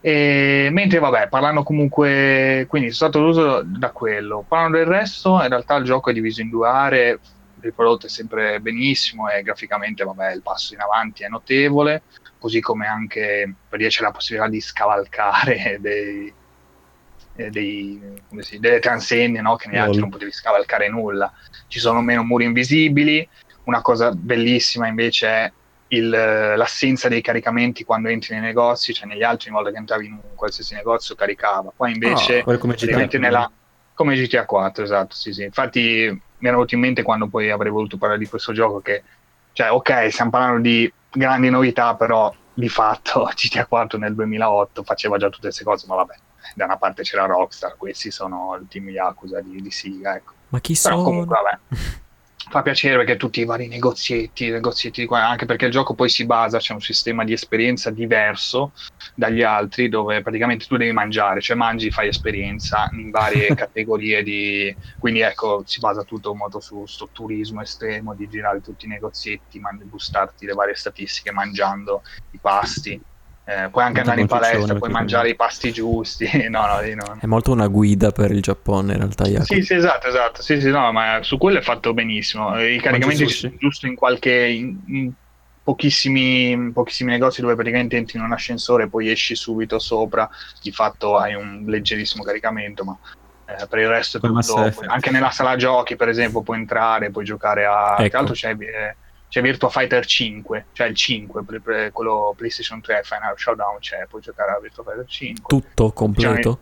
E, mentre, vabbè, parlando comunque, quindi sono stato deluso da quello. Parlando del resto, in realtà il gioco è diviso in due aree, il prodotto è sempre benissimo e graficamente, vabbè, il passo in avanti è notevole, così come anche per dire c'è la possibilità di scavalcare <laughs> dei eh, dei, si, delle transenne no? che negli altri non potevi scavalcare nulla. Ci sono meno muri invisibili. Una cosa bellissima invece è il, l'assenza dei caricamenti quando entri nei negozi, cioè negli altri una volta che entravi in un qualsiasi negozio caricava. Qua invece oh, come, GTA nella, come GTA 4, esatto, sì, sì. Infatti mi era venuto in mente quando poi avrei voluto parlare di questo gioco che, cioè, ok, stiamo parlando di grandi novità, però di fatto <laughs> GTA 4 nel 2008 faceva già tutte queste cose, ma vabbè, da una parte c'era Rockstar, questi sono il team Yakuza di, di Siga, ecco. Ma chi Però sono? comunque vabbè. <laughs> Fa piacere perché tutti i vari negozietti, negozietti di qua, anche perché il gioco poi si basa, c'è un sistema di esperienza diverso dagli altri dove praticamente tu devi mangiare, cioè mangi, fai esperienza in varie <laughs> categorie di... quindi ecco, si basa tutto molto su sto turismo estremo di girare tutti i negozietti, man- bustarti le varie statistiche mangiando i pasti eh, puoi anche andare in palestra, puoi mangiare i pasti giusti. <laughs> no, no, no. È molto una guida per il Giappone in realtà, Jacopo. Sì, sì, esatto, esatto. Sì, sì, no, ma su quello è fatto benissimo. I caricamenti sono giusto in qualche. In, in pochissimi, pochissimi negozi dove praticamente entri in un ascensore e poi esci subito sopra. Di fatto hai un leggerissimo caricamento, ma. eh, per il resto è tutto anche nella sala giochi per esempio puoi entrare puoi giocare a Ecco. tra l'altro c'è, eh, c'è Virtua Fighter 5 cioè il 5 pre- pre- quello PlayStation 3 Final Showdown c'è puoi giocare a Virtua Fighter 5 Tutto completo?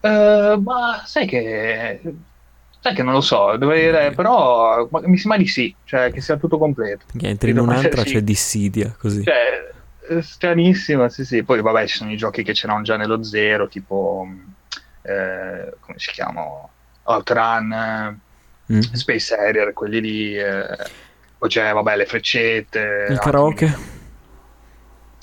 eh, ma sai che sai che non lo so, dovrei però mi sembra di sì, cioè che sia tutto completo. Entri in un'altra sì. c'è Dissidia, così. Cioè, è stranissimo, sì, sì. Poi vabbè, ci sono i giochi che c'erano già nello zero, tipo eh, come si chiamano? Outrun, eh, Mm. Space Harrier, quelli lì. eh, poi c'è, vabbè, le freccette. Il karaoke?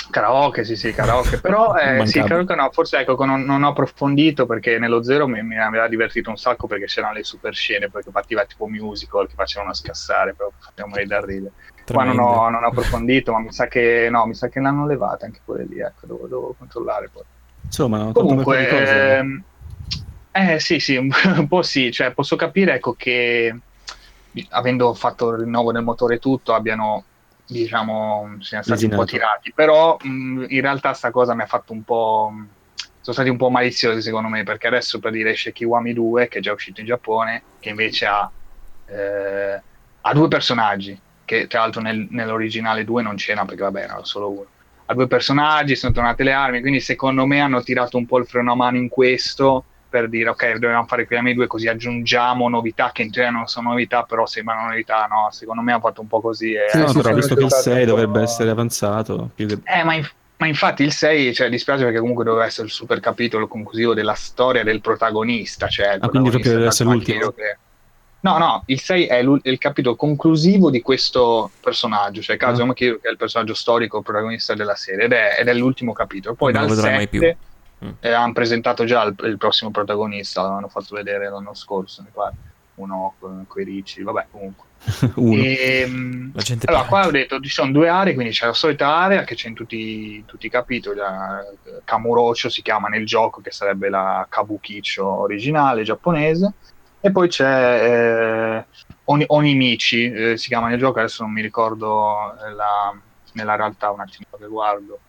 Karaoke, sì, sì, karaoke. <laughs> Però eh, sì, karaoke no, forse ecco, non, non ho approfondito perché nello zero mi, mi aveva divertito un sacco perché c'erano le super scene, poi che partiva tipo musical che facevano scassare, però facevamo morire da ridere. Qua non ho, non ho approfondito, ma mi sa che no, mi sa che l'hanno levata anche quelle lì, ecco, devo, devo controllare poi. Insomma, Comunque, cose. ehm, eh sì, sì, un <laughs> po' sì, cioè posso capire ecco che avendo fatto il rinnovo del motore e tutto abbiano diciamo, siamo stati un Lesinato. po' tirati, però mh, in realtà sta cosa mi ha fatto un po'... sono stati un po' maliziosi secondo me, perché adesso per dire esce Kiwami 2, che è già uscito in Giappone, che invece ha, eh, ha due personaggi, che tra l'altro nel- nell'originale 2 non c'era perché vabbè era solo uno. Ha due personaggi, sono tornate le armi, quindi secondo me hanno tirato un po' il freno a mano in questo per dire ok, dobbiamo fare Kiwami 2 così aggiungiamo novità che in teoria non sono novità, però sembrano novità, no? Secondo me hanno fatto un po' così. E Sì, no, però visto che il sì, 6 sì, dovrebbe essere avanzato, più che- Eh, ma, inf- ma infatti il 6, cioè, dispiace perché comunque doveva essere il super capitolo conclusivo della storia del protagonista. Cioè Ah, quindi proprio deve essere l'ultimo? che- No, no, il 6 è, il capitolo conclusivo di questo personaggio, cioè Kazuma Kiryu che è il personaggio storico protagonista della serie ed è, ed è l'ultimo capitolo. Poi Non lo dal vedrai mai 7 più. Mm. eh, hanno presentato già il, il prossimo protagonista, l'hanno fatto vedere l'anno scorso, mi pare. Uno con quei ricci, vabbè comunque. <laughs> uno. Ehm, La gente allora, qua ho detto ci sono due aree, quindi c'è la solita area che c'è in tutti, tutti i capitoli. La Kamurocho si chiama nel gioco, che sarebbe la Kabukicho originale giapponese, e poi c'è eh, Oni- Onimichi, eh, si chiama nel gioco, adesso non mi ricordo eh, la- nella realtà un attimo che guardo,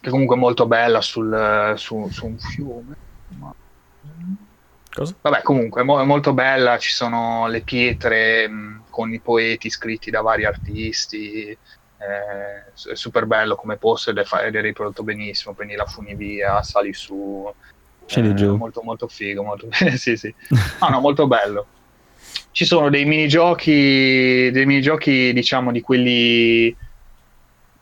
che comunque è molto bella sul, su, su un fiume. Ma- Cosa? Vabbè, comunque è, mo- è molto bella, ci sono le pietre mh, con i poeti scritti da vari artisti, eh, è super bello come posto ed è, fa- ed è riprodotto benissimo, prendi la funivia, sali su, Scendi eh, giù. molto molto figo, molto... <laughs> sì sì, no no, molto bello. Ci sono dei minigiochi, dei minigiochi diciamo di quelli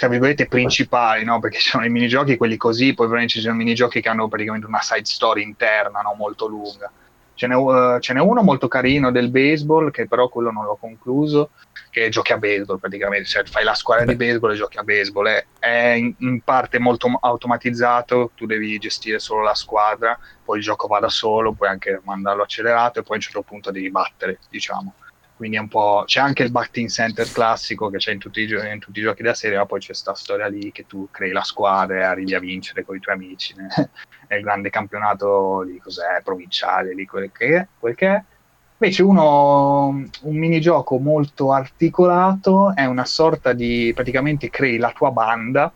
tra virgolette principali, no? Perché ci sono i minigiochi, quelli così, poi veramente ci sono minigiochi che hanno praticamente una side story interna, no? Molto lunga. Ce n'è, uh, ce n'è uno molto carino del baseball, che però quello non l'ho concluso, che giochi a baseball praticamente, cioè fai la squadra di baseball e giochi a baseball. È, è in, in parte molto automatizzato, tu devi gestire solo la squadra, poi il gioco va da solo, puoi anche mandarlo accelerato e poi a un certo punto devi battere, diciamo quindi è un po'. C'è anche il batting center classico che c'è in tutti, i gio- in tutti i giochi della serie, ma poi c'è sta storia lì che tu crei la squadra e arrivi a vincere con i tuoi amici. né? <laughs> Il grande campionato di cos'è, provinciale, di quel che è. Quel che è. Invece uno, un minigioco molto articolato è una sorta di, praticamente crei la tua banda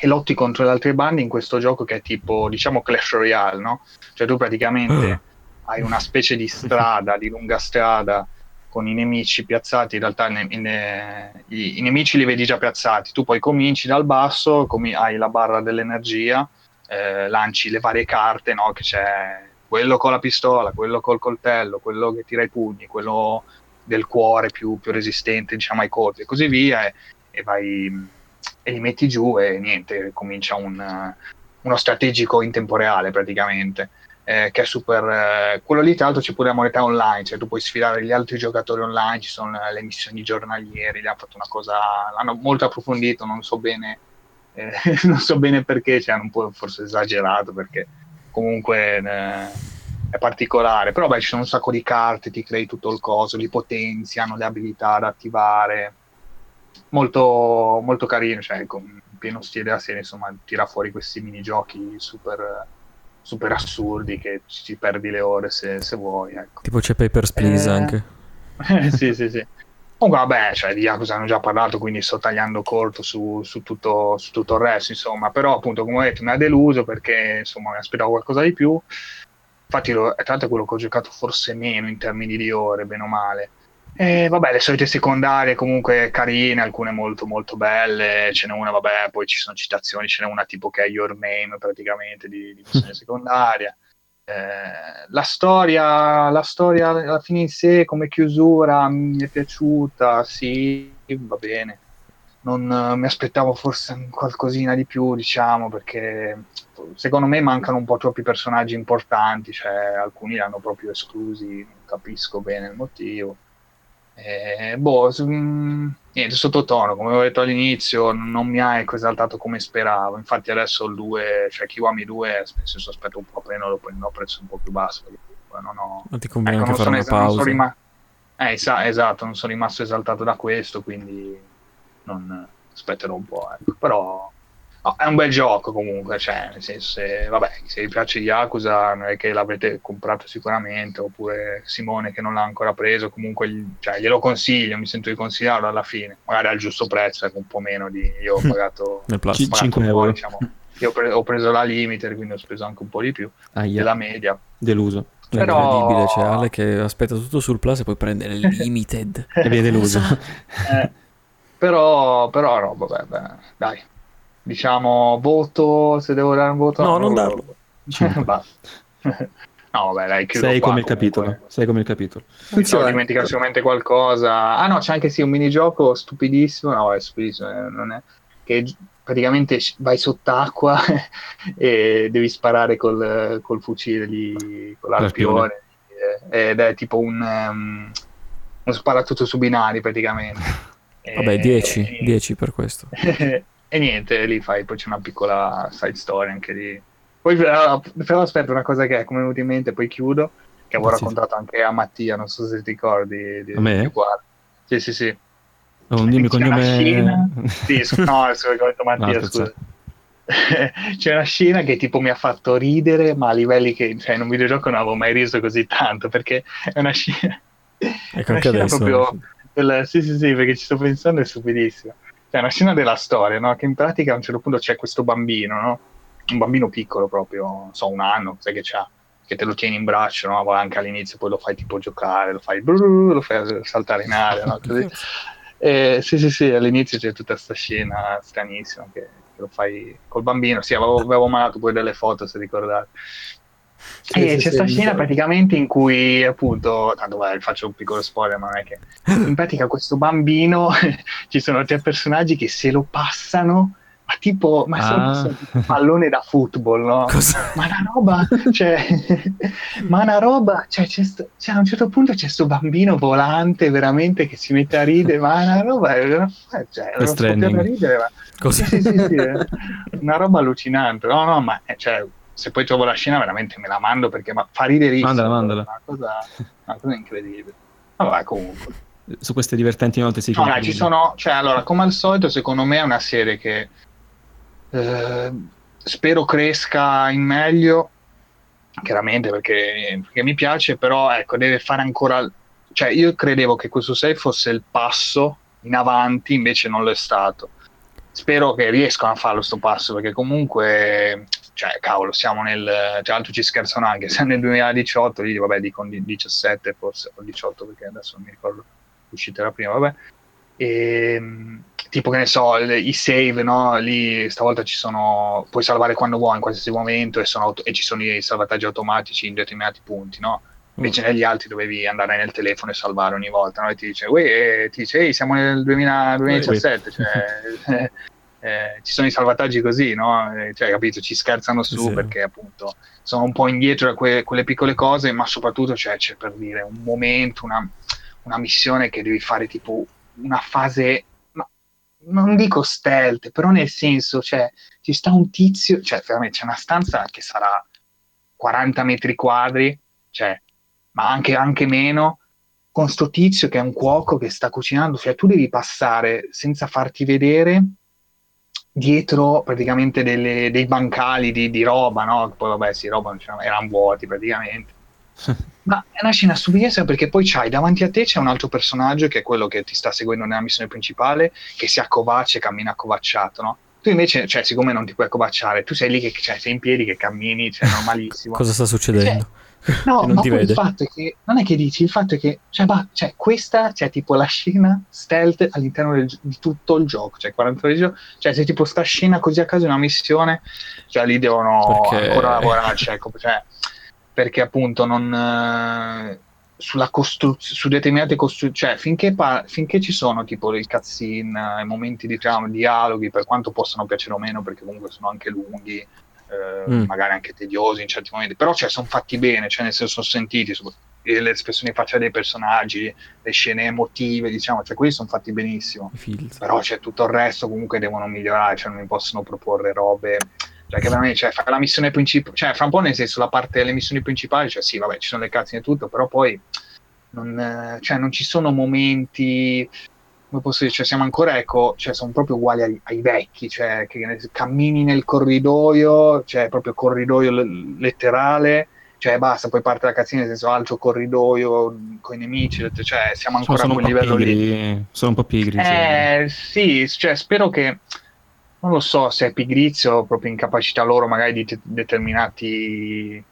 e lotti contro le altre bande in questo gioco che è tipo, diciamo, Clash Royale, no? Cioè tu praticamente hai una specie di strada, di lunga strada con i nemici piazzati, in realtà ne- ne- i, i nemici li vedi già piazzati, tu poi cominci dal basso, comi- hai la barra dell'energia, eh, lanci le varie carte, no? che c'è quello con la pistola, quello col coltello, quello che tira i pugni, quello del cuore più, più resistente diciamo ai colpi e così via e, e vai e li metti giù e niente, comincia un, uno strategico in tempo reale praticamente eh, che è super. eh, quello lì, tra l'altro, c'è pure la moneta online, cioè tu puoi sfidare gli altri giocatori online. Ci sono eh, le missioni giornaliere. Hanno fatto una cosa, l'hanno molto approfondito. Non so bene, eh, <laughs> non so bene perché, cioè, hanno un po' forse esagerato perché comunque eh, è particolare. Però, beh, ci sono un sacco di carte, ti crei tutto il coso, li potenzi, hanno le abilità da attivare. Molto, molto carino, cioè, con pieno stile della serie, insomma, tira fuori questi minigiochi super super assurdi che ci perdi le ore se, se vuoi. Ecco. Tipo c'è Papers, Please Eh, anche. <laughs> sì, sì, sì. Comunque, vabbè, cioè, di Yakuza hanno già parlato, quindi sto tagliando corto su, su tutto, su tutto il resto, insomma. Però, appunto, come ho detto, mi ha deluso perché, insomma, mi aspettavo qualcosa di più. Infatti, lo, tra l'altro è quello che ho giocato forse meno in termini di ore, bene o male. E vabbè, le solite secondarie comunque carine, alcune molto molto belle, ce n'è una, vabbè, poi ci sono citazioni, ce n'è una tipo che è Your Name praticamente di, di missione secondaria. Eh, la storia, la storia alla fine in sé come chiusura mi è piaciuta, sì, va bene. Non eh, mi aspettavo forse qualcosina di più, diciamo, perché secondo me mancano un po' troppi personaggi importanti, cioè alcuni li hanno proprio esclusi, non capisco bene il motivo. Eh, boh, su- mm, niente, sottotono, come ho detto all'inizio, non mi ha ecco, esaltato come speravo. Infatti, adesso il 2, cioè Kiwami 2, nel senso aspetto un po' appena lo prenderò a prezzo un po' più basso. poi non ho, Ma ti conviene ecco, non fare una es- non pausa. rima- eh, esa- esatto, non sono rimasto esaltato da questo, quindi non aspetterò un po'. Ecco. Però, No, è un bel gioco comunque, cioè, nel senso, se, vabbè, se vi piace Yakuza non è che l'avrete comprato sicuramente, oppure Simone che non l'ha ancora preso, comunque cioè, glielo consiglio, mi sento di consigliarlo alla fine, magari al giusto prezzo, ecco, un po' meno di... Io ho pagato, Nel plus. Ci- pagato 5 un po', euro. diciamo. Io ho, pre- ho preso la Limited, quindi ho speso anche un po' di più Aia, della media. deluso. È Però- incredibile, c'è Ale che aspetta tutto sul plus e poi prende il <laughs> limited. E viene deluso. Eh, però, però no, vabbè, beh, dai. Diciamo, voto, se devo dare un voto... No, non lo- darlo. <laughs> <laughs> No, vabbè, dai, chiudo Sei qua, come il comunque. capitolo. Sei come il capitolo. Funziona. dimenticando sicuramente qualcosa. Ah no, c'è anche sì un minigioco stupidissimo, no, è stupidissimo, eh, non è che praticamente vai sott'acqua <laughs> e devi sparare col, col fucile lì, con l'arpione eh, ed è tipo un, um, un sparatutto su binari praticamente. Vabbè, E- 10, e- 10 per questo. E niente, lì fai, poi c'è una piccola side story anche lì. Poi però, però aspetta una cosa che è come è venuto in mente, poi chiudo, che avevo Sì. raccontato anche a Mattia, non so se ti ricordi. Di, A me? Sì, sì, sì. Oh, dimmi cognome. scena- Sì, scu- <laughs> no, ricordato Mattia, No, scusa. <laughs> C'è una scena che tipo mi ha fatto ridere, ma a livelli che cioè, in un videogioco non avevo mai riso così tanto, perché è una scena, Ecco, una anche scena adesso. proprio del- sì, sì, sì, perché ci sto pensando, è stupidissimo. C'è una scena della storia, no? Che in pratica a un certo punto c'è questo bambino, no? Un bambino piccolo proprio, non so, un anno, sai che c'ha, che te lo tieni in braccio, no? Anche all'inizio poi lo fai tipo giocare, lo fai, brrr, lo fai saltare in aria, no? Così. <laughs> Eh, sì, sì, sì, all'inizio c'è tutta questa scena stranissima che, che lo fai col bambino. Sì, avevo, avevo mandato poi delle foto, se ricordate. Sì, e sì, c'è questa scena sa. praticamente in cui, appunto, tanto vai, faccio un piccolo spoiler, ma non è che. In pratica, questo bambino <laughs> ci sono tre personaggi che se lo passano, ma tipo, ma sono, Ah. sono un pallone da football, no? Cosa? Ma una roba, cioè, <laughs> ma una roba, cioè, c'è sto- cioè, a un certo punto c'è sto bambino volante veramente che si mette a ridere, ma una roba, cioè, uno scoppiato a ridere, ma- sì, sì, sì, una roba allucinante. No, no, ma eh, cioè, se poi trovo la scena veramente me la mando perché ma, fa ridere. Mandala, mandala. Una cosa, una cosa incredibile. Vabbè, comunque. Su queste divertenti note si No, ci sono, cioè, allora, come al solito, secondo me è una serie che eh, spero cresca in meglio, chiaramente perché, perché mi piace, però ecco, deve fare ancora, cioè io credevo che questo 6 fosse il passo in avanti, invece non lo è stato. Spero che riescano a farlo sto passo, perché comunque, cioè, cavolo, siamo nel, tra l'altro ci scherzano anche, <laughs> siamo nel 2018, lì vabbè dicono di 17 forse, o 18 perché adesso non mi ricordo uscita la prima, vabbè. E, tipo che ne so, i save, no? Lì stavolta ci sono, puoi salvare quando vuoi in qualsiasi momento e, sono auto- e ci sono i salvataggi automatici in determinati punti, no? Invece negli altri dovevi andare nel telefono e salvare ogni volta, no? E ti dice, eh, ti dice, ehi, siamo nel 2000 2017, cioè, <laughs> eh, ci sono i salvataggi così, no? Eh, Cioè, capito, ci scherzano su Sì. perché appunto sono un po' indietro da que- quelle piccole cose, ma soprattutto cioè, c'è per dire un momento, una, una missione che devi fare tipo una fase, ma non dico stealth, però nel senso, cioè, ci sta un tizio, cioè, veramente c'è una stanza che sarà 40 metri quadri, cioè, ma anche, anche meno, con sto tizio che è un cuoco che sta cucinando, cioè tu devi passare senza farti vedere dietro praticamente delle- dei bancali di, di roba, no? Poi vabbè, sì, roba c'era- erano vuoti praticamente. <laughs> Ma è una scena stupidissima perché poi c'hai davanti a te c'è un altro personaggio che è quello che ti sta seguendo nella missione principale, che si accovaccia e cammina accovacciato, no? Tu invece, cioè, siccome non ti puoi accovacciare, tu sei lì che cioè, sei in piedi, che cammini, cioè, <laughs> normalissimo. Cosa sta succedendo? No, <laughs> non ma ti vede. il fatto è che non è che dici, il fatto è che cioè, ma, cioè, questa c'è tipo la scena stealth all'interno del di tutto il gioco, cioè 40 ore di gioco, cioè se tipo sta scena così a caso è una missione, cioè lì devono Perché- ancora <laughs> lavorarci, ecco, cioè, perché appunto non sulla costruzione, su determinate costruzioni, cioè finché, pa- finché ci sono tipo i cutscene, i momenti di diciamo, dialoghi, per quanto possano piacere o meno, perché comunque sono anche lunghi, eh, Mm. magari anche tediosi in certi momenti, però cioè, sono fatti bene, cioè nel senso sono sentiti, le espressioni facciali dei personaggi, le scene emotive, diciamo, cioè quelli sono fatti benissimo. Però c'è tutto il resto comunque devono migliorare, cioè non mi possono proporre robe. Cioè, che veramente, cioè, fare la missione principale, cioè, fra un po' nel senso, la parte delle missioni principali, cioè, sì, vabbè, ci sono le cazzine e tutto, però poi non, eh, cioè, non ci sono momenti come posso dire, cioè siamo ancora, ecco, cioè sono proprio uguali ai, ai vecchi, cioè che cammini nel corridoio, cioè proprio corridoio letterale, cioè basta, poi parte la cazzina nel senso altro corridoio con i nemici, cioè siamo ancora sono a quel livello pigri, lì. Sono un po' pigri. Eh, sì, cioè spero che, non lo so se è pigrizia o proprio incapacità loro magari di te- determinati,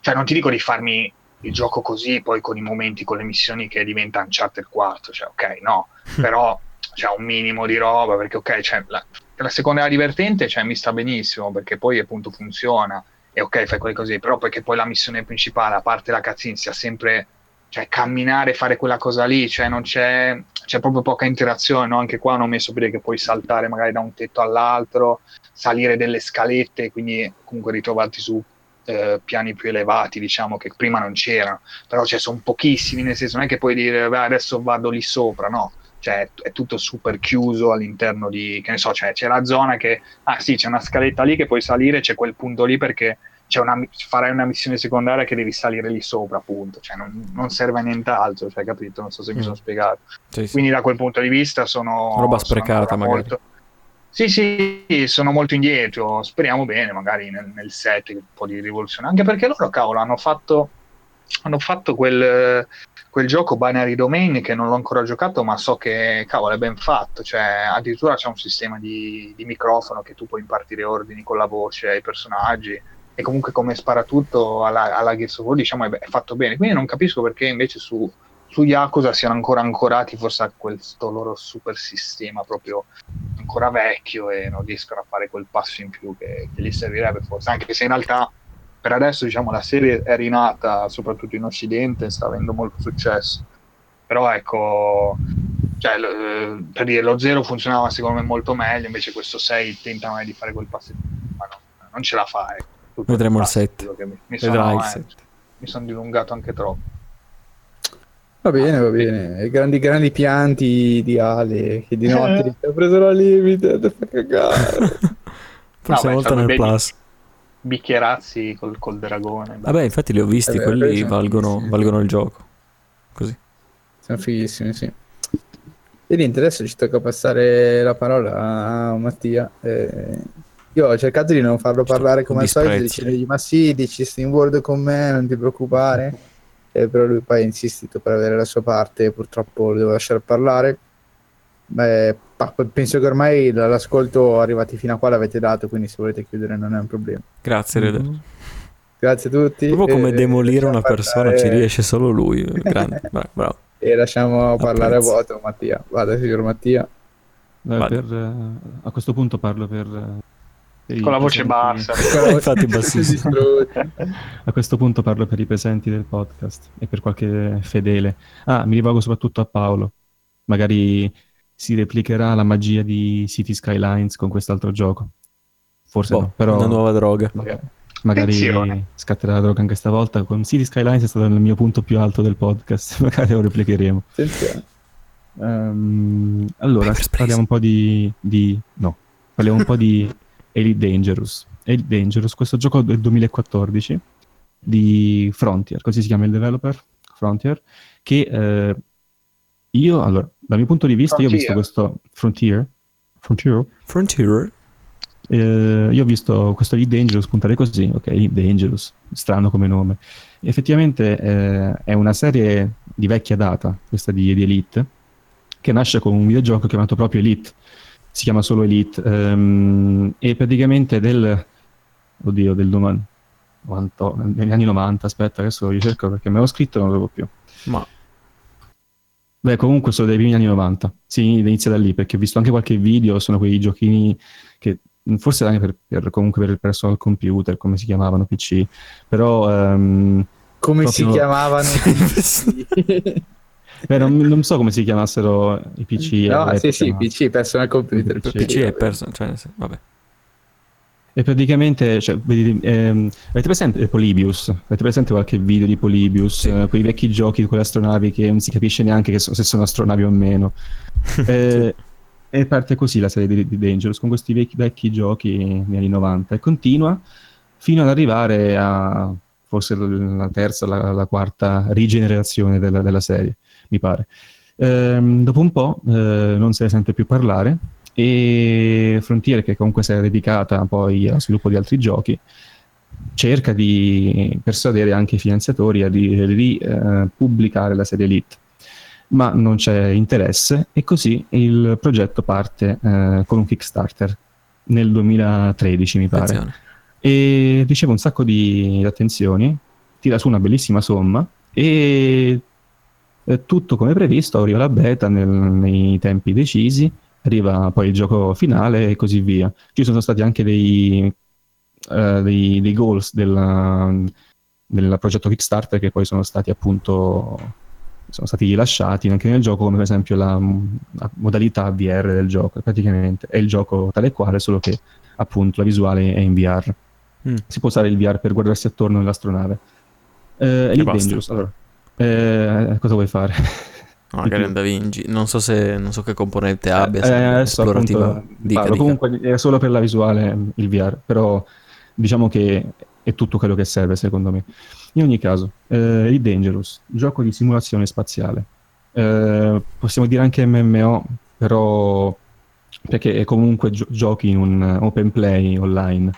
cioè non ti dico di farmi il gioco così, poi con i momenti, con le missioni che diventa Uncharted 4, cioè ok, no, <laughs> però c'è un minimo di roba, perché ok, cioè, la, la seconda era divertente, cioè mi sta benissimo, perché poi appunto funziona, e ok, fai quelle cose, però perché poi la missione principale, a parte la cutscene, sia sempre cioè, camminare, fare quella cosa lì, cioè non c'è, c'è proprio poca interazione, no? anche qua hanno messo per dire che puoi saltare magari da un tetto all'altro, salire delle scalette, quindi comunque ritrovarti su eh, piani più elevati, diciamo, che prima non c'erano, però cioè, sono pochissimi, nel senso non è che puoi dire beh, adesso vado lì sopra, no, cioè è tutto super chiuso all'interno di, che ne so, cioè, c'è la zona che, ah sì, c'è una scaletta lì che puoi salire, c'è quel punto lì perché c'è una, farai una missione secondaria che devi salire lì sopra, appunto, cioè non, non serve a nient'altro, cioè, capito? Non so se mi sono mm. spiegato. Sì, sì. Quindi da quel punto di vista sono... Roba sprecata sono magari. Molto... Sì, sì, sono molto indietro, speriamo bene, magari nel, nel set un po' di rivoluzione, anche perché loro, cavolo, hanno fatto, hanno fatto quel quel gioco Binary Domain che non l'ho ancora giocato ma so che cavolo è ben fatto. Cioè addirittura c'è un sistema di, di microfono che tu puoi impartire ordini con la voce ai personaggi. E comunque come spara tutto alla, alla Gears of War diciamo è, è, fatto bene. Quindi non capisco perché invece su, su Yakuza siano ancora ancorati forse a questo loro super sistema proprio ancora vecchio e non riescono a fare quel passo in più che, che gli servirebbe forse anche se in realtà per adesso diciamo, la serie è rinata soprattutto in Occidente, sta avendo molto successo. Però ecco, cioè, eh, per dire, lo 0 funzionava secondo me molto meglio, invece questo 6 tenta di fare quel passo, ma no, non ce la fa. Ecco. Vedremo il 7. Mi, mi, sono, eh, mi sono dilungato anche troppo. Va bene, va bene. grandi, grandi pianti di Ale che di notte ti ha preso la limite, fa cagare. Prossima <laughs> no, volta nel plus bicchierazzi col, col dragone. Vabbè, infatti li ho visti, eh, quelli valgono, valgono, il gioco. Così. Sono fighissimi, sì. E niente, adesso ci tocca passare la parola a Mattia. Eh, io ho cercato di non farlo parlare come al solito, dicendogli ma sì, dici Steam World con me, non ti preoccupare. Eh, però lui poi ha insistito per avere la sua parte, purtroppo lo devo lasciare parlare. Beh, penso che ormai l'ascolto arrivati fino a qua l'avete dato, quindi se volete chiudere non è un problema. Grazie, Rede. Mm-hmm. Grazie a tutti. Proprio come demolire una persona parlare... ci riesce solo lui. Grande, <laughs> bravo. E lasciamo Apprezzo. parlare a vuoto Mattia. Vada, signor Mattia. Beh, per, uh, a questo punto parlo per... Con la voce bassa. <laughs> Infatti bassissimo. a questo punto parlo per i presenti del podcast e per qualche fedele. Ah, mi rivolgo soprattutto a Paolo. Magari si replicherà la magia di City Skylines con quest'altro gioco. Forse boh, no, però... Una nuova droga. Magari, magari scatterà la droga anche stavolta. Con City Skylines è stato il mio punto più alto del podcast, <laughs> magari lo replicheremo. Um, allora, parliamo un po' di, di... No, parliamo un po' di Elite Dangerous. Elite Dangerous, questo gioco del 2014 di Frontier, così si chiama il developer, Frontier, che eh, io, allora, dal mio punto di vista, Frontier. io ho visto questo Frontier. Frontier? Frontier. Eh, io ho visto questo Elite Dangerous puntare così, ok, Elite Dangerous, strano come nome. Effettivamente eh, è una serie di vecchia data, questa di, di, Elite, che nasce con un videogioco chiamato proprio Elite, si chiama solo Elite, ehm, e praticamente del, oddio, del 90, negli anni 90, aspetta, adesso lo ricerco perché me l'ho scritto e non lo avevo più. Ma Beh, comunque sono dei primi anni 90. Sì, inizia da lì, perché ho visto anche qualche video, sono quei giochini che forse anche per, per, comunque per il personal computer, come si chiamavano PC, però... Um, come proprio... si chiamavano PC? <laughs> Beh, non, non, so come si chiamassero i PC. No, sì, sì, PC, personal computer. PC, PC è personal, cioè, vabbè. E praticamente, cioè, ehm, avete presente Polybius? Avete presente qualche video di Polybius? Sì. Eh, quei vecchi giochi con le astronavi che non si capisce neanche che so, se sono astronavi o meno. <laughs> eh, e parte così la serie di, di Dangerous, con questi vecchi, vecchi giochi negli anni 90 e continua fino ad arrivare a forse la terza, la, la quarta rigenerazione della, della, serie, mi pare. Ehm, dopo un po' eh, non se ne sente più parlare e Frontier, che comunque si è dedicata poi allo sviluppo di altri giochi, cerca di persuadere anche i finanziatori a ripubblicare eh, la serie Elite ma non c'è interesse e così il progetto parte eh, con un Kickstarter nel 2013 mi pare Attenzione. e riceve un sacco di attenzioni, tira su una bellissima somma e eh, tutto come previsto arriva la beta nel- nei tempi decisi, arriva poi il gioco finale e così via. Ci sono stati anche dei, eh, dei, dei goals del, del progetto Kickstarter che poi sono stati appunto sono stati rilasciati anche nel gioco, come per esempio la, la modalità VR del gioco. Praticamente è il gioco tale e quale, solo che appunto la visuale è in VR. Mm. Si può usare il VR per guardarsi attorno nell'astronave. Eh, Elite. Dangerous, allora. Eh, cosa vuoi fare? <laughs> No, magari più. Da Vinci. Non so se non so che componente abbia, Eh, adesso appunto Dica, parlo. dica. Comunque è solo per la visuale il VR, però diciamo che è tutto quello che serve secondo me. In ogni caso, eh, il Dangerous, gioco di simulazione spaziale. Eh, possiamo dire anche MMO, però perché è comunque gio- giochi in un open play online.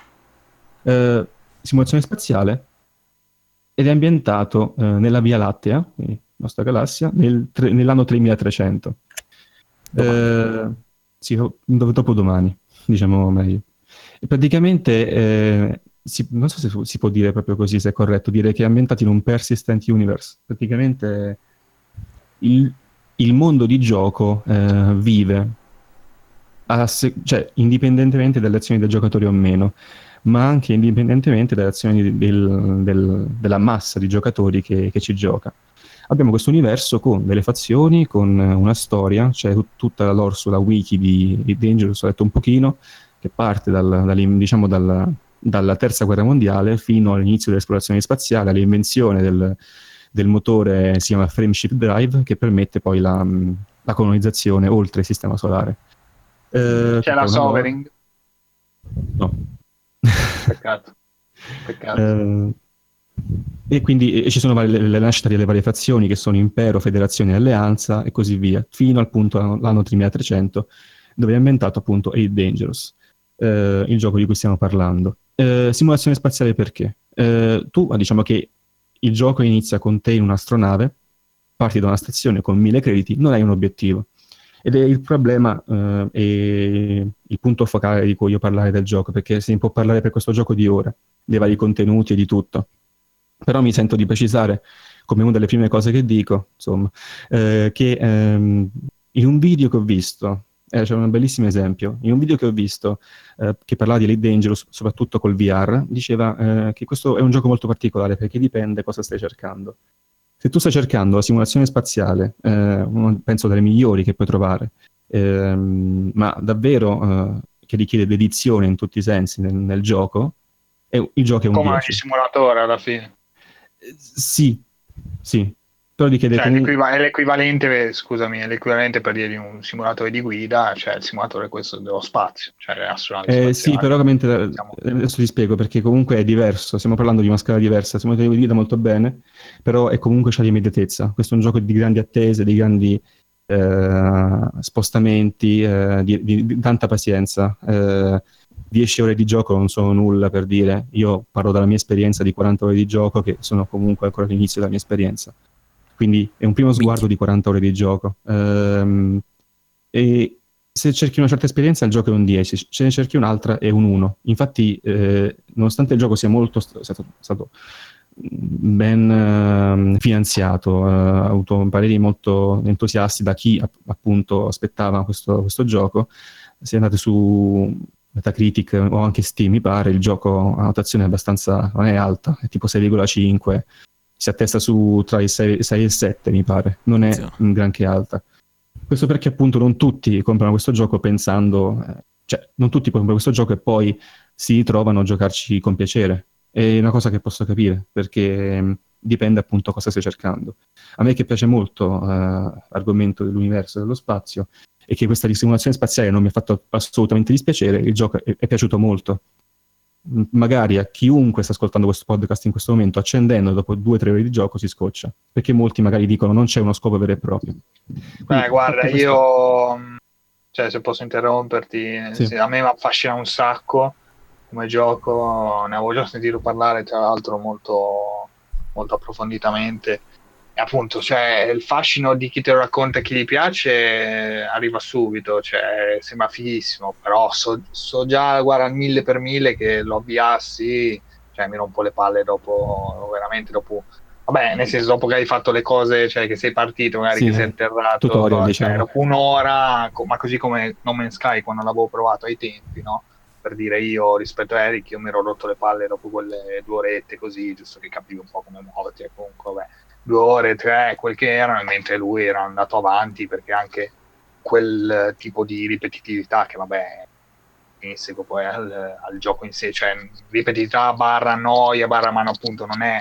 Eh, simulazione spaziale ed è ambientato eh, nella Via Lattea, quindi nostra galassia, nel tre- nell'anno 3300. Eh, sì, do- dopo domani, diciamo meglio. E praticamente, eh, si- non so se si può dire proprio così, se è corretto, dire che è ambientato in un persistent universe. Praticamente il, il mondo di gioco eh, vive, se- cioè indipendentemente dalle azioni del giocatore o meno, ma anche indipendentemente dalle azioni del- del- della massa di giocatori che, che ci gioca. Abbiamo questo universo con delle fazioni, con eh, una storia, c'è tut- tutta la lore sulla wiki di, di Dangerous, ho letto un pochino, che parte dal- dall'in- diciamo dalla, dalla terza guerra mondiale fino all'inizio dell'esplorazione spaziale, all'invenzione del, del motore, si chiama Frameship Drive, che permette poi la, la colonizzazione oltre il sistema solare. Eh, C'è la Sovereign. No. Peccato. Peccato. Eh, e quindi e ci sono varie- le, nascite delle varie fazioni che sono impero, federazione alleanza e così via, fino al punto all'anno 3300 dove è ambientato appunto Aid Dangerous, eh, il gioco di cui stiamo parlando. Eh, simulazione spaziale perché? Eh, tu diciamo che il gioco inizia con te in un'astronave, parti da una stazione con mille crediti, non hai un obiettivo. Ed è il problema eh, e il punto focale di cui io parlare del gioco, perché ne può parlare per questo gioco di ore, dei vari contenuti e di tutto. Però mi sento di precisare, come una delle prime cose che dico, insomma, eh, che ehm, in un video che ho visto, eh, c'è un bellissimo esempio, in un video che ho visto eh, che parlava di Elite Dangerous, soprattutto col VR, diceva eh, che questo è un gioco molto particolare perché dipende cosa stai cercando. Se tu stai cercando la simulazione spaziale, eh, penso delle migliori che puoi trovare, ehm, ma davvero eh, che richiede dedizione in tutti i sensi nel, nel gioco, è- il gioco è un Come 10. ogni simulatore alla fine. Eh, Sì, sì, però richiede Cioè, comunque... l'equiva- è l'equivalente, scusami, è l'equivalente per dire di un simulatore di guida, cioè il simulatore questo dello spazio, cioè Eh, sì, però ovviamente Diciamo. adesso ti spiego perché comunque è diverso, stiamo parlando di una scala diversa, siamo di guida molto bene, però è comunque c'ha l'immediatezza. Questo è un gioco di grandi attese, di grandi eh, spostamenti, eh, di, di- di tanta pazienza. Eh, 10 ore di gioco non sono nulla per dire, io parlo dalla mia esperienza di 40 ore di gioco che sono comunque ancora all'inizio della mia esperienza. Quindi è un primo sguardo di 40 ore di gioco. Ehm, e se cerchi una certa esperienza il gioco è un 10, se ne cerchi un'altra è un 1. Infatti, eh, nonostante il gioco sia molto st- stato, stato ben ehm, finanziato, eh, ha avuto pareri molto entusiasti da chi app- appunto aspettava questo, questo gioco, se andate su Metacritic o anche Steam, mi pare, il gioco ha notazione abbastanza, non è alta, è tipo 6,5, si attesta su tra i 6, 6 e il 7, mi pare, non è un granché alta. Questo perché appunto non tutti comprano questo gioco pensando, eh, cioè non tutti comprano questo gioco e poi si ritrovano a giocarci con piacere. È una cosa che posso capire, perché mh, dipende appunto cosa stai cercando. A me che piace molto eh, l'argomento dell'universo e dello spazio e che questa simulazione spaziale non mi ha fatto assolutamente dispiacere, il gioco è, è piaciuto molto. Magari a chiunque sta ascoltando questo podcast in questo momento, accendendo dopo due o tre ore di gioco, si scoccia. Perché molti magari dicono non c'è uno scopo vero e proprio. Beh, Quindi, guarda, fatto questo- io, cioè, se posso interromperti, sì, a me mi affascina un sacco come gioco, ne avevo già <laughs> sentito parlare, tra l'altro, molto, molto approfonditamente. Appunto, cioè, il fascino di chi te lo racconta e chi gli piace eh, arriva subito, cioè, sembra fighissimo, però so, so già, guarda, al mille per mille che lo avviassi, cioè, mi rompo le palle dopo, veramente dopo Vabbè, nel senso, dopo che hai fatto le cose, cioè che sei partito, magari Sì, che sei atterrato, tutorial, cioè, diciamo. dopo un'ora, ma così come No Man's Sky quando l'avevo provato ai tempi, no? Per dire io rispetto a Eric, io mi ero rotto le palle dopo quelle due orette così, giusto che capivo un po' come muoverti, e comunque, vabbè, due ore, tre, quel che erano, mentre lui era andato avanti perché anche quel tipo di ripetitività che, vabbè, intrinseco poi al, al gioco in sé, cioè ripetitività barra noia, barra mano appunto non è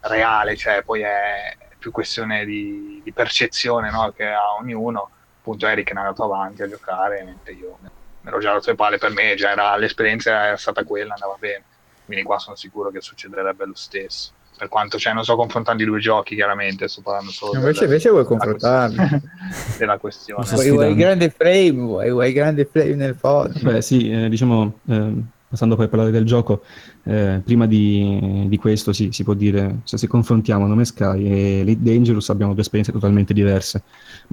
reale, cioè poi è più questione di, di percezione no, che ha ognuno. Appunto Eric è andato avanti a giocare, mentre io mi ero già rotto le palle per me, già era, l'esperienza era stata quella, andava bene. Quindi qua sono sicuro che succederebbe lo stesso. Per quanto, cioè, non sto confrontando i due giochi, chiaramente, sto parlando solo Invece, del- invece vuoi della questione- <laughs> della questione. Vuoi, vuoi grande frame, vuoi, vuoi grande frame nel pod. Beh, sì, eh, diciamo, ehm, passando poi a parlare del gioco, eh, prima di, di questo sì, si può dire, cioè, se confrontiamo Nome Sky e Elite Dangerous abbiamo due esperienze totalmente diverse,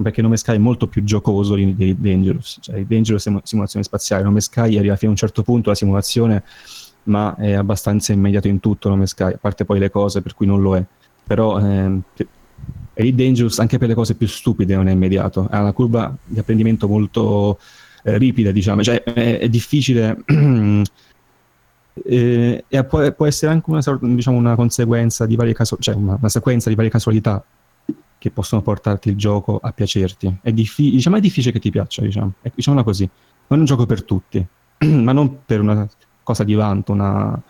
perché Nome Sky è molto più giocoso di Elite Dangerous, cioè Elite Dangerous è mo- simulazione spaziale, Nome Sky arriva fino a un certo punto la simulazione, ma è abbastanza immediato in tutto Nome Sky, a parte poi le cose per cui non lo è, però ehm, Elite Dangerous anche per le cose più stupide non è immediato, ha una curva di apprendimento molto eh, ripida, diciamo, cioè è, è difficile <clears throat> eh, e può, può essere anche una, diciamo, una conseguenza di varie caso- cioè una, una sequenza di varie casualità che possono portarti il gioco a piacerti. È, diffi- diciamo, è difficile che ti piaccia, diciamo. È, diciamola così. Non è un gioco per tutti, <clears throat> ma non per una cosa di vanto, una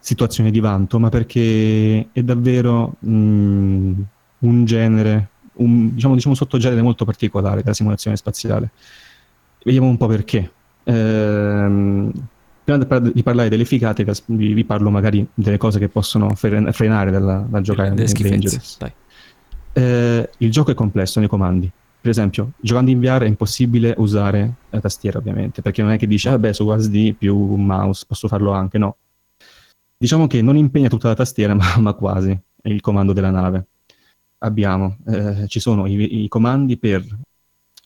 situazione di vanto, ma perché è davvero mm, un genere, un, diciamo, diciamo un sottogenere molto particolare della simulazione spaziale. Vediamo un po' perché. Ehm, prima di par- di parlare delle figate, vi, vi parlo magari delle cose che possono fre- frenare dal, dal giocare Delle in schifezze. Eh, il gioco è complesso nei comandi. Per esempio, giocando in VR è impossibile usare la tastiera, ovviamente, perché non è che dici, vabbè, su WASD più mouse posso farlo anche, no. Diciamo che non impegna tutta la tastiera, <laughs> ma, ma quasi, il comando della nave. Abbiamo, eh, ci sono i, i comandi per,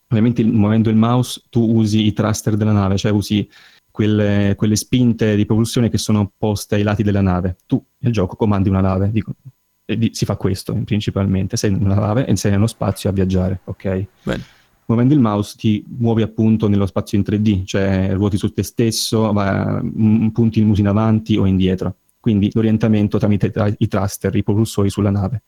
ovviamente muovendo il mouse tu usi i thruster della nave, cioè usi quelle, quelle spinte di propulsione che sono poste ai lati della nave. Tu nel gioco comandi una nave, dico, di- si fa questo principalmente, sei in una nave e sei nello spazio a viaggiare, ok? Bene. Muovendo il mouse ti muovi appunto nello spazio in 3D, cioè ruoti su te stesso, va- m- punti il muso in avanti o indietro. Quindi l'orientamento tramite tra- i thruster, i propulsori sulla nave.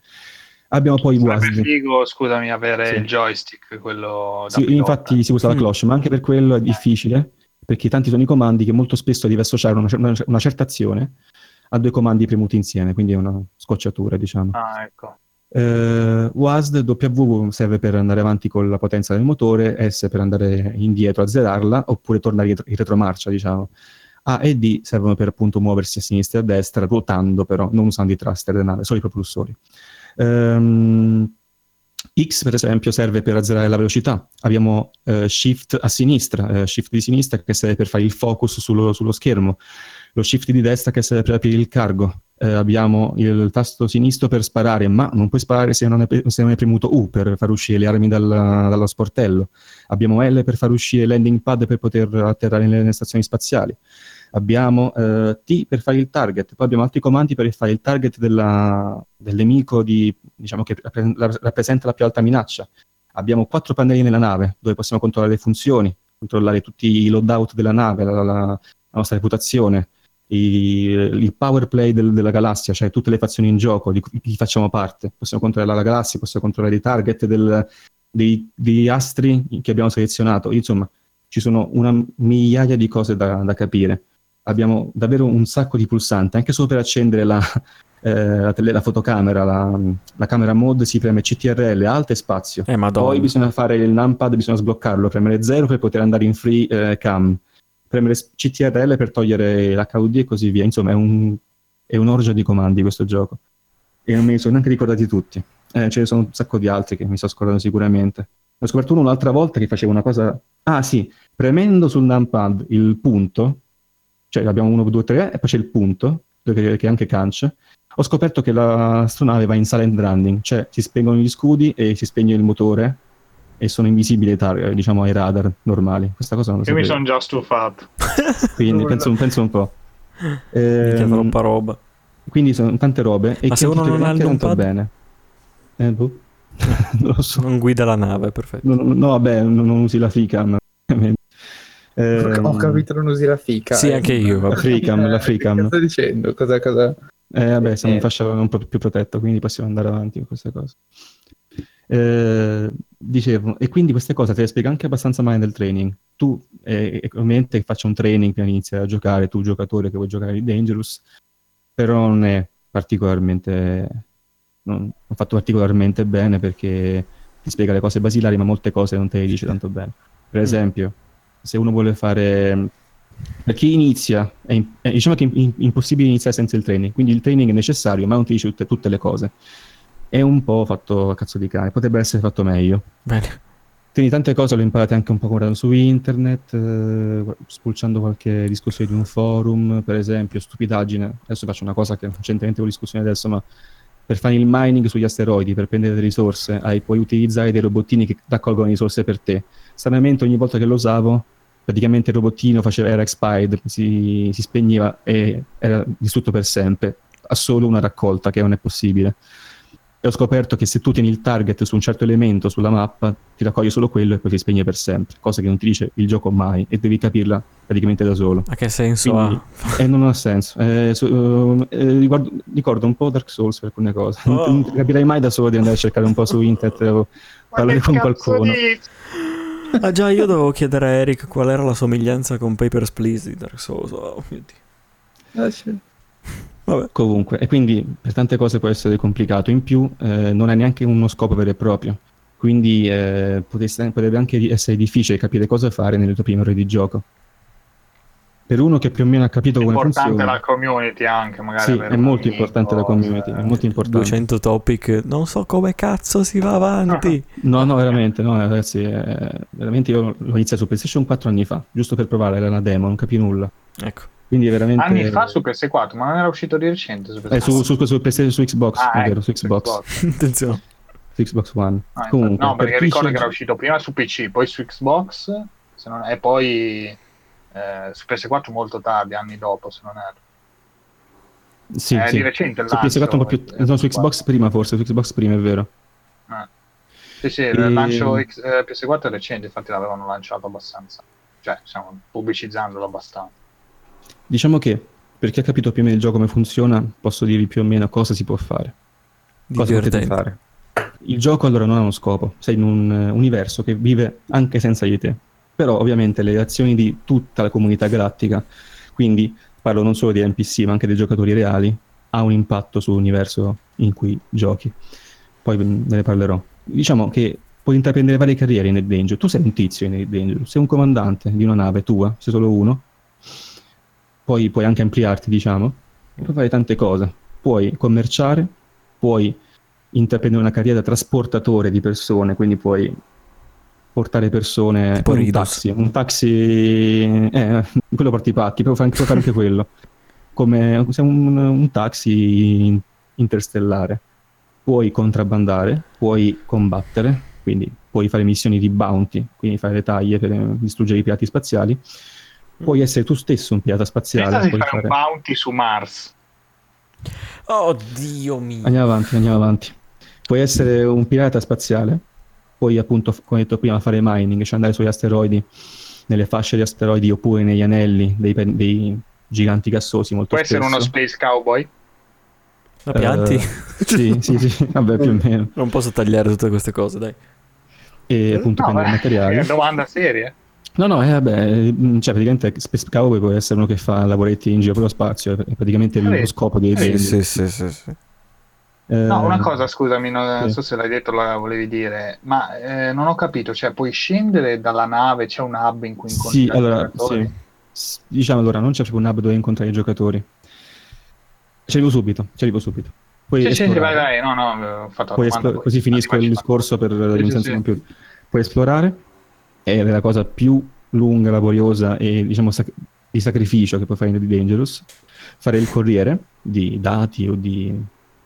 Abbiamo poi i Sarebbe WASD. figo, scusami, avere Sì. il joystick, quello da Sì, infatti si usa la Mm. cloche, ma anche per quello è difficile, perché tanti sono i comandi che molto spesso devi associare una, una una certa azione a due comandi premuti insieme, quindi è una scocciatura, diciamo. Ah, ecco. Eh, WASD W serve per andare avanti con la potenza del motore, S per andare indietro, azzerarla, oppure tornare in retromarcia, diciamo. A e D servono per appunto muoversi a sinistra e a destra, ruotando però, non usando i thruster della nave, solo i propulsori. Ehm, X per esempio serve per azzerare la velocità, abbiamo eh, Shift a sinistra, eh, Shift di sinistra che serve per fare il focus sullo, sullo schermo, lo Shift di destra che serve per aprire il cargo, eh, abbiamo il tasto sinistro per sparare, ma non puoi sparare se non, è, se non hai premuto U per far uscire le armi dal- dallo sportello. Abbiamo L per far uscire il landing pad per poter atterrare nelle, nelle stazioni spaziali. Abbiamo eh, T per fare il target, poi abbiamo altri comandi per fare il target della- del nemico di- diciamo che rappresenta la più alta minaccia. Abbiamo quattro pannelli nella nave dove possiamo controllare le funzioni, controllare tutti i loadout della nave, la, la- la nostra reputazione, i- il power play del- della galassia, cioè tutte le fazioni in gioco di cui facciamo parte. Possiamo controllare la galassia, possiamo controllare i target del- dei, degli astri che abbiamo selezionato. Insomma, ci sono una migliaia di cose da, da capire. Abbiamo davvero un sacco di pulsanti, anche solo per accendere la, <laughs> eh, la, tele- la fotocamera, la, la camera mode si preme CTRL, alta e spazio. Eh. Poi bisogna fare il numpad, bisogna sbloccarlo, premere 0 per poter andare in free eh, cam. Premere CTRL per togliere l'HUD e così via. Insomma, è, un, è un'orgia di comandi questo gioco. E non me li sono neanche ricordati tutti. Eh, ce ne sono un sacco di altri che mi sto scordando sicuramente. Ho scoperto uno un'altra volta che faceva una cosa... Ah sì, premendo sul numpad il punto, cioè abbiamo 1, 2, 3 e poi c'è il punto, che è anche canc, ho scoperto che l'astronave va in silent running, cioè si spengono gli scudi e si spegne il motore e sono invisibili tar- diciamo, ai radar normali. Questa cosa non lo Io mi sono già stufato. <laughs> Quindi penso, penso un po'. Minchia, Ehm, troppa roba. quindi sono tante robe e Ma se uno anche non ha il numpad? bene. Eh, boh. <laughs> non lo so. Non guida la nave, perfetto. No, no, vabbè, non, non usi la FreeCam. <laughs> Ehm, Ho capito, non usi la fica. Sì, eh. anche io, La. FreeCam, la Eh, FreeCam. Che sto dicendo? Cosa, cosa... Eh, vabbè, siamo in Eh. fascia un po' più protetta, quindi possiamo andare avanti con queste cose. Eh, dicevo, e quindi queste cose te le spiego anche abbastanza male nel training. Tu, eh, eh, ovviamente, faccio un training prima di iniziare a giocare, tu giocatore che vuoi giocare di Dangerous, però non è particolarmente, non, non fatto particolarmente bene perché ti spiega le cose basilari, ma molte cose non te le dice tanto bene. Per esempio, se uno vuole fare per chi inizia, è, im- è- diciamo che è im- impossibile iniziare senza il training, quindi il training è necessario, ma non ti dice tutte, tutte le cose. È un po' fatto a cazzo di cane, potrebbe essere fatto meglio. Bene. Quindi tante cose le imparate anche un po' guardando su internet, eh, spulciando qualche discussione di un forum, per esempio, stupidaggine. Adesso faccio una cosa che non c'entra niente con discussione adesso, ma per fare il mining sugli asteroidi, per prendere delle risorse, hai- puoi utilizzare dei robottini che raccolgono risorse per te. Stranamente ogni volta che lo usavo, praticamente il robottino faceva, era expired, si, si spegneva e era distrutto per sempre, ha solo una raccolta che non è possibile. E ho scoperto che se tu tieni il target su un certo elemento sulla mappa, ti raccoglie solo quello e poi si spegne per sempre, cosa che non ti dice il gioco mai e devi capirla praticamente da solo. Ma che senso Quindi, ha? eh, non ha senso. Eh, su- eh, riguardo- ricordo un po' Dark Souls per alcune cose. Non- Oh. Non capirei mai da solo di andare a cercare un po' su internet o parlare con qualcuno. Ah già, io dovevo chiedere a Eric qual era la somiglianza con Papers, Please di Dark Souls. Oh mio Dio. Ah, sì. Vabbè. Comunque, e quindi per tante cose può essere complicato. In più, eh, non ha neanche uno scopo vero e proprio. Quindi eh, potesse- potrebbe anche essere difficile capire cosa fare nelle tue prime ore di gioco. Per uno che più o meno ha capito È come importante funziona, la community anche, magari. sì, è molto amico, importante la community, eh, è molto importante. 200 topic, non so come cazzo si va avanti. <laughs> No, no, veramente, no, ragazzi, eh, veramente io l'ho iniziato su PlayStation 4 anni fa, giusto per provare, era una demo, non capii nulla. Ecco. Quindi è veramente... Anni fa su PS4, ma non era uscito di recente su PS4. Eh, su, su, su su Xbox, Ah, è ecco, vero, su Xbox, <laughs> Attenzione. su Xbox One. Ah, Comunque, no, perché per ricordo sceglie- che era uscito prima su PC, poi su Xbox, se non- e poi eh, su PS4 molto tardi, anni dopo, se non erro. Sì, è sì. di recente Su lancio, PS4 un po' più... eh, no, su PS4. Xbox prima forse, su Xbox prima è vero. Sì, sì, E- il lancio X- eh, PS4 è recente, infatti l'avevano lanciato abbastanza. Cioè, stiamo pubblicizzandolo abbastanza. Diciamo che, per chi ha capito più o meno il gioco come funziona, posso dirvi più o meno cosa si può fare. Cosa potete fare. Il gioco allora non ha uno scopo, sei in un eh, universo che vive anche senza di te. Però ovviamente le azioni di tutta la comunità galattica, quindi parlo non solo di NPC ma anche dei giocatori reali, ha un impatto sull'universo in cui giochi. Poi ve ve ne parlerò. Diciamo che puoi intraprendere varie carriere in Ed Danger. Tu sei un tizio in Ed Danger, sei un comandante di una nave tua, sei solo uno. Poi puoi anche ampliarti, diciamo. Puoi fare tante cose. Puoi commerciare, puoi intraprendere una carriera da trasportatore di persone, quindi puoi portare persone Tipo un Ridus. taxi, un taxi eh, quello porti i pacchi, puoi fare, puoi fare anche quello. Come un, un taxi in- interstellare. Puoi contrabbandare, puoi combattere, quindi puoi fare missioni di bounty, quindi fare le taglie per distruggere i pirati spaziali. Puoi essere tu stesso un pirata spaziale. Pensa di puoi fare un fare- bounty su Mars. Oh Dio mio. Andiamo avanti, andiamo avanti. Puoi essere un pirata spaziale, puoi appunto, come detto prima, fare mining, cioè andare sugli asteroidi, nelle fasce di asteroidi oppure negli anelli dei, dei giganti gassosi molto Può essere spesso. uno space cowboy. La pianti? Eh, sì, sì, sì, <laughs> vabbè più o meno. Non posso tagliare tutte queste cose, dai. E appunto No, prendere beh, <laughs> materiali. è una domanda seria. No, no, eh, vabbè, mm, cioè praticamente Space Cowboy può essere uno che fa lavoretti in giro per lo spazio, è praticamente Ah, lo scopo dei dei- sì, sì, sì, sì. eh, No, una cosa, scusami, non, sì. so se l'hai detto o la volevi dire, ma eh, non ho capito, cioè puoi scendere dalla nave, c'è un hub in cui incontri Sì, allora, giocatori? sì. Diciamo allora, non c'è proprio un hub dove incontrare i giocatori. Ci arrivo subito, ci arrivo subito. Puoi Sì, sì, vai, vai, no, no, ho fatto la domanda, poi- così finisco il discorso per Sì, sì, sì. computer. Puoi esplorare, è la cosa più lunga, laboriosa e diciamo sac- di sacrificio che puoi fare in The Dangerous. Fare il corriere di dati o di,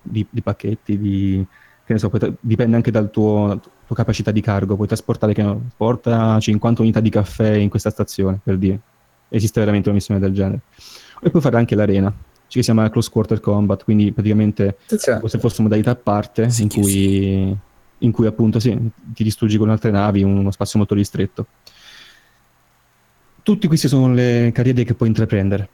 di- di pacchetti, di, che ne so, tra- dipende anche dal tuo, dalla tua capacità di cargo. Puoi trasportare, che ne- porta 50 unità di caffè in questa stazione, per dire. Esiste veramente una missione del genere. E puoi fare anche l'arena, che si chiama Close Quarter Combat, quindi praticamente come se fosse modalità a parte Sì, in sì, cui, in cui appunto sì, ti distruggi con altre navi uno spazio molto ristretto. Tutti queste sono le carriere che puoi intraprendere.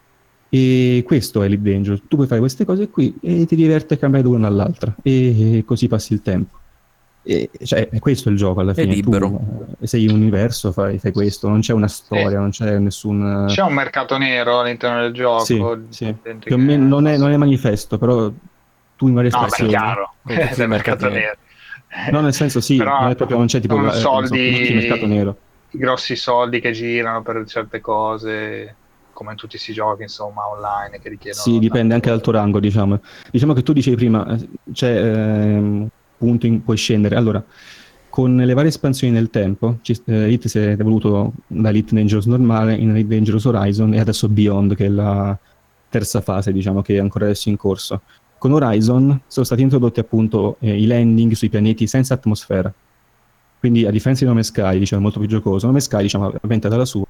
E questo è Elite Danger. Tu puoi fare queste cose qui e ti diverti a cambiare da una all'altra. E così passi il tempo. E, cioè, è questo il gioco alla È fine. libero. Tu eh, sei un universo, fai, fai questo. Non c'è una storia, non c'è nessun... C'è un mercato nero all'interno del gioco. Sì, sì. che- non è, non è manifesto, però tu in varie No, beh, è stazioni... chiaro, <laughs> è i mercato mercati nero. No, nel senso sì, Però non è proprio, non c'è tipo la- eh, non so, soldi- il mercato nero. i grossi soldi che girano per certe cose, come in tutti questi giochi, insomma, online che richiedono. Sì, dipende anche dal tuo rango, diciamo. Diciamo che tu dicevi prima, eh, c'è ehm, punto in puoi scendere. Allora, con le varie espansioni nel tempo, ci, eh, Elite si è evoluto da Elite Dangerous normale in Elite Dangerous Horizon e adesso Beyond, che è la terza fase, diciamo, che è ancora adesso in corso. Con Horizon sono stati introdotti appunto eh, i landing sui pianeti senza atmosfera. Quindi a differenza di Nome Sky, diciamo, molto più giocoso. Nome Sky, diciamo, avventa dalla sua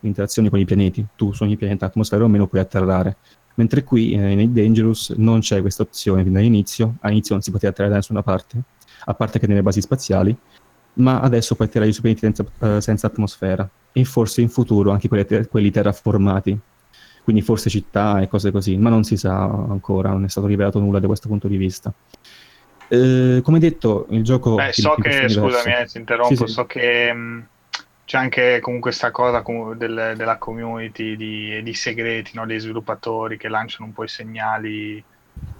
interazioni con i pianeti. Tu su ogni pianeta atmosfera o meno puoi atterrare. Mentre qui eh, nei Dangerous non c'è questa opzione fin dall'inizio. All'inizio non si poteva atterrare da nessuna parte, a parte che nelle basi spaziali, ma adesso puoi atterrare su pianeti senza, eh, senza atmosfera. E forse in futuro anche quelli, quelli terraformati. Quindi forse città e cose così, ma non si sa ancora, non è stato rivelato nulla da questo punto di vista. Eh, come detto, il gioco... Beh, so che, scusami, eh, ti interrompo, Sì, sì. so che mh, c'è anche comunque questa cosa comu- del- della community di, di segreti, no, dei sviluppatori che lanciano un po' i segnali.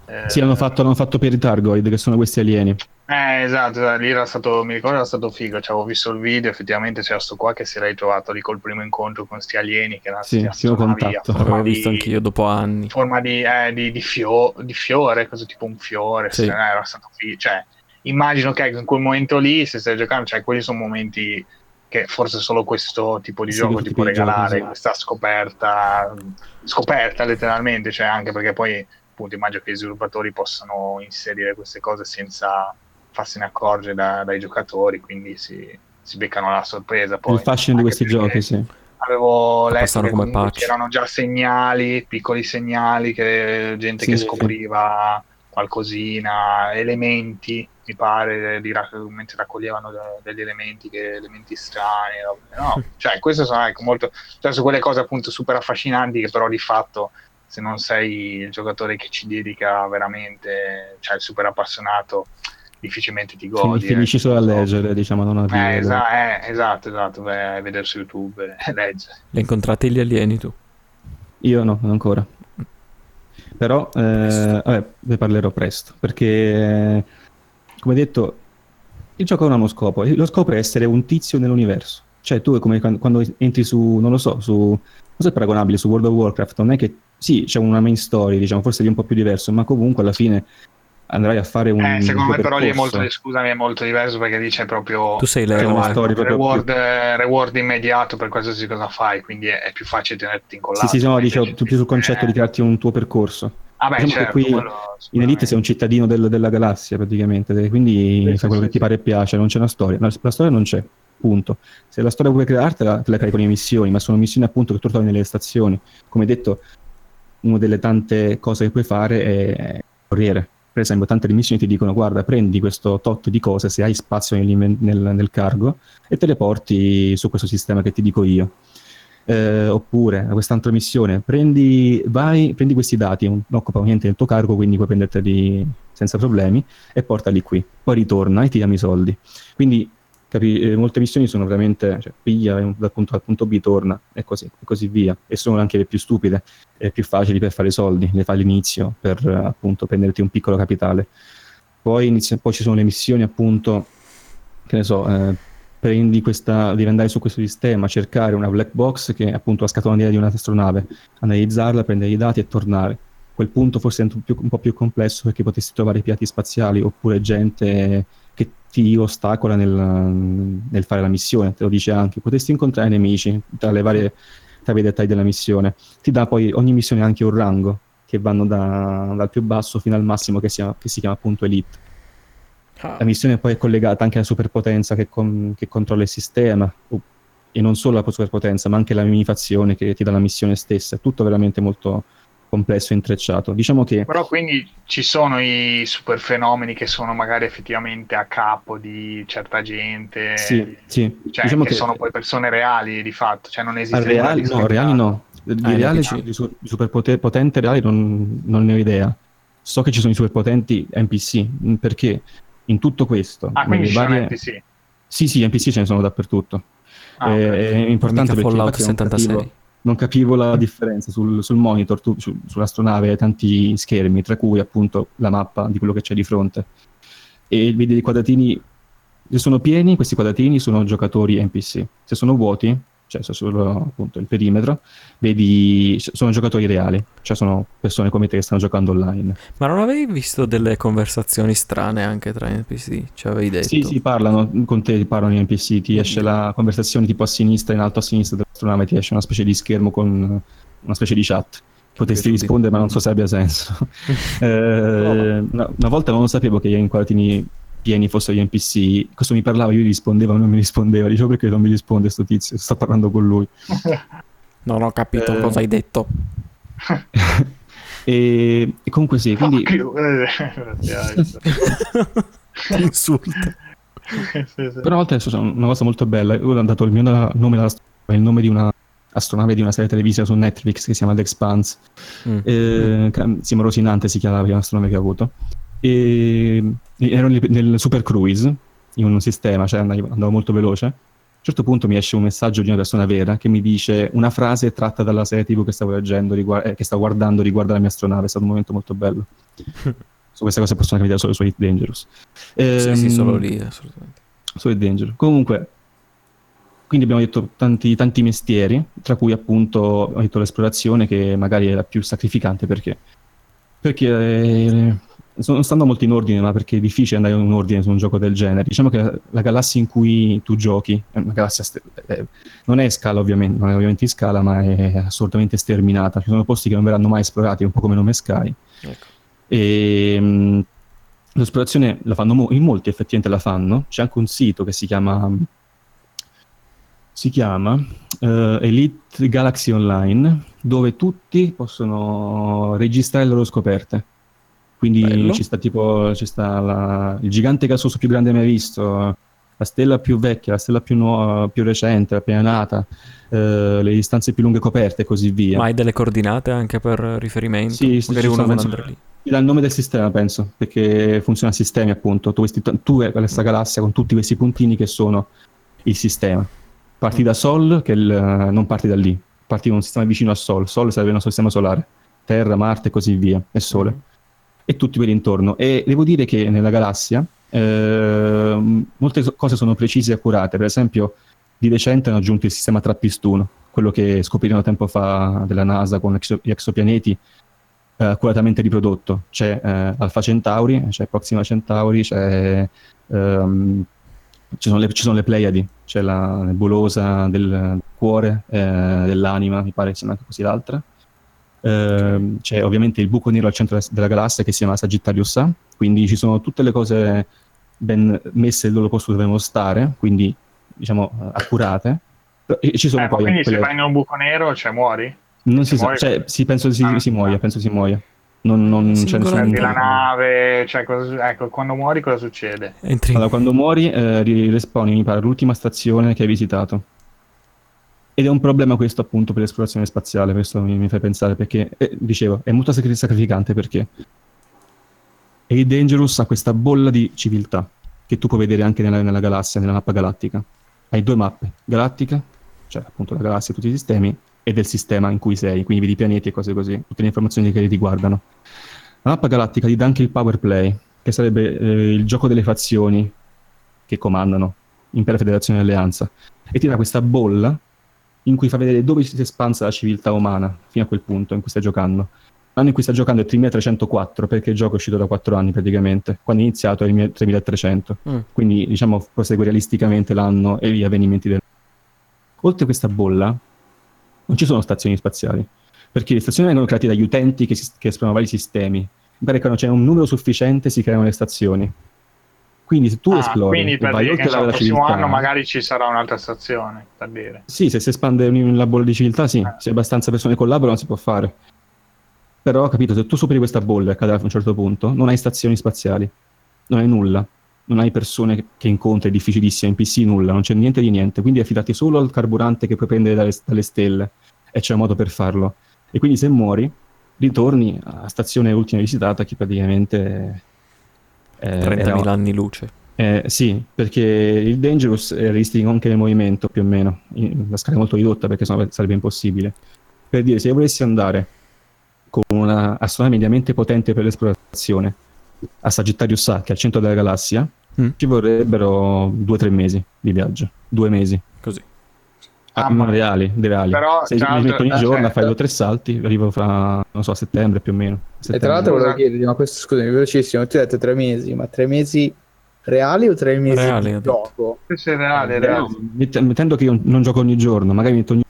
Eh, Sì, hanno fatto, hanno fatto per i Targoid, che sono questi alieni. Eh, esatto, esatto, lì era stato, mi ricordo era stato figo, cioè, avevo visto il video, effettivamente c'era sto qua che si era ritrovato lì col primo incontro con sti alieni che erano Sì, a contatto. forma L'avevo visto anch'io dopo anni. in forma di, eh, di, di fio- di fiore, cosa tipo un fiore, Sì. eh, era stato figo, cioè, immagino che in quel momento lì, se stai giocando, cioè, quelli sono momenti che forse solo questo tipo di Sì, gioco ti può di gioco, regalare, sì. questa scoperta, scoperta letteralmente, cioè, anche perché poi, appunto, immagino che gli sviluppatori possano inserire queste cose senza farsene accorgere da- dai giocatori, quindi si, si beccano la sorpresa. Poi, il fascino di questi giochi, sì. Avevo letto che come c'erano già segnali, piccoli segnali, che gente Sì, che sì. scopriva qualcosina, elementi, mi pare, di mentre raccoglievano de- degli elementi, che, elementi strani. No, <laughs> cioè, queste sono ecco, molto, cioè, su quelle cose appunto super affascinanti che però di fatto se non sei il giocatore che ci dedica veramente, cioè il super appassionato, difficilmente ti Fin- godi. finisci eh. solo a leggere, diciamo, non a Eh, vivere. esa- eh, esatto, esatto, vai a vedere su YouTube <laughs> e leggere. Li hai incontrati gli alieni tu? Io no, non ancora. Però, eh, vabbè, ne parlerò presto, perché, eh, come detto, il gioco non ha uno scopo. Lo scopo è essere un tizio nell'universo. Cioè, tu è come quando, quando entri su, non lo so, su... Cosa è paragonabile? Su World of Warcraft, non è che... Sì, c'è una main story, diciamo, forse lì un po' più diverso, ma comunque alla fine andrai a fare un... Eh, secondo tuo me però lì è molto, scusami, è molto diverso perché lì c'è proprio Tu sei proprio reward, più- eh, reward immediato per qualsiasi cosa fai, quindi è, è più facile tenerti incollato. Sì, sì, no, dicevo più sul concetto eh, di crearti un tuo percorso. Ah, beh, Diciamo che certo, qui quello In. Elite sei un cittadino del- della galassia praticamente, quindi Sì, fai sì, quello sì, che ti pare e piace, non c'è una storia. La, la storia non c'è, punto. Se la storia vuoi creartela, te la crei con le missioni, ma sono missioni appunto che tu trovi nelle stazioni. Come detto, una delle tante cose che puoi fare è corriere. Per esempio, tante missioni ti dicono guarda, prendi questo tot di cose se hai spazio nel, nel cargo e te le porti su questo sistema che ti dico io. Eh, oppure quest'altra missione, prendi, vai, prendi questi dati, non occupano niente del tuo cargo, quindi puoi prenderteli senza problemi e portali qui. Poi ritorna e ti dammi i soldi. Quindi capi- eh, molte missioni sono veramente, cioè, piglia eh, dal punto A al punto B, torna e così, e così via. E sono anche le più stupide e più facili per fare soldi, le fai all'inizio per eh, appunto prenderti un piccolo capitale. Poi, inizia- poi ci sono le missioni appunto, che ne so, eh, prendi questa, devi andare su questo sistema, cercare una black box che è appunto la scatola di un'astronave, analizzarla, prendere i dati e tornare. A quel punto forse è un, più, un po' più complesso perché potresti trovare piatti spaziali oppure gente ti ostacola nel, nel, fare la missione, te lo dice anche. Potresti incontrare nemici tra le varie tra i dettagli della missione. Ti dà poi ogni missione anche un rango che vanno da, dal più basso fino al massimo che si, che si chiama appunto Elite. Ah. La missione poi è collegata anche alla superpotenza che, con, che controlla il sistema, e non solo la superpotenza, ma anche la minifazione che ti dà la missione stessa. È tutto veramente molto complesso e intrecciato. Diciamo che... Però quindi ci sono i super fenomeni che sono magari effettivamente a capo di certa gente, sì, sì. Cioè, diciamo che, che, sono poi persone reali di fatto, cioè non esiste... Reali, no, reali no. Di ah, reale, di, su, di superpotente reali non, non ne ho idea. So che ci sono i superpotenti NPC, perché in tutto questo... Ah, quindi ci varie... NPC? Sì, sì, NPC ce ne sono dappertutto. Ah, okay. È importante perché Fallout 76. Non capivo la differenza sul, sul monitor, tu, su, sull'astronave hai tanti schermi, tra cui appunto la mappa di quello che c'è di fronte. E vedi i quadratini, se sono pieni, questi quadratini sono giocatori NPC. Se sono vuoti, cioè solo appunto il perimetro, vedi, sono giocatori reali, cioè sono persone come te che stanno giocando online. Ma non avevi visto delle conversazioni strane anche tra NPC? Ci avevi detto? Sì, sì, parlano con te, parlano gli NPC, ti esce la conversazione tipo a sinistra, in alto a sinistra dell'astronave, ti esce una specie di schermo con una specie di chat. Potresti rispondere, ma non so se abbia senso. <laughs> eh, no. una, volta non sapevo che in quadratini pieni fossero gli NPC. Questo mi parlava, io gli rispondevo, non mi rispondeva. Dicevo perché non mi risponde sto tizio, sto parlando con lui. <laughs> non ho capito eh... cosa hai detto. <laughs> e, e, comunque sì, quindi... <laughs> Insulta. sì, sì. Però a volte è una cosa molto bella. Io ho dato il mio nome, il nome di una astronave di una serie televisiva su Netflix che si chiama The Expanse. Mm. Eh, Simo Rosinante si chiamava l'astronave che ha avuto e ero nel Super Cruise in un sistema, cioè andavo molto veloce. A un certo punto mi esce un messaggio di una persona vera che mi dice una frase tratta dalla serie TV che stavo leggendo, riguardo, eh, che stavo guardando riguardo alla mia astronave. È stato un momento molto bello. <laughs> su questa cosa possono capitare solo su Hit Dangerous. Eh, sì, sì, ehm, solo lì, assolutamente. Su Hit Dangerous. Comunque, quindi abbiamo detto tanti, tanti mestieri, tra cui appunto ho detto l'esplorazione che magari è la più sacrificante perché, perché eh, non stando molto in ordine, ma perché è difficile andare in un ordine su un gioco del genere. Diciamo che la galassia in cui tu giochi è una galassia st- è, non è scala ovviamente, non è ovviamente in scala, ma è assolutamente sterminata. Ci sono posti che non verranno mai esplorati, un po' come Nome Sky. Ecco. E mh, l'esplorazione la fanno mo- in molti effettivamente la fanno. C'è anche un sito che si chiama si chiama uh, Elite Galaxy Online, dove tutti possono registrare le loro scoperte quindi Bello. ci sta tipo ci sta la, il gigante gasoso più grande mai visto, la stella più vecchia, la stella più, nuova, più recente, appena nata, eh, le distanze più lunghe coperte e così via. Ma hai delle coordinate anche per riferimento? Sì, sì Magari uno penso, lì. Ti dà il nome del sistema, penso, perché funziona a sistemi appunto. Tu, questi, tu hai questa galassia con tutti questi puntini che sono il sistema. Parti mm. da Sol, che il, non parti da lì, parti da un sistema vicino a Sol. Sol sarebbe il nostro sistema solare. Terra, Marte e così via, e Sole. Mm e tutti quelli intorno. E devo dire che nella galassia eh, molte cose sono precise e accurate. Per esempio, di recente hanno aggiunto il sistema Trappist-1, quello che scoprirono tempo fa della NASA con gli exopianeti, eh, accuratamente riprodotto. C'è eh, Alpha Centauri, c'è Proxima Centauri, c'è, ehm, ci, sono le, ci, sono le, Pleiadi, c'è la nebulosa del cuore, eh, dell'anima, mi pare sia anche così l'altra eh, c'è ovviamente il buco nero al centro della galassia che si chiama Sagittarius A, quindi ci sono tutte le cose ben messe nel loro posto dove devono stare, quindi diciamo accurate. E ci sono eh, poi quindi quelle... se vai in un buco nero, cioè muori? Non si, si sa, cioè, sì, penso si, ah, si muoia, penso si muoia. Non, non c'è nessun la nave, cioè, cosa, ecco, quando muori cosa succede? Allora, quando muori eh, respawni, mi pare, l'ultima stazione che hai visitato. Ed è un problema questo appunto per l'esplorazione spaziale, questo mi, mi fa pensare perché, eh, dicevo, è molto sacrificante perché e Dangerous ha questa bolla di civiltà che tu puoi vedere anche nella, nella galassia, nella mappa galattica. Hai due mappe, galattica, cioè appunto la galassia e tutti i sistemi, e del sistema in cui sei, quindi vedi pianeti e cose così, tutte le informazioni che ti riguardano. La mappa galattica ti dà anche il power play, che sarebbe eh, il gioco delle fazioni che comandano Impero, Federazione e Alleanza, e ti dà questa bolla in cui fa vedere dove si è espansa la civiltà umana fino a quel punto in cui stai giocando. L'anno in cui stai giocando è 3304 perché il gioco è uscito da 4 anni praticamente, quando è iniziato è il 3300, Mm. quindi diciamo prosegue realisticamente l'anno e gli avvenimenti del... Oltre a questa bolla non ci sono stazioni spaziali, perché le stazioni vengono create dagli utenti che, si- che esplorano vari sistemi. Mi pare che quando c'è un numero sufficiente si creano le stazioni. Quindi se tu Ah, esplori quindi per vai dire che oltre so, la il prossimo civiltà, anno magari ci sarà un'altra stazione, per dire. sì, se si espande la bolla di civiltà, sì, Eh. se abbastanza persone collaborano si può fare. Però, capito, se tu superi questa bolla e accade a un certo punto, non hai stazioni spaziali, non hai nulla, non hai persone che- che incontri, è difficilissimo, NPC nulla, non c'è niente di niente, quindi affidati solo al carburante che puoi prendere dalle, dalle stelle e c'è un modo per farlo. E quindi se muori, ritorni a stazione ultima visitata che praticamente... eh, 30.000 era- anni luce. eh, sì, perché il Dangerous è realistico anche nel movimento, più o meno. In- La scala è molto ridotta perché sennò sarebbe impossibile. Per dire, se io volessi andare con una astronave mediamente potente per l'esplorazione a Sagittarius A, che è al centro della galassia, Mm. ci vorrebbero due o tre mesi di viaggio. Due mesi. Così. Ah, Ah, ma- reali, reali. Però, se mi metto ogni eh, giorno, certo. fai due o tre salti, arrivo fra, non so, a settembre più o meno. E tra Settembre. l'altro volevo Scusa. chiederti, ma questo scusami, velocissimo, tu hai detto tre mesi, ma tre mesi reali o tre mesi Reali, di gioco? Questo è reale, Eh, reale. no, mett- mettendo che io non gioco ogni giorno, magari metto ogni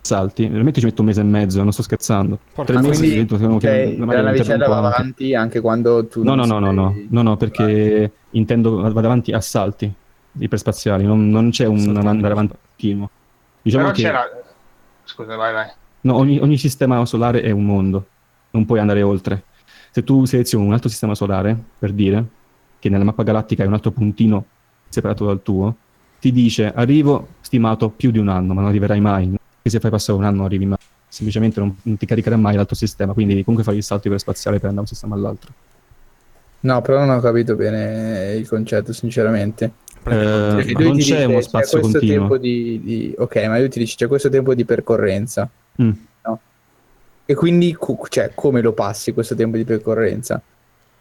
salti, veramente ci metto un mese e mezzo, non sto scherzando. Porca Tre mesi quindi, secondo cioè, che la navicella va avanti anche quando tu No, no, non no, no, no, no, no, perché intendo vado avanti a salti iperspaziali, non, non c'è un Salti andare avanti continuo. Diciamo Però che c'era... Scusa, vai, vai. no, ogni, ogni sistema solare è un mondo, non puoi andare oltre. Se tu selezioni un altro sistema solare, per dire, che nella mappa galattica è un altro puntino separato dal tuo, ti dice arrivo stimato più di un anno, ma non arriverai mai. E se fai passare un anno arrivi mai. Semplicemente non, non ti caricherà mai l'altro sistema, quindi comunque fai il salto iperspaziale per andare da un sistema all'altro. No, però non ho capito bene il concetto, sinceramente. Eh, Cioè, lui non c'è dice, uno spazio questo continuo. tempo di, di- Ok, ma lui ti dice c'è questo tempo di percorrenza. Mm. E quindi cu- cioè, come lo passi questo tempo di percorrenza?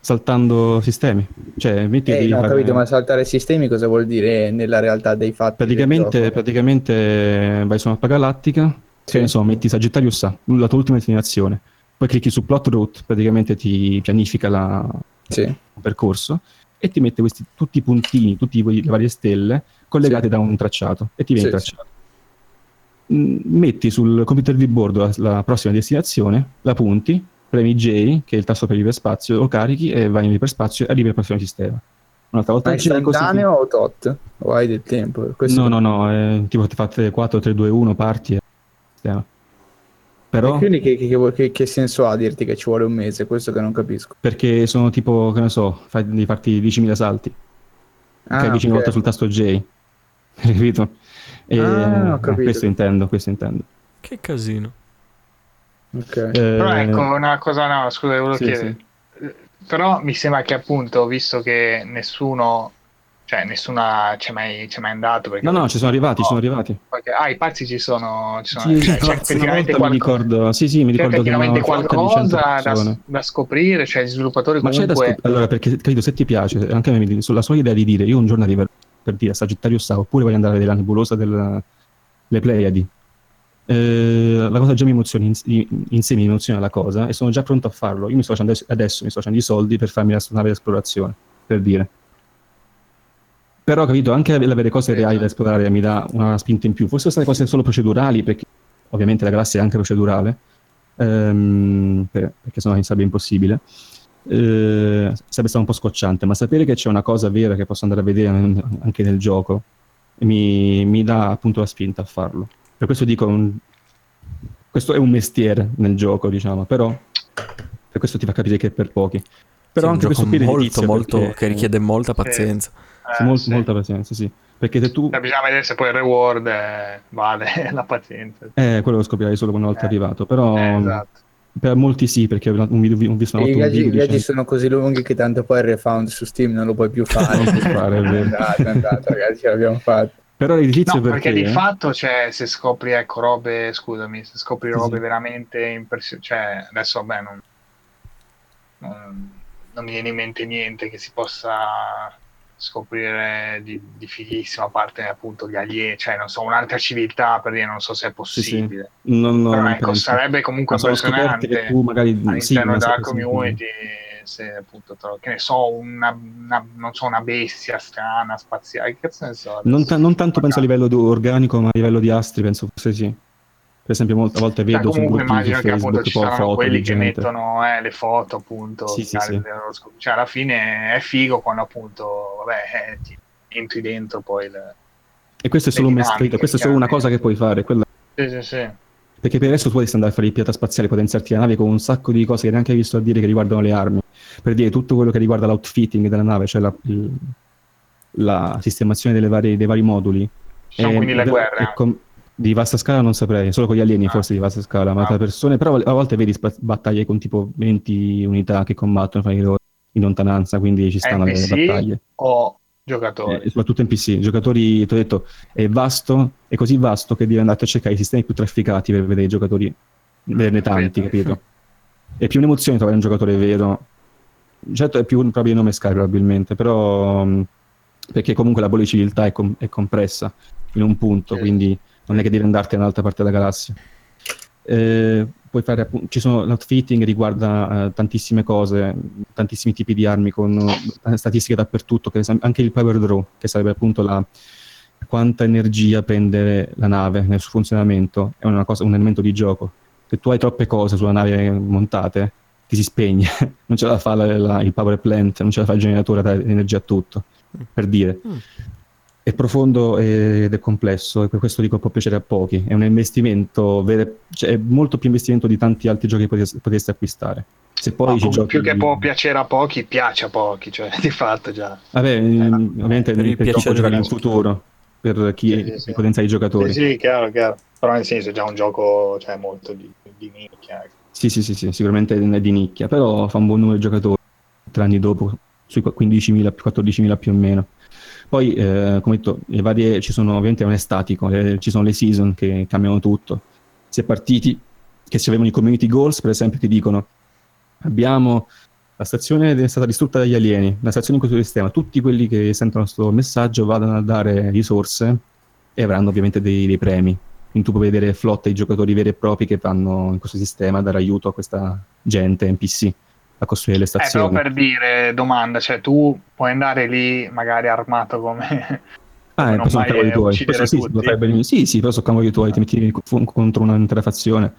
saltando sistemi. Cioè, metti Eh, di no, ho fare- capito, ma saltare sistemi cosa vuol dire nella realtà dei fatti? praticamente, praticamente vai su una mappa galattica, Sì. so, metti Sagittarius A, la tua ultima destinazione, poi clicchi su plot route, praticamente ti pianifica la- Sì. il percorso e ti mette questi, tutti i puntini, tutte le varie stelle collegate Sì. da un tracciato e ti viene Sì, tracciato. Mm, Metti sul computer di bordo la, la prossima destinazione, la punti, premi J, che è il tasto per l'iperspazio, lo carichi e vai nell'iperspazio e arrivi al prossimo sistema. Un'altra volta Ma istantaneo o tot? O hai del tempo? Questo- No, no, no, eh, tipo ti fate 4, 3, 2, 1 parti e sistema. Però E quindi che, che- che- che senso ha dirti che ci vuole un mese? Questo che non capisco. perché sono tipo, che ne so, fai, devi farti 10.000 salti, Ah, carichi una ok. volta sul tasto J. <laughs> Capito? E, Ah, ho eh, questo intendo, questo intendo. Che casino. Ok. Eh, Però ecco, una cosa, no, scusa, volevo sì, chiedere. Eh, Però mi sembra che appunto, visto che nessuno, cioè nessuna c'è mai, c'è mai andato perché No, no, ci sono arrivati, No. sono arrivati. perché- ah, i pazzi ci sono, ci sono Sì, cioè, c'è effettivamente volta mi qualcosa, ricordo, sì, sì, mi c'è ricordo che effettivamente una flotta di 100 qualcosa da, da scoprire, cioè gli sviluppatori Ma c'è da comunque scop- allora, perché credo se ti piace, anche a me, mi- sulla sola idea di dire io un giorno arriverò per dire a Sagittarius A, oppure voglio andare a vedere la nebulosa delle Pleiadi. Eh, la cosa già mi emoziona, in, in sé mi emoziona la cosa e sono già pronto a farlo. Io mi sto facendo adesso, mi sto facendo i soldi per farmi la nave d'esplorazione, per dire. Però, capito, anche avere cose reali da esplorare mi dà una spinta in più. Forse sono cose solo procedurali, perché ovviamente la galassia è anche procedurale, ehm, per- perché sennò sarebbe impossibile. Eh, sarebbe stato un po' scocciante, ma sapere che c'è una cosa vera che posso andare a vedere anche nel gioco mi, mi dà appunto la spinta a farlo. Per questo dico, un- questo è un mestiere nel gioco, diciamo, però per questo ti fa capire che è per pochi. Però Sì, anche questo qui è molto, molto, perché- che richiede molta pazienza. eh, sì, mol- sì. molta pazienza, sì. Perché se tu... Cioè, bisogna vedere se poi il reward eh, vale <laughs> la pazienza. Eh, quello lo scoprirai solo una volta Eh. arrivato, però Eh, esatto. Per molti sì, perché un video, ho visto una I volta un viaggi, video i viaggi sono così lunghi che tanto poi il refound su Steam non lo puoi più fare. <laughs> Non puoi fare, è vero. Andato, andato, ragazzi, ce l'abbiamo fatto. Però l'edilizio No, perché... perché di fatto, cioè, se scopri, ecco, robe, scusami, se scopri Sì, robe sì. veramente impressionanti, cioè, adesso, vabbè, non, non, non mi viene in mente niente che si possa scoprire di, di fighissima a parte appunto gli alieni, cioè non so, un'altra civiltà per dire, non so se è possibile. Sì, sì. Non, non, Però ecco, sarebbe comunque impressionante tu magari sì, all'interno ma della community se appunto tro- che ne so una, una- non so una bestia strana spaziale che cazzo ne so Non, ta- non tanto penso a livello organico, ma a livello di astri, penso forse sì. Per esempio, molte volte Cioè, vedo su gruppi che appunto Facebook saranno foto quelli di che gente. mettono eh, le foto appunto Sì, sì, sì. cioè alla fine è figo quando appunto vabbè eh, ti entri dentro poi il... E questo è solo un le dinamiche, questa è solo una cosa che puoi fare. quella- sì sì sì Perché per adesso tu puoi andare a fare il pirata spaziale, potenziarti la nave con un sacco di cose che neanche hai visto a dire che riguardano le armi. Per dire tutto quello che riguarda l'outfitting della nave, cioè la, il- la sistemazione delle varie- dei vari moduli. sono Eh, quindi le guerre com- di vasta scala non saprei, solo con gli alieni Ah. forse di vasta scala, ma Ah. tra persone, però a volte vedi spa- battaglie con tipo 20 unità che combattono fra di loro in lontananza, quindi ci stanno le NPC battaglie. o giocatori Eh, soprattutto NPC, i giocatori, ti ho detto, è vasto, è così vasto che devi andare a cercare i sistemi più trafficati per vedere i giocatori, vederne tanti, Capito. <laughs> È più un'emozione trovare un giocatore vero. Certo è più proprio il nome Sky probabilmente, però perché comunque la bolla di civiltà è, com- è compressa in un punto, Sì. quindi non è che devi andarti un'altra parte della galassia. Eh, puoi fare appunto, ci sono l'outfitting riguarda eh, tantissime cose, tantissimi tipi di armi con eh, statistiche dappertutto, anche il power draw, che sarebbe appunto la quanta energia prende la nave nel suo funzionamento, è cosa, un elemento di gioco. Se tu hai troppe cose sulla nave montate, ti si spegne, <laughs> non ce la fa la- la- il power plant, non ce la fa il generatore a dare energia a tutto, per dire. Mm. È profondo ed è complesso e per questo dico può piacere a pochi. È un investimento, vero- cioè, è molto più investimento di tanti altri giochi che potresti, potresti acquistare. Se poi Ma ci giochi... più che può piacere a pochi piace a pochi cioè <laughs> di fatto già Vabbè, ehm, ovviamente per il per piacere gioco giocare in futuro, per chi Sì, sì, per sì. potenziare i giocatori. sì, sì chiaro chiaro però nel senso è già un gioco cioè molto di, di nicchia ecco. Sì, sì, sì, sì, sicuramente è di nicchia, però fa un buon numero di giocatori, tre anni dopo, sui 15.000, 14.000 più o meno. Poi, eh, come detto, le varie, ci sono, ovviamente non è statico, le- ci sono le season che cambiano tutto. È partiti, che si avevano i community goals, per esempio, ti dicono, abbiamo, la stazione è stata distrutta dagli alieni, la stazione in questo sistema, tutti quelli che sentono questo messaggio vadano a dare risorse e avranno ovviamente dei, dei premi. Quindi tu puoi vedere flotte di giocatori veri e propri che vanno in questo sistema a dare aiuto a questa gente, NPC, a costruire le Eh, però stazioni. per dire domanda cioè tu puoi andare lì magari armato come <laughs> Ah, eh, non sono cavoli tuoi. Questo sì, benissimo. Sì, sì, però sono cavoli tuoi, ti metti contro un'intera fazione.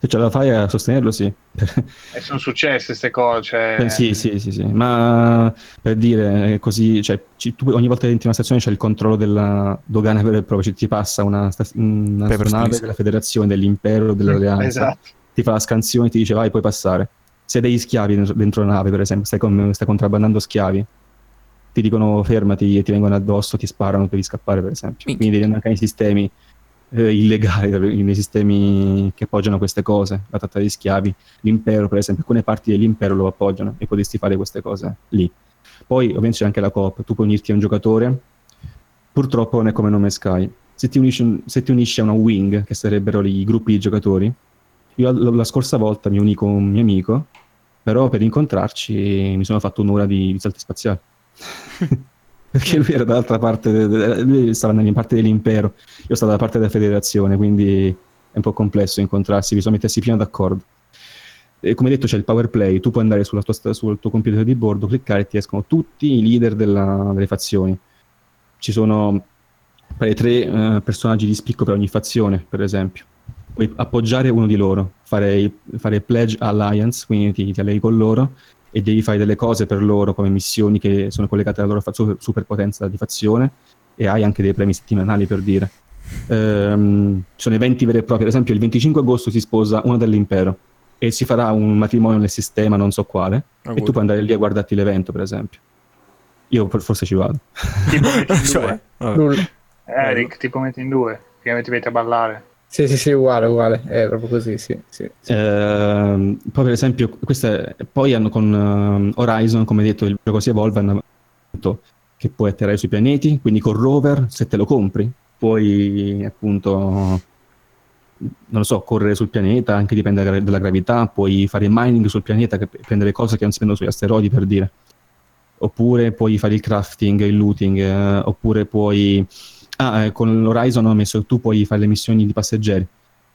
Se ce la fai a sostenerlo, sì. e sono successe queste cose cioè... Eh, sì, sì, sì, sì. Ma per dire così, cioè, ci- tu ogni volta che entri in una stazione c'è il controllo della dogana vera e propria, cioè, ti passa una, sta- una nave della federazione, dell'impero, dell'alleanza, esatto ti fa la scansione e ti dice vai, puoi passare. Se hai degli schiavi dentro, la nave, per esempio, stai, con- stai contrabbandando schiavi, ti dicono fermati e ti vengono addosso, ti sparano, devi scappare, per esempio. Minchia. Quindi devi andare anche nei sistemi eh, illegali, nei sistemi che appoggiano queste cose, la tratta di schiavi, l'impero, per esempio, alcune parti dell'impero lo appoggiano e potresti fare queste cose lì. Poi ovviamente c'è anche la coop, tu puoi unirti a un giocatore, purtroppo non è come nome Sky. Se ti, unisci, se ti unisci a una wing, che sarebbero i gruppi di giocatori, io la, la scorsa volta mi unì con un mio amico, però per incontrarci mi sono fatto un'ora di, di salti spaziali. <laughs> Perché lui era dall'altra parte, lui stava nella parte dell'impero, io stavo dalla parte della federazione, quindi è un po' complesso incontrarsi, bisogna mettersi prima d'accordo. E come detto c'è il power play, tu puoi andare tua sul tuo computer di bordo, cliccare e ti escono tutti i leader della- delle fazioni. Ci sono tre eh, personaggi di spicco per ogni fazione, per esempio. Puoi appoggiare uno di loro, fare, fare pledge alliance, quindi ti, ti allei con loro e devi fare delle cose per loro come missioni che sono collegate alla loro fa- super- superpotenza di fazione e hai anche dei premi settimanali per dire. Ehm, ci sono eventi veri e propri, per esempio il 25 agosto si sposa uno dell'impero e si farà un matrimonio nel sistema, non so quale, e Auguri. tu puoi andare lì a guardarti l'evento, per esempio. Io for- forse ci vado. tipo metti in <laughs> Cioè, due. Nulla. Eric tipo metti in due perché ti metti a ballare Sì, sì, sì, uguale, uguale. È proprio così, sì. sì, sì. Ehm, poi per esempio, queste, poi hanno con ehm, Horizon, come detto, il gioco si evolve, hanno detto che puoi atterrare sui pianeti, quindi con rover, se te lo compri, puoi appunto, non lo so, correre sul pianeta, anche dipende dalla, gravità, puoi fare mining sul pianeta, prendere cose che non si prendono sugli asteroidi, per dire. oppure puoi fare il crafting, il looting, eh, oppure puoi... Ah, eh, con l'Horizon ho messo che tu puoi fare le missioni di passeggeri.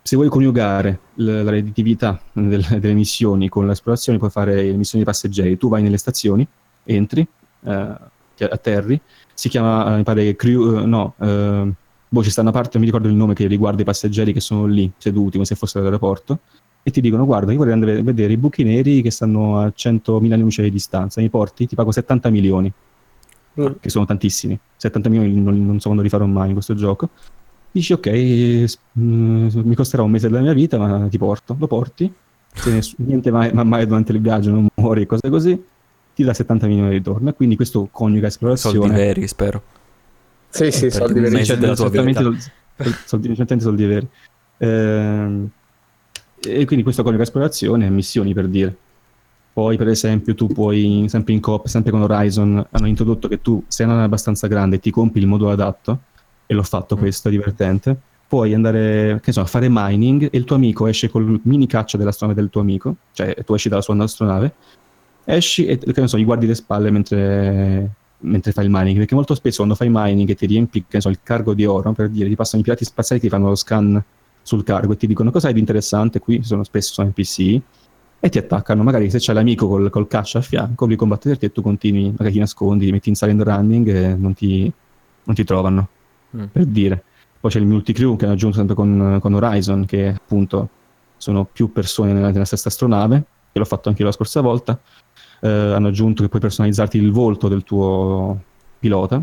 Se vuoi coniugare l- la redditività del- delle missioni con l'esplorazione, puoi fare le missioni di passeggeri. Tu vai nelle stazioni, entri, eh, atterri, si chiama, eh, mi pare, crew, eh, no, eh, boh, ci sta una parte, non mi ricordo il nome, che riguarda i passeggeri che sono lì, seduti, come se fossero all'aeroporto, e ti dicono, guarda, io vorrei andare a vedere i buchi neri che stanno a 100.000 luce di distanza, mi porti? Ti pago 70 milioni, Mm. che sono tantissimi, 70 milioni non, non so quando li farò mai in questo gioco. Dici, ok, mm, mi costerà un mese della mia vita, ma ti porto, lo porti, se ness- niente mai, ma mai durante il viaggio non muori, cose così, ti dà 70 milioni di ritorno, e quindi questo coniuga esplorazione. Soldi veri, spero. Sì, sì, soldi veri. della tua vita. Soldi, soldi, soldi veri. Ehm, e quindi questo coniuga esplorazione e missioni per dire. Poi, per esempio, tu puoi, sempre in coop, sempre con Horizon, hanno introdotto che tu, se non è abbastanza grande ti compri il modulo adatto, e l'ho fatto Mm. questo, è divertente, puoi andare, che so, a fare mining e il tuo amico esce col mini caccia dell'astronave del tuo amico, cioè tu esci dalla sua astronave, esci e che ne so, gli guardi le spalle mentre, mentre fai il mining, perché molto spesso quando fai mining e ti riempi, che ne so, il cargo di oro, per dire, ti passano i pirati spaziali ti fanno lo scan sul cargo e ti dicono cosa hai di interessante qui, sono spesso sono NPC, e ti attaccano, magari se c'è l'amico col, col caccia a fianco, vuoi combatterti e tu continui, magari ti nascondi, ti metti in silent running e non ti, non ti trovano, Mm. per dire. Poi c'è il multicrew che hanno aggiunto sempre con, con Horizon, che appunto sono più persone nella, nella stessa astronave, che l'ho fatto anche io la scorsa volta. Eh, hanno aggiunto che puoi personalizzarti il volto del tuo pilota,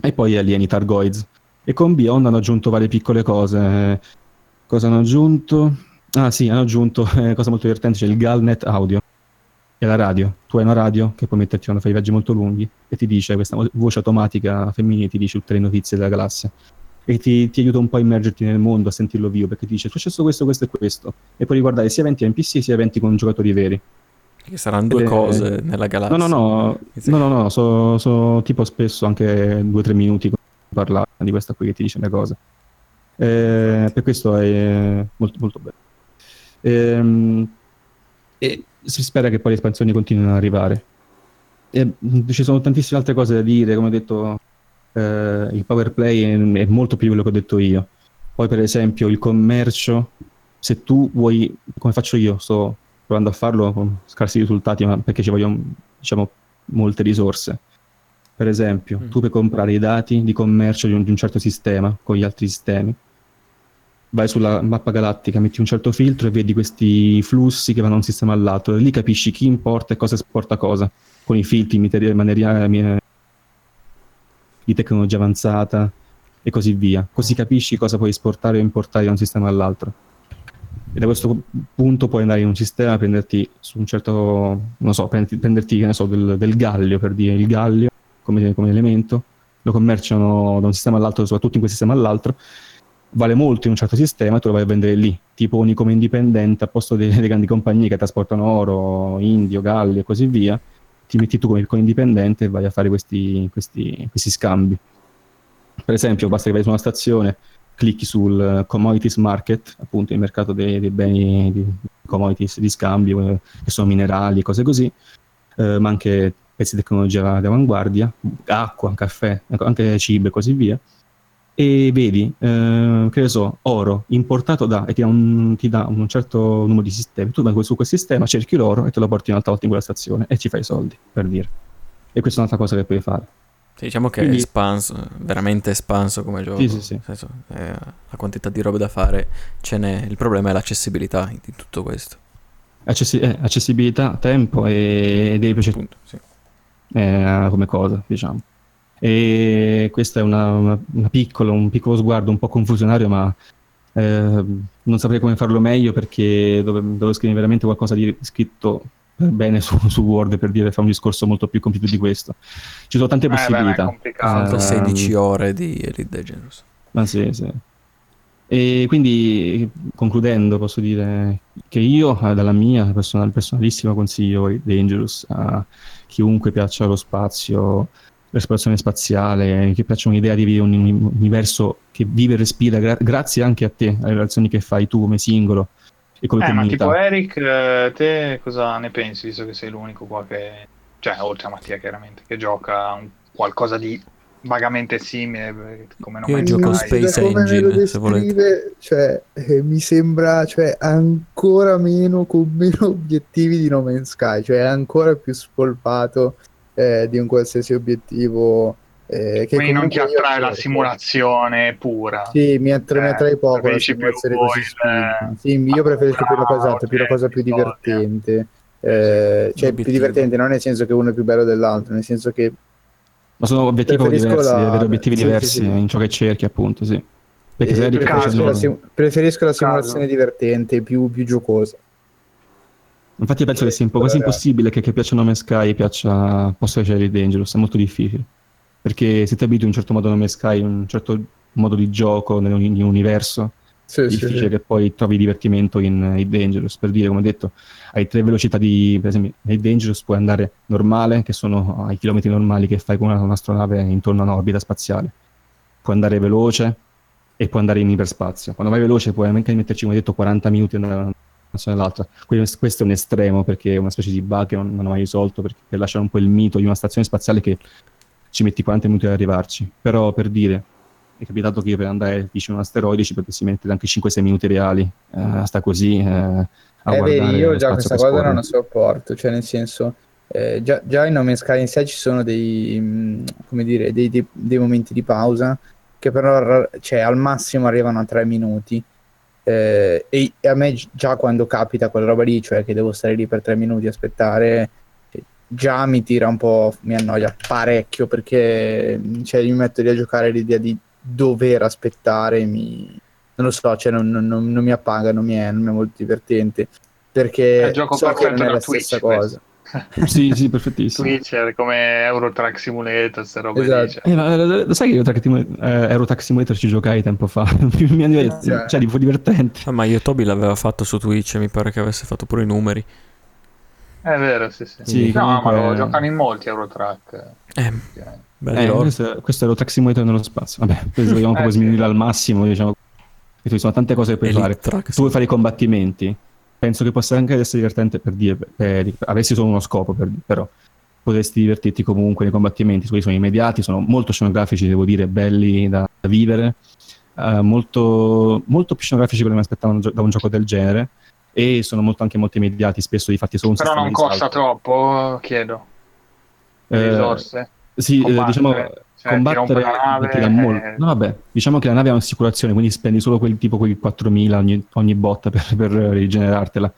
e poi alieni Targoids. E con Beyond hanno aggiunto varie piccole cose. Cosa hanno aggiunto? Ah sì, hanno aggiunto, <laughs> eh, cosa molto divertente, c'è il Galnet Audio, che è la radio. Tu hai una radio che puoi metterti quando fai viaggi molto lunghi e ti dice, questa vo- voce automatica femminile ti dice tutte le notizie della galassia. E ti, ti aiuta un po' a immergerti nel mondo, a sentirlo vivo, perché ti dice, è successo questo, questo e questo. E puoi riguardare sia eventi NPC sia eventi con giocatori veri. Che saranno due Ed è- cose nella galassia. No, no, no, no, no, no, so, so tipo spesso anche due o tre minuti parlare di questa qui che ti dice le cose. Eh, per questo è molto, molto bello. Ehm, e si spera che poi le espansioni continuino ad arrivare. E, ci sono tantissime altre cose da dire, come ho detto, eh, il power play è, è molto più di quello che ho detto io. Poi, per esempio, il commercio, se tu vuoi, come faccio io, sto provando a farlo con scarsi risultati, ma perché ci vogliono, diciamo, molte risorse. Per esempio, Mm. tu puoi comprare i dati di commercio di un, di un certo sistema con gli altri sistemi. Vai sulla mappa galattica, metti un certo filtro e vedi questi flussi che vanno da un sistema all'altro. E lì capisci chi importa e cosa esporta cosa, con i filtri materi- maneri- mi- di tecnologia avanzata e così via. Così capisci cosa puoi esportare o importare da un sistema all'altro. E da questo punto puoi andare in un sistema a prenderti su un certo, non so, prenderti, prenderti, che ne so, del, del gallio per dire il gallio come, come elemento, lo commerciano da un sistema all'altro, soprattutto in quel sistema all'altro, vale molto in un certo sistema, tu lo vai a vendere lì, ti poni come indipendente a posto delle, grandi compagnie che trasportano oro, indio, galli e così via, ti metti tu come, come indipendente e vai a fare questi, questi, questi scambi. Per esempio, basta che vai su una stazione, clicchi sul commodities market, appunto il mercato dei, dei beni di commodities di scambio, eh, che sono minerali, cose così, eh, ma anche pezzi di tecnologia di avanguardia, acqua, caffè, ecco, anche cibo e così via. E vedi, eh, che ne so, oro importato da, e ti dà, un, ti dà un certo numero di sistemi. Tu vai su quel sistema, cerchi l'oro e te lo porti un'altra volta in quella stazione e ci fai i soldi, per dire. E questa è un'altra cosa che puoi fare. Sì, diciamo che Quindi- è espanso, veramente espanso come gioco. Sì, sì, sì. Senso, eh, la quantità di robe da fare ce n'è. Il problema è l'accessibilità di tutto questo. Accessi- eh, accessibilità, tempo e, e devi piacere Appunto, sì. eh, come cosa, diciamo. E questo è una, una- piccola- un piccolo sguardo un po' confusionario, ma eh, non saprei come farlo meglio perché dove- devo scrivere veramente qualcosa di scritto bene su, su Word per dire fare un discorso molto più compiuto di questo. Ci sono tante Eh, beh, è possibilità. complicato. Altro Eh, 16 ore di Elite Dangerous. Ma sì, sì. E quindi concludendo posso dire che io eh, dalla mia personal- personalissima consiglio Dangerous a chiunque piaccia lo spazio, l'esplorazione spaziale, che piaccia un'idea di vivere un un universo che vive e respira gra- grazie anche a te, alle relazioni che fai tu come singolo e come Eh, ma comunità. tipo Eric, eh, te cosa ne pensi, visto che sei l'unico qua che cioè oltre a Mattia chiaramente, che gioca un qualcosa di vagamente simile eh, come No Io gioco. Space Engine, se volete. cioè, eh, mi sembra cioè, ancora meno con meno obiettivi di No Man's Sky, cioè ancora più spolpato eh, di un qualsiasi obiettivo. eh, che Quindi non ti attrae la simulazione pura. Sì, mi attrae, mi Eh, attrae poco la simulazione così. Sì, io preferisco più la cosa, esatto, più la cosa più divertente. Eh, cioè, più divertente non nel senso che uno è più bello dell'altro, nel senso che Ma sono obiettivi diversi, la- avere obiettivi sì, sì, diversi sì. in ciò che cerchi, appunto, sì. Perché eh, se caso- preferisco, la sim- preferisco la Caso. simulazione divertente, più, più giocosa. Infatti penso che sia un po' quasi impossibile che, che piaccia No Man's Sky piaccia, possa piacere Dangerous, è molto difficile. Perché se ti abitui in un certo modo a No Man's Sky, in un certo modo di gioco, nel- in un universo, Sì, è difficile sì. che poi trovi divertimento in in Dangerous. Per dire, come detto, hai tre velocità di... per esempio, nei Dangerous puoi andare normale, che sono ai chilometri normali che fai con una- un'astronave intorno a un'orbita spaziale. Puoi andare veloce e puoi andare in iperspazio. Quando vai veloce puoi anche metterci, come detto, 40 minuti da una nazione all'altra. Quindi Questo è un estremo perché è una specie di bug che non, non ho mai risolto, perché per lasciare un po' il mito di una stazione spaziale che ci metti 40 minuti ad arrivarci. Però per dire, è capitato che io per andare vicino a un asteroide ci potessi mettere anche 5-6 minuti reali. Eh, sta così. eh, Eh, guardare vedi, io già questa cosa non la sopporto, cioè nel senso, eh, già, già in No Man's Sky in sé ci sono dei, come dire, dei, dei- dei momenti di pausa che però cioè, al massimo arrivano a tre minuti. Eh, e a me gi- già quando capita quella roba lì, cioè che devo stare lì per tre minuti a aspettare, eh, già mi tira un po', mi annoia parecchio perché cioè, mi metto lì a giocare l'idea di dover aspettare, mi, non lo so, cioè non, non- non- mi appaga, non mi è, non è molto divertente perché so che non è la Twitch, stessa questo. cosa. <laughs> Sì, sì, perfettissimo. Twitch come Eurotrack Simulator, queste robe. Esatto. cioè. Eh, ma, eh, lo sai che io tra eh, Aerotax Simulator ci giocai tempo fa? <laughs> Mi hanno detto, Cioè. cioè, tipo divertente. Ah, ma Yotobi l'aveva fatto su Twitch e mi pare che avesse fatto pure i numeri. È vero, sì, sì. Sì, no, comunque- ma lo giocano in molti Eurotrack. Eh, effettivamente. belli Eh, questo, questo è Aerotrack Simulator nello spazio. Vabbè, poi vogliamo <laughs> Eh, proprio sì. sminuire al massimo, diciamo. E ci sono tante cose che puoi Elite fare. Track, Se tu vuoi fare i combattimenti, penso che possa anche essere divertente per dire, per, avessi solo uno scopo, per, però potresti divertirti comunque nei combattimenti, quelli sono immediati, sono molto scenografici, devo dire, belli da, da vivere, eh, molto, molto più scenografici che mi aspettavo da un gioco del genere, e sono molto, anche molto immediati, spesso di fatti solo un Però non di costa salto. troppo, chiedo. Le Eh, risorse. Sì, eh, Combattere. diciamo Cioè, ti combattere la nave, ti dà eh. No, vabbè, diciamo che la nave ha un'assicurazione, quindi spendi solo quel tipo quei 4.000 ogni, ogni botta per, per rigenerartela.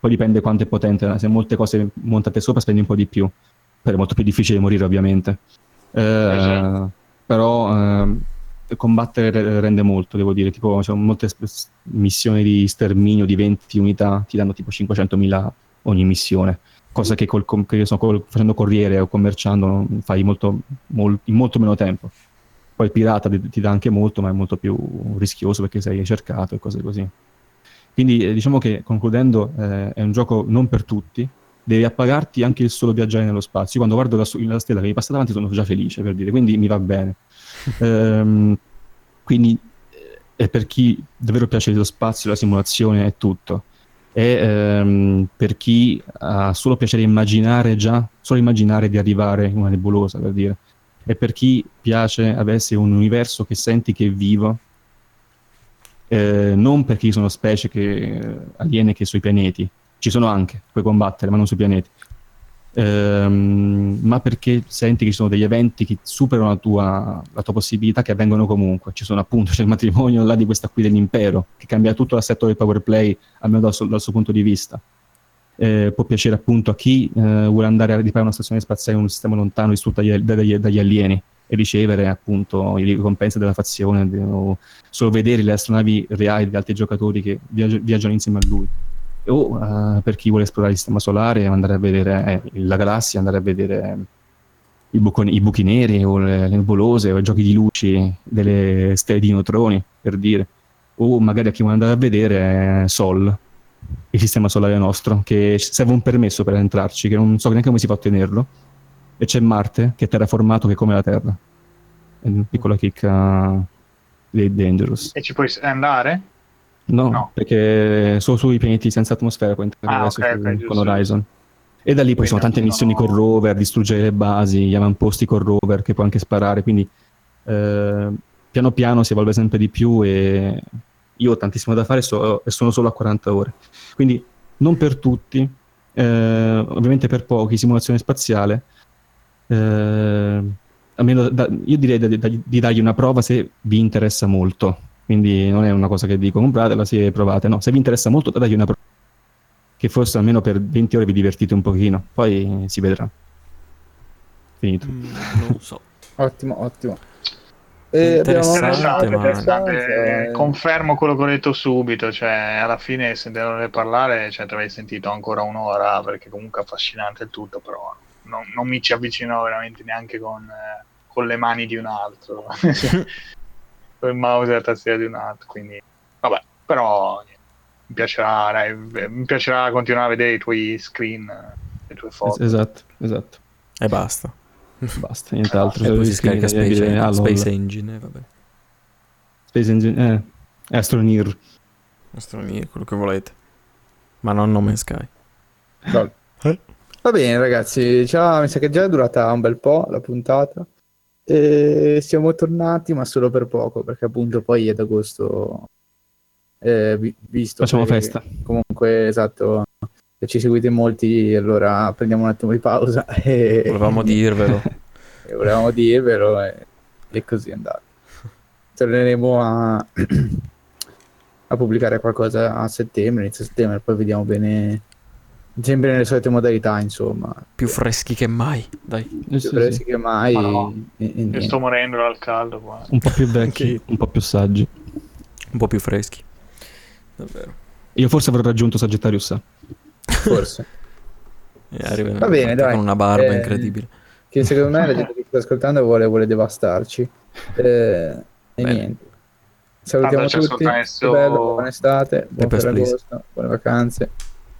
Poi dipende quanto è potente, se molte cose montate sopra spendi un po' di più. Però è molto più difficile morire, ovviamente. Eh, Esatto. Però ehm, combattere re- rende molto, devo dire. Tipo, c'è molte missioni di sterminio di 20 unità, ti danno tipo 500.000 ogni missione cosa che, col, che io so, col- facendo corriere o commerciando fai molto, mol- in molto meno tempo. Poi il pirata ti, ti dà anche molto, ma è molto più rischioso perché sei cercato e cose così. Quindi eh, diciamo che concludendo eh, è un gioco non per tutti, devi appagarti anche il solo viaggiare nello spazio. Io quando guardo la, la stella che mi passa davanti sono già felice per dire, quindi mi va bene. <laughs> Ehm, quindi eh, è per chi davvero piace lo spazio, la simulazione e tutto e ehm, per chi ha solo piacere immaginare già, solo immaginare di arrivare in una nebulosa, per dire, e per chi piace avesse un universo che senti che è vivo, eh, non perché ci sono specie che, aliene che sui pianeti, ci sono anche, puoi combattere, ma non sui pianeti, Ehm, ma perché senti che ci sono degli eventi che superano la tua, la tua possibilità che avvengono comunque. Ci sono appunto, <laughs> c'è il matrimonio là di questa qui dell'impero, che cambia tutto l'assetto del power play, almeno dal dal suo punto di vista. Eh, può piacere appunto a chi eh, vuole andare a riparare una stazione spaziale in un sistema lontano distrutta dagli, dagli, dagli alieni e ricevere appunto le ricompense della fazione o solo vedere le astronavi reali di altri giocatori che viaggi- viaggiano insieme a lui o eh, per chi vuole esplorare il sistema solare andare a vedere eh, la galassia andare a vedere eh, i, buco- i buchi neri o le, le nebulose o i giochi di luci delle stelle di neutroni per dire. O magari a chi vuole andare a vedere eh, Sol il sistema solare nostro che serve un permesso per entrarci che non so neanche come si fa a ottenerlo. E c'è Marte che è terraformato che è come la Terra. È una piccola chicca dei Dangerous. E ci puoi andare? No, No. perché solo sui pianeti senza atmosfera puoi entrare Ah, adesso ok, su- ok, giusto. con Horizon. E da lì poi Quindi sono tante missioni con rover, distruggere le basi, gli avamposti con rover che puoi anche sparare, quindi eh, piano piano si evolve sempre di più e io ho tantissimo da fare so- e sono solo a 40 ore. Quindi non per tutti, eh, ovviamente per pochi, simulazione spaziale. eh, almeno da- io direi da- da- di dargli una prova se vi interessa molto. Quindi non è una cosa che dico compratela se provate, no, se vi interessa molto dagli una prova. Che forse almeno per 20 ore vi divertite un pochino, poi si vedrà. Finito. Mm, <laughs> non so. Ottimo, ottimo. E abbiamo Interessante, Interessante, eh, confermo quello che ho detto subito, cioè alla fine sentendone parlare cioè, ti avrei sentito ancora un'ora perché comunque è affascinante il tutto, però non, non mi ci avvicino veramente neanche con, eh, con le mani di un altro, <laughs> <laughs> il mouse e la tastiera di un altro, quindi vabbè, però niente, mi piacerà, dai, mi piacerà continuare a vedere i tuoi screen, eh, le tue Es- foto. esatto, esatto. E basta. Basta, nient'altro. E poi si scarica Space, dire, ah. Space Engine, e vabbè. Space Engine, eh, Astroneer. Astronomia, quello che volete. Ma non No Man's Sky. lol. Va bene, ragazzi, già, mi sa che già è durata un bel po' la puntata. E siamo tornati, ma solo per poco, perché appunto poi ad agosto, eh, vi- visto Facciamo che festa. Comunque, esatto, se ci seguite in molti, allora prendiamo un attimo di pausa <laughs> e, Volevamo dirvelo. <laughs> e volevamo dirvelo e, e così è andato. Torneremo a, <clears throat> a pubblicare qualcosa a settembre, inizio settembre, poi vediamo bene, sempre nelle solite modalità, insomma. Più freschi che mai. Dai. Eh, Più sì, freschi sì. che mai. Ma no. e- e Io sto morendo dal caldo qua. Un po' più vecchi, un po' più saggi. Un po' più freschi. Davvero. Io forse avrò raggiunto Sagittarius A. Forse. <laughs> E arriva Va bene, dai. con una barba Eh, incredibile. Che secondo me la gente <laughs> che sta ascoltando vuole, vuole devastarci. Eh, e Bene. niente. Salutiamo Tanto tutti. Che bello, buona estate, buon. Ferragosto, buone vacanze.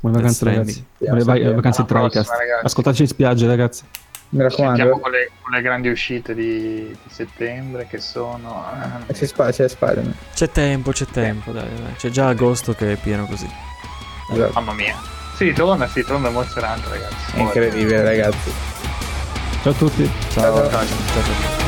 Buone vacanze, ragazzi. Buone va- vacanze Tricast. ragazzi. Ascoltateci in spiaggia, ragazzi. Mi Sentiamo raccomando, con le, con le grandi uscite di, di settembre che sono... eh, c'è, Sp- c'è Spider-Man. C'è tempo, c'è tempo, dai, dai. C'è già agosto che è pieno così. Esatto. Mamma mia. Si torna, si torna emozionante ragazzi. È incredibile, ragazzi. Ciao a tutti. Ciao. Ciao, ciao. ciao, ciao. ciao.